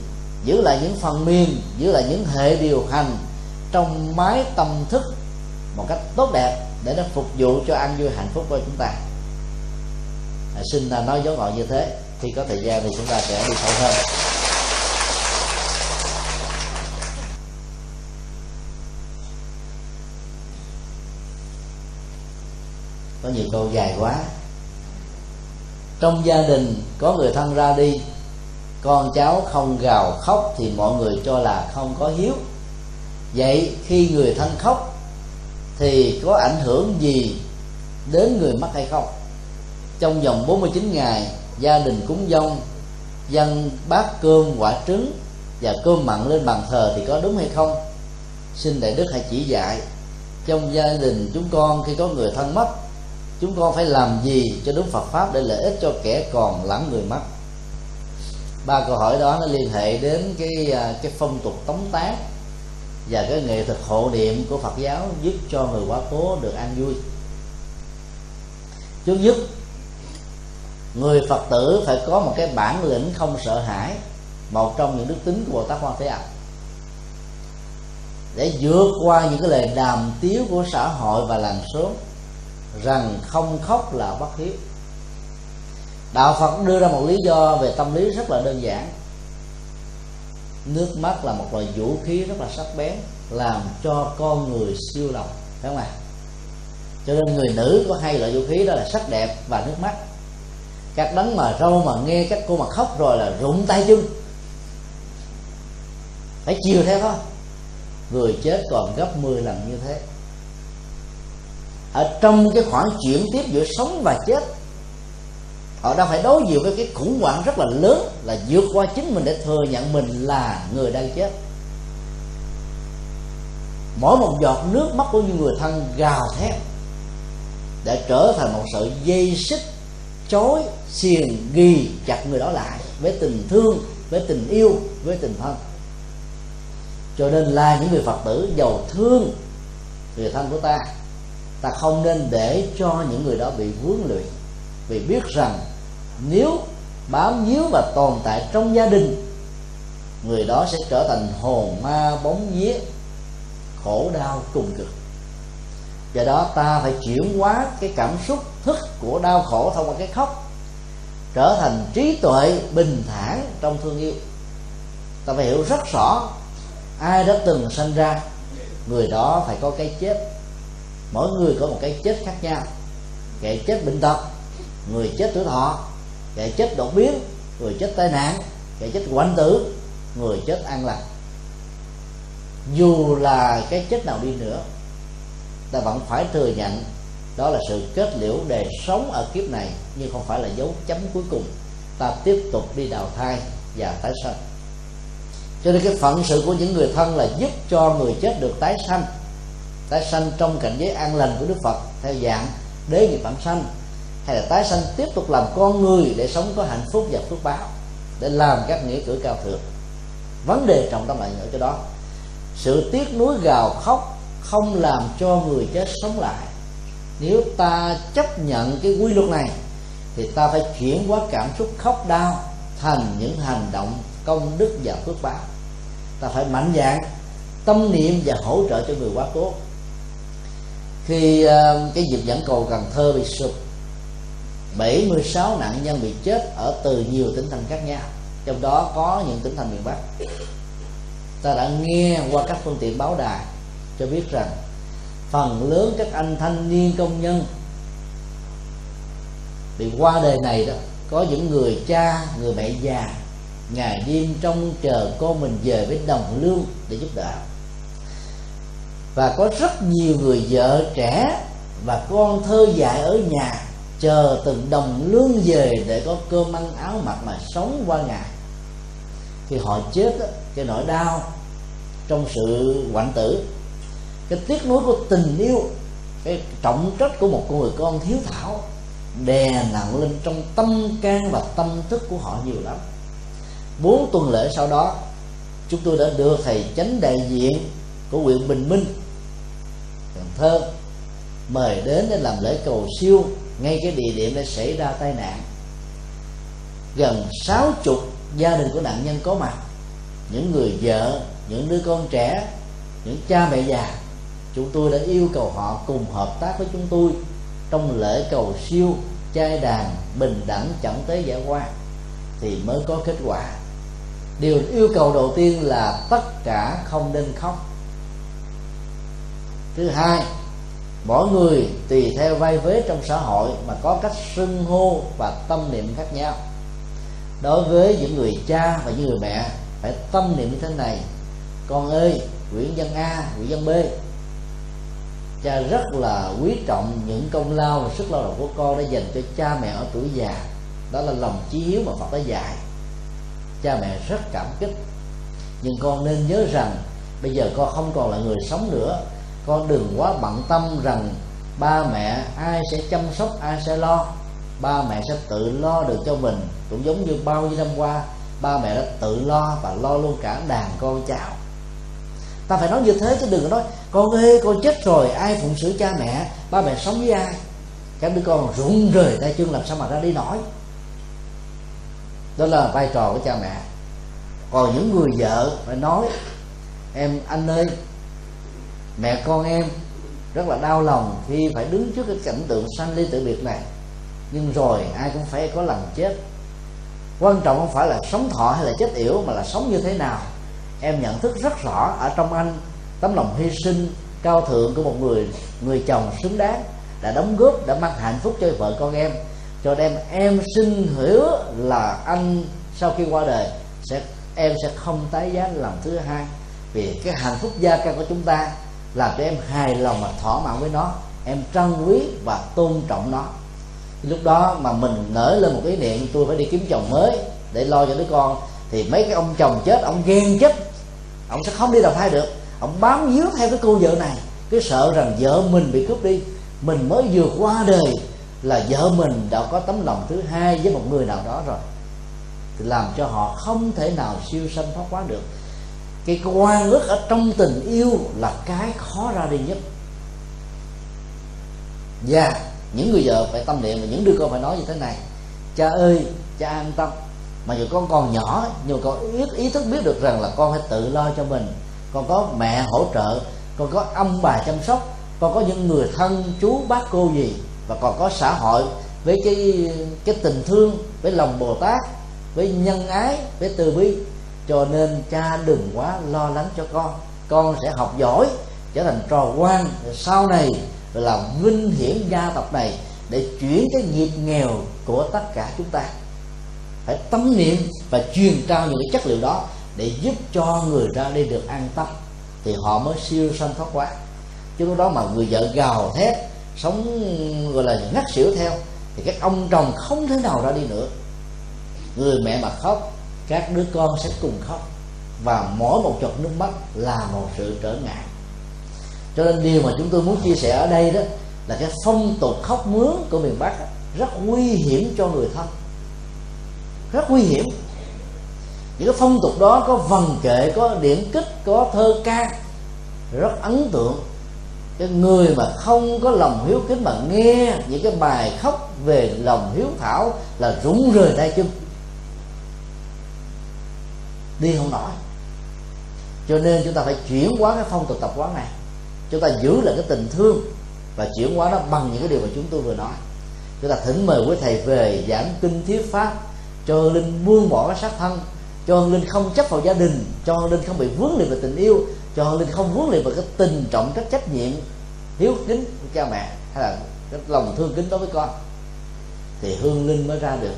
giữ lại những phần mềm giữ lại những hệ điều hành trong máy tâm thức một cách tốt đẹp để nó phục vụ cho an vui hạnh phúc của chúng ta. À, xin là nói dấu gọn như thế khi có thời gian thì chúng ta sẽ đi sâu hơn. Có nhiều câu dài quá. Trong gia đình, có người thân ra đi, con cháu không gào khóc thì mọi người cho là không có hiếu. Vậy khi người thân khóc thì có ảnh hưởng gì đến người mất hay không? Trong vòng 49 ngày, gia đình cúng dông, dân bát cơm, quả trứng và cơm mặn lên bàn thờ thì có đúng hay không? Xin đại đức hãy chỉ dạy, trong gia đình chúng con khi có người thân mất chúng con phải làm gì cho đúng Phật pháp để lợi ích cho kẻ còn lẫn người mất? Ba câu hỏi đó nó liên hệ đến cái à, cái phong tục tống tán và cái nghệ thuật hộ niệm của Phật giáo giúp cho người quá cố được an vui. Trước nhất, người Phật tử phải có một cái bản lĩnh không sợ hãi, một trong những đức tính của Bồ Tát Quan Thế Âm. Để vượt qua những cái lời đàm tiếu của xã hội và làng xóm rằng không khóc là bất hiếu. Đạo phật đưa ra một lý do về tâm lý rất là đơn giản. Nước mắt là một loại vũ khí rất là sắc bén, làm cho con người siêu lòng, phải không ạ? Cho nên người nữ có hai loại vũ khí, đó là sắc đẹp và nước mắt. Các đấng mà râu mà nghe các cô mà khóc rồi là rụng tay chân. Phải chiều theo thôi. Người chết còn gấp 10 lần như thế ở trong cái khoảng chuyển tiếp giữa sống và chết, họ đang phải đối diện với cái khủng hoảng rất là lớn là vượt qua chính mình để thừa nhận mình là người đang chết. Mỗi một giọt nước mắt của những người thân gào thét để trở thành một sợi dây xích chối xiềng ghi chặt người đó lại với tình thương, với tình yêu, với tình thân. Cho nên là những người phật tử giàu thương, người thân của ta ta không nên để cho những người đó bị vướng luyện vì biết rằng nếu bám víu và tồn tại trong gia đình, người đó sẽ trở thành hồn ma bóng vía, khổ đau cùng cực. Do đó ta phải chuyển hóa cái cảm xúc thức của đau khổ thông qua cái khóc, trở thành trí tuệ bình thản trong thương yêu. Ta phải hiểu rất rõ, ai đã từng sinh ra, người đó phải có cái chết mỗi người có một cái chết khác nhau. Kẻ chết bệnh tật, người chết tuổi thọ, kẻ chết đột biến, người chết tai nạn, kẻ chết quạnh tử, người chết an lành. Dù là cái chết nào đi nữa, ta vẫn phải thừa nhận đó là sự kết liễu đề sống ở kiếp này, nhưng không phải là dấu chấm cuối cùng. Ta tiếp tục đi đào thai và tái sanh. Cho nên cái phận sự của những người thân là giúp cho người chết được tái sanh tái sanh trong cảnh giới an lành của đức phật theo dạng đế nghiệp bản sanh, hay là tái sanh tiếp tục làm con người để sống có hạnh phúc và phước báo, để làm các nghĩa cử cao thượng. Vấn đề trọng tâm là ở chỗ đó. Sự tiếc nuối gào khóc không làm cho người chết sống lại. Nếu ta chấp nhận cái quy luật này, thì ta phải chuyển hóa cảm xúc khóc đau thành những hành động công đức và phước báo. Ta phải mạnh dạng tâm niệm và hỗ trợ cho người quá cố khi uh, cái dịp dẫn cầu Cần Thơ bị sụp 76 nạn nhân bị chết ở từ nhiều tỉnh thành khác nhau. Trong đó có những tỉnh thành miền Bắc. Ta đã nghe qua các phương tiện báo đài cho biết rằng phần lớn các anh thanh niên công nhân bị qua đời này đó có những người cha người mẹ già ngày đêm trong chờ con mình về với đồng lương để giúp đỡ và có rất nhiều người vợ trẻ và con thơ dại ở nhà chờ từng đồng lương về để có cơm ăn áo mặc mà sống qua ngày. Khi họ chết đó, cái nỗi đau trong sự hoạn tử cái tiếc nuối của tình yêu cái trọng trách của một người con thiếu thảo đè nặng lên trong tâm can và tâm thức của họ nhiều lắm. Bốn tuần lễ sau đó chúng tôi đã đưa thầy chánh đại diện của huyện bình minh thơ. Mời đến để làm lễ cầu siêu, ngay cái địa điểm để xảy ra tai nạn. Gần sáu chục gia đình của nạn nhân có mặt. Những người vợ, những đứa con trẻ, những cha mẹ già, chúng tôi đã yêu cầu họ cùng hợp tác với chúng tôi trong lễ cầu siêu trai đàn bình đẳng chẳng tế giải qua, thì mới có kết quả. Điều yêu cầu đầu tiên là tất cả không nên khóc thứ hai, mỗi người tùy theo vai vế trong xã hội mà có cách xưng hô và tâm niệm khác nhau. Đối với những người cha và những người mẹ, phải tâm niệm như thế này. Con ơi, nguyễn văn a, nguyễn văn b. Cha rất là quý trọng những công lao và sức lao động của con đã dành cho cha mẹ ở tuổi già. Đó là lòng chí hiếu mà phật đã dạy. Cha mẹ rất cảm kích. Nhưng con nên nhớ rằng bây giờ con không còn là người sống nữa con đừng quá bận tâm rằng ba mẹ ai sẽ chăm sóc, ai sẽ lo. Ba mẹ sẽ tự lo được cho mình. Cũng giống như bao nhiêu năm qua, ba mẹ đã tự lo và lo luôn cả đàn con cháu. Ta phải nói như thế chứ đừng có nói, con ơi, con chết rồi, ai phụng sự cha mẹ? Ba mẹ sống với ai? Các đứa con rụng rời tay chân, làm sao mà ra đi nổi? Đó là vai trò của cha mẹ. Còn những người vợ phải nói, em, anh ơi mẹ con em rất là đau lòng khi phải đứng trước cái cảnh tượng sanh ly tử biệt này. Nhưng rồi ai cũng phải có lần chết. Quan trọng không phải là sống thọ hay là chết yểu, mà là sống như thế nào. Em nhận thức rất rõ ở trong anh, tấm lòng hy sinh cao thượng của một người người chồng xứng đáng đã đóng góp, đã mang hạnh phúc cho vợ con em, cho đem em xin hứa là anh sau khi qua đời sẽ, em sẽ không tái giá lần thứ hai. Vì cái hạnh phúc gia căn của chúng ta làm cho em hài lòng và thỏa mãn với nó. Em trân quý và tôn trọng nó. Lúc đó mà mình nở lên một ý niệm, tôi phải đi kiếm chồng mới để lo cho đứa con, thì mấy cái ông chồng chết, ông ghen chết. Ông sẽ không đi đầu thai được. Ông bám víu theo cái cô vợ này. Cứ sợ rằng vợ mình bị cướp đi. Mình mới vừa qua đời là vợ mình đã có tấm lòng thứ hai với một người nào đó rồi. Thì làm cho họ không thể nào siêu sanh thoát quá được cái quan ước ở trong tình yêu là cái khó ra đi nhất. Và những người vợ phải tâm niệm và những đứa con phải nói như thế này. Cha ơi cha an tâm. Mà dù con còn nhỏ nhưng con ý, ý thức biết được rằng là con phải tự lo cho mình. Con có mẹ hỗ trợ con có ông bà chăm sóc con có những người thân chú bác cô gì. Và còn có xã hội với cái cái tình thương với lòng bồ tát với nhân ái với từ bi cho nên cha đừng quá lo lắng cho con. Con sẽ học giỏi, trở thành trò quan. Sau này làm vinh hiển gia tộc này để chuyển cái nghiệp nghèo của tất cả chúng ta. Phải tâm niệm và truyền trao những cái chất liệu đó để giúp cho người ra đi được an tâm. Thì họ mới siêu sanh thoát quá chứ lúc đó mà người vợ gào thét, sống, gọi là ngắt xỉu theo, thì các ông chồng không thể nào ra đi nữa. Người mẹ mà khóc các đứa con sẽ cùng khóc và mỗi một giọt nước mắt là một sự trở ngại. Cho nên điều mà chúng tôi muốn chia sẻ ở đây đó là cái phong tục khóc mướn của miền bắc rất nguy hiểm cho người thân. Rất nguy hiểm. Những cái phong tục đó có vần kệ, có điển kích, có thơ ca, rất ấn tượng. Cái người mà không có lòng hiếu kính mà nghe những cái bài khóc về lòng hiếu thảo là rụng rời tay chân đi không nổi. Cho nên chúng ta phải chuyển hóa cái phong tục tập quán này. Chúng ta giữ lại cái tình thương và chuyển hóa nó bằng những cái điều mà chúng tôi vừa nói. Chúng ta thỉnh mời quý thầy về giảng kinh thuyết pháp, cho linh buông bỏ cái sát thân, cho linh không chấp vào gia đình, cho linh không bị vướng liền về tình yêu, cho linh không vướng liền về cái tình trọng trách trách nhiệm, hiếu kính của cha mẹ hay là cái lòng thương kính đối với con. Thì hương linh mới ra được.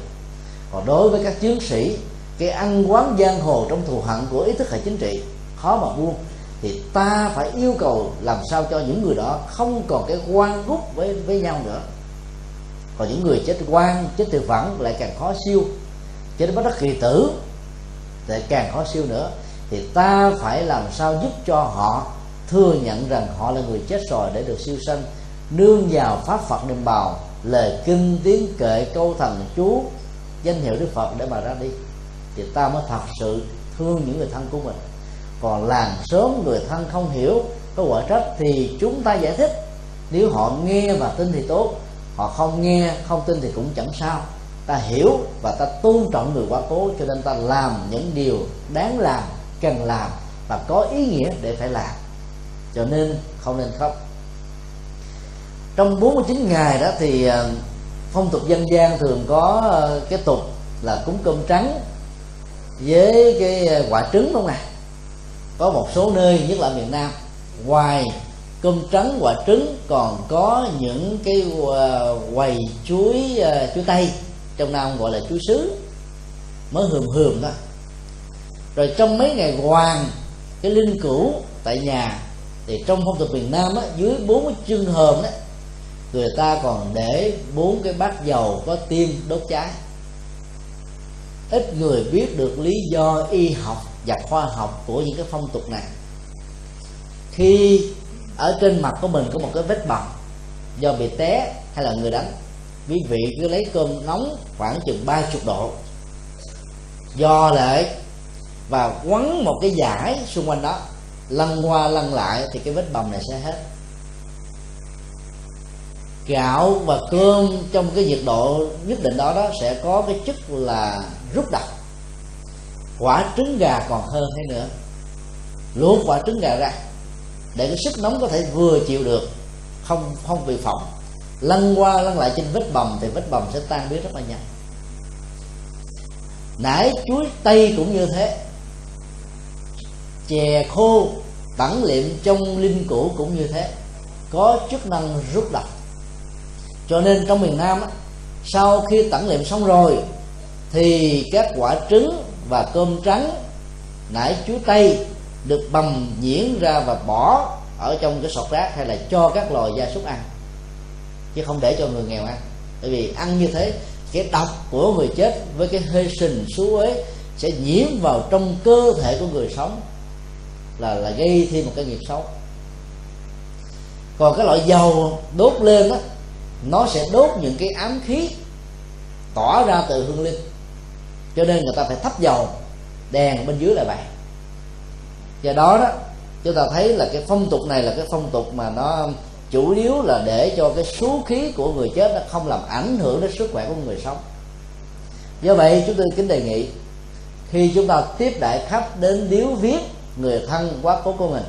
Còn đối với các chiến sĩ cái ăn quán giang hồ trong thù hận của ý thức hệ chính trị, khó mà buông. Thì ta phải yêu cầu làm sao cho những người đó không còn cái quan gút với với nhau nữa. Còn những người chết quan, chết tự vẫn lại càng khó siêu. Chết bất đắc kỳ tử, lại càng khó siêu nữa. Thì ta phải làm sao giúp cho họ thừa nhận rằng họ là người chết rồi để được siêu sanh. Nương vào pháp phật niệm bào, lời kinh tiếng kệ câu thần chú, danh hiệu đức phật để mà ra đi thì ta mới thật sự thương những người thân của mình. Còn làng sớm người thân không hiểu có quả trách thì chúng ta giải thích. Nếu họ nghe và tin thì tốt, họ không nghe, không tin thì cũng chẳng sao. Ta hiểu và ta tôn trọng người quá cố, cho nên ta làm những điều đáng làm, cần làm và có ý nghĩa để phải làm. Cho nên không nên khóc. Trong 49 ngày đó thì ờ, phong tục dân gian thường có ờ, cái tục là cúng cơm trắng với cái ờ, quả trứng đúng không nè có một số nơi nhất là miền Nam ngoài cơm trắng quả trứng còn có những cái ờ, quầy chuối ờ, chuối tây. Trong Nam gọi là chuối sứ. Mới hườm hườm thôi rồi trong mấy ngày hoàng cái linh cữu tại nhà thì trong phong tục miền Nam á, dưới bốn cái chân hòm đó người ta còn để bốn cái bát dầu có tim đốt cháy ít người biết được lý do y học và khoa học của những cái phong tục này. Khi ở trên mặt của mình có một cái vết bầm, do bị té hay là người đánh, quý vị cứ lấy cơm nóng khoảng chừng ba chục độ do lại và quấn một cái giải xung quanh đó, lăn qua lăn lại thì cái vết bầm này sẽ hết. Gạo và cơm trong cái nhiệt độ nhất định đó đó sẽ có cái chất là rút độc quả trứng gà còn hơn thế nữa. Luộc quả trứng gà ra để cái sức nóng có thể vừa chịu được không không bị phỏng. Lăn qua lăn lại trên vết bầm thì vết bầm sẽ tan biến rất là nhanh. Nải chuối tây cũng như thế. Chè khô tẩn liệm trong linh cũ cũng như thế. Có chức năng rút độc cho nên trong miền nam á, sau khi tẩn liệm xong rồi thì các quả trứng và cơm trắng nải chuối tây được bầm nhuyễn ra và bỏ ở trong cái sọt rác hay là cho các loài gia súc ăn. Chứ không để cho người nghèo ăn. Bởi vì ăn như thế, cái độc của người chết với cái hơi sình, xú uế sẽ nhiễm vào trong cơ thể của người sống, là là gây thêm một cái nghiệp xấu. Còn cái loại dầu đốt lên đó nó sẽ đốt những cái ám khí tỏa ra từ hương linh cho nên người ta phải thắp dầu, đèn bên dưới là vậy. Do đó đó, chúng ta thấy là cái phong tục này là cái phong tục mà nó chủ yếu là để cho cái số khí của người chết nó không làm ảnh hưởng đến sức khỏe của người sống. Do vậy, chúng tôi kính đề nghị, khi chúng ta tiếp đại khách đến điếu viết người thân quá cố của mình,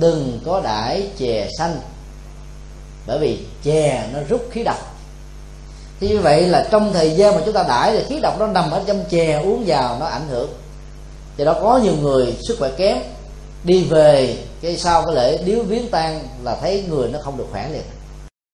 đừng có đãi chè xanh. Bởi vì chè nó rút khí độc thì như vậy là trong thời gian mà chúng ta đãi thì khí độc nó nằm ở trong chè uống vào, nó ảnh hưởng. Do đó có nhiều người sức khỏe kém, đi về cái sau cái lễ điếu viếng tang là thấy người nó không được khỏe liền.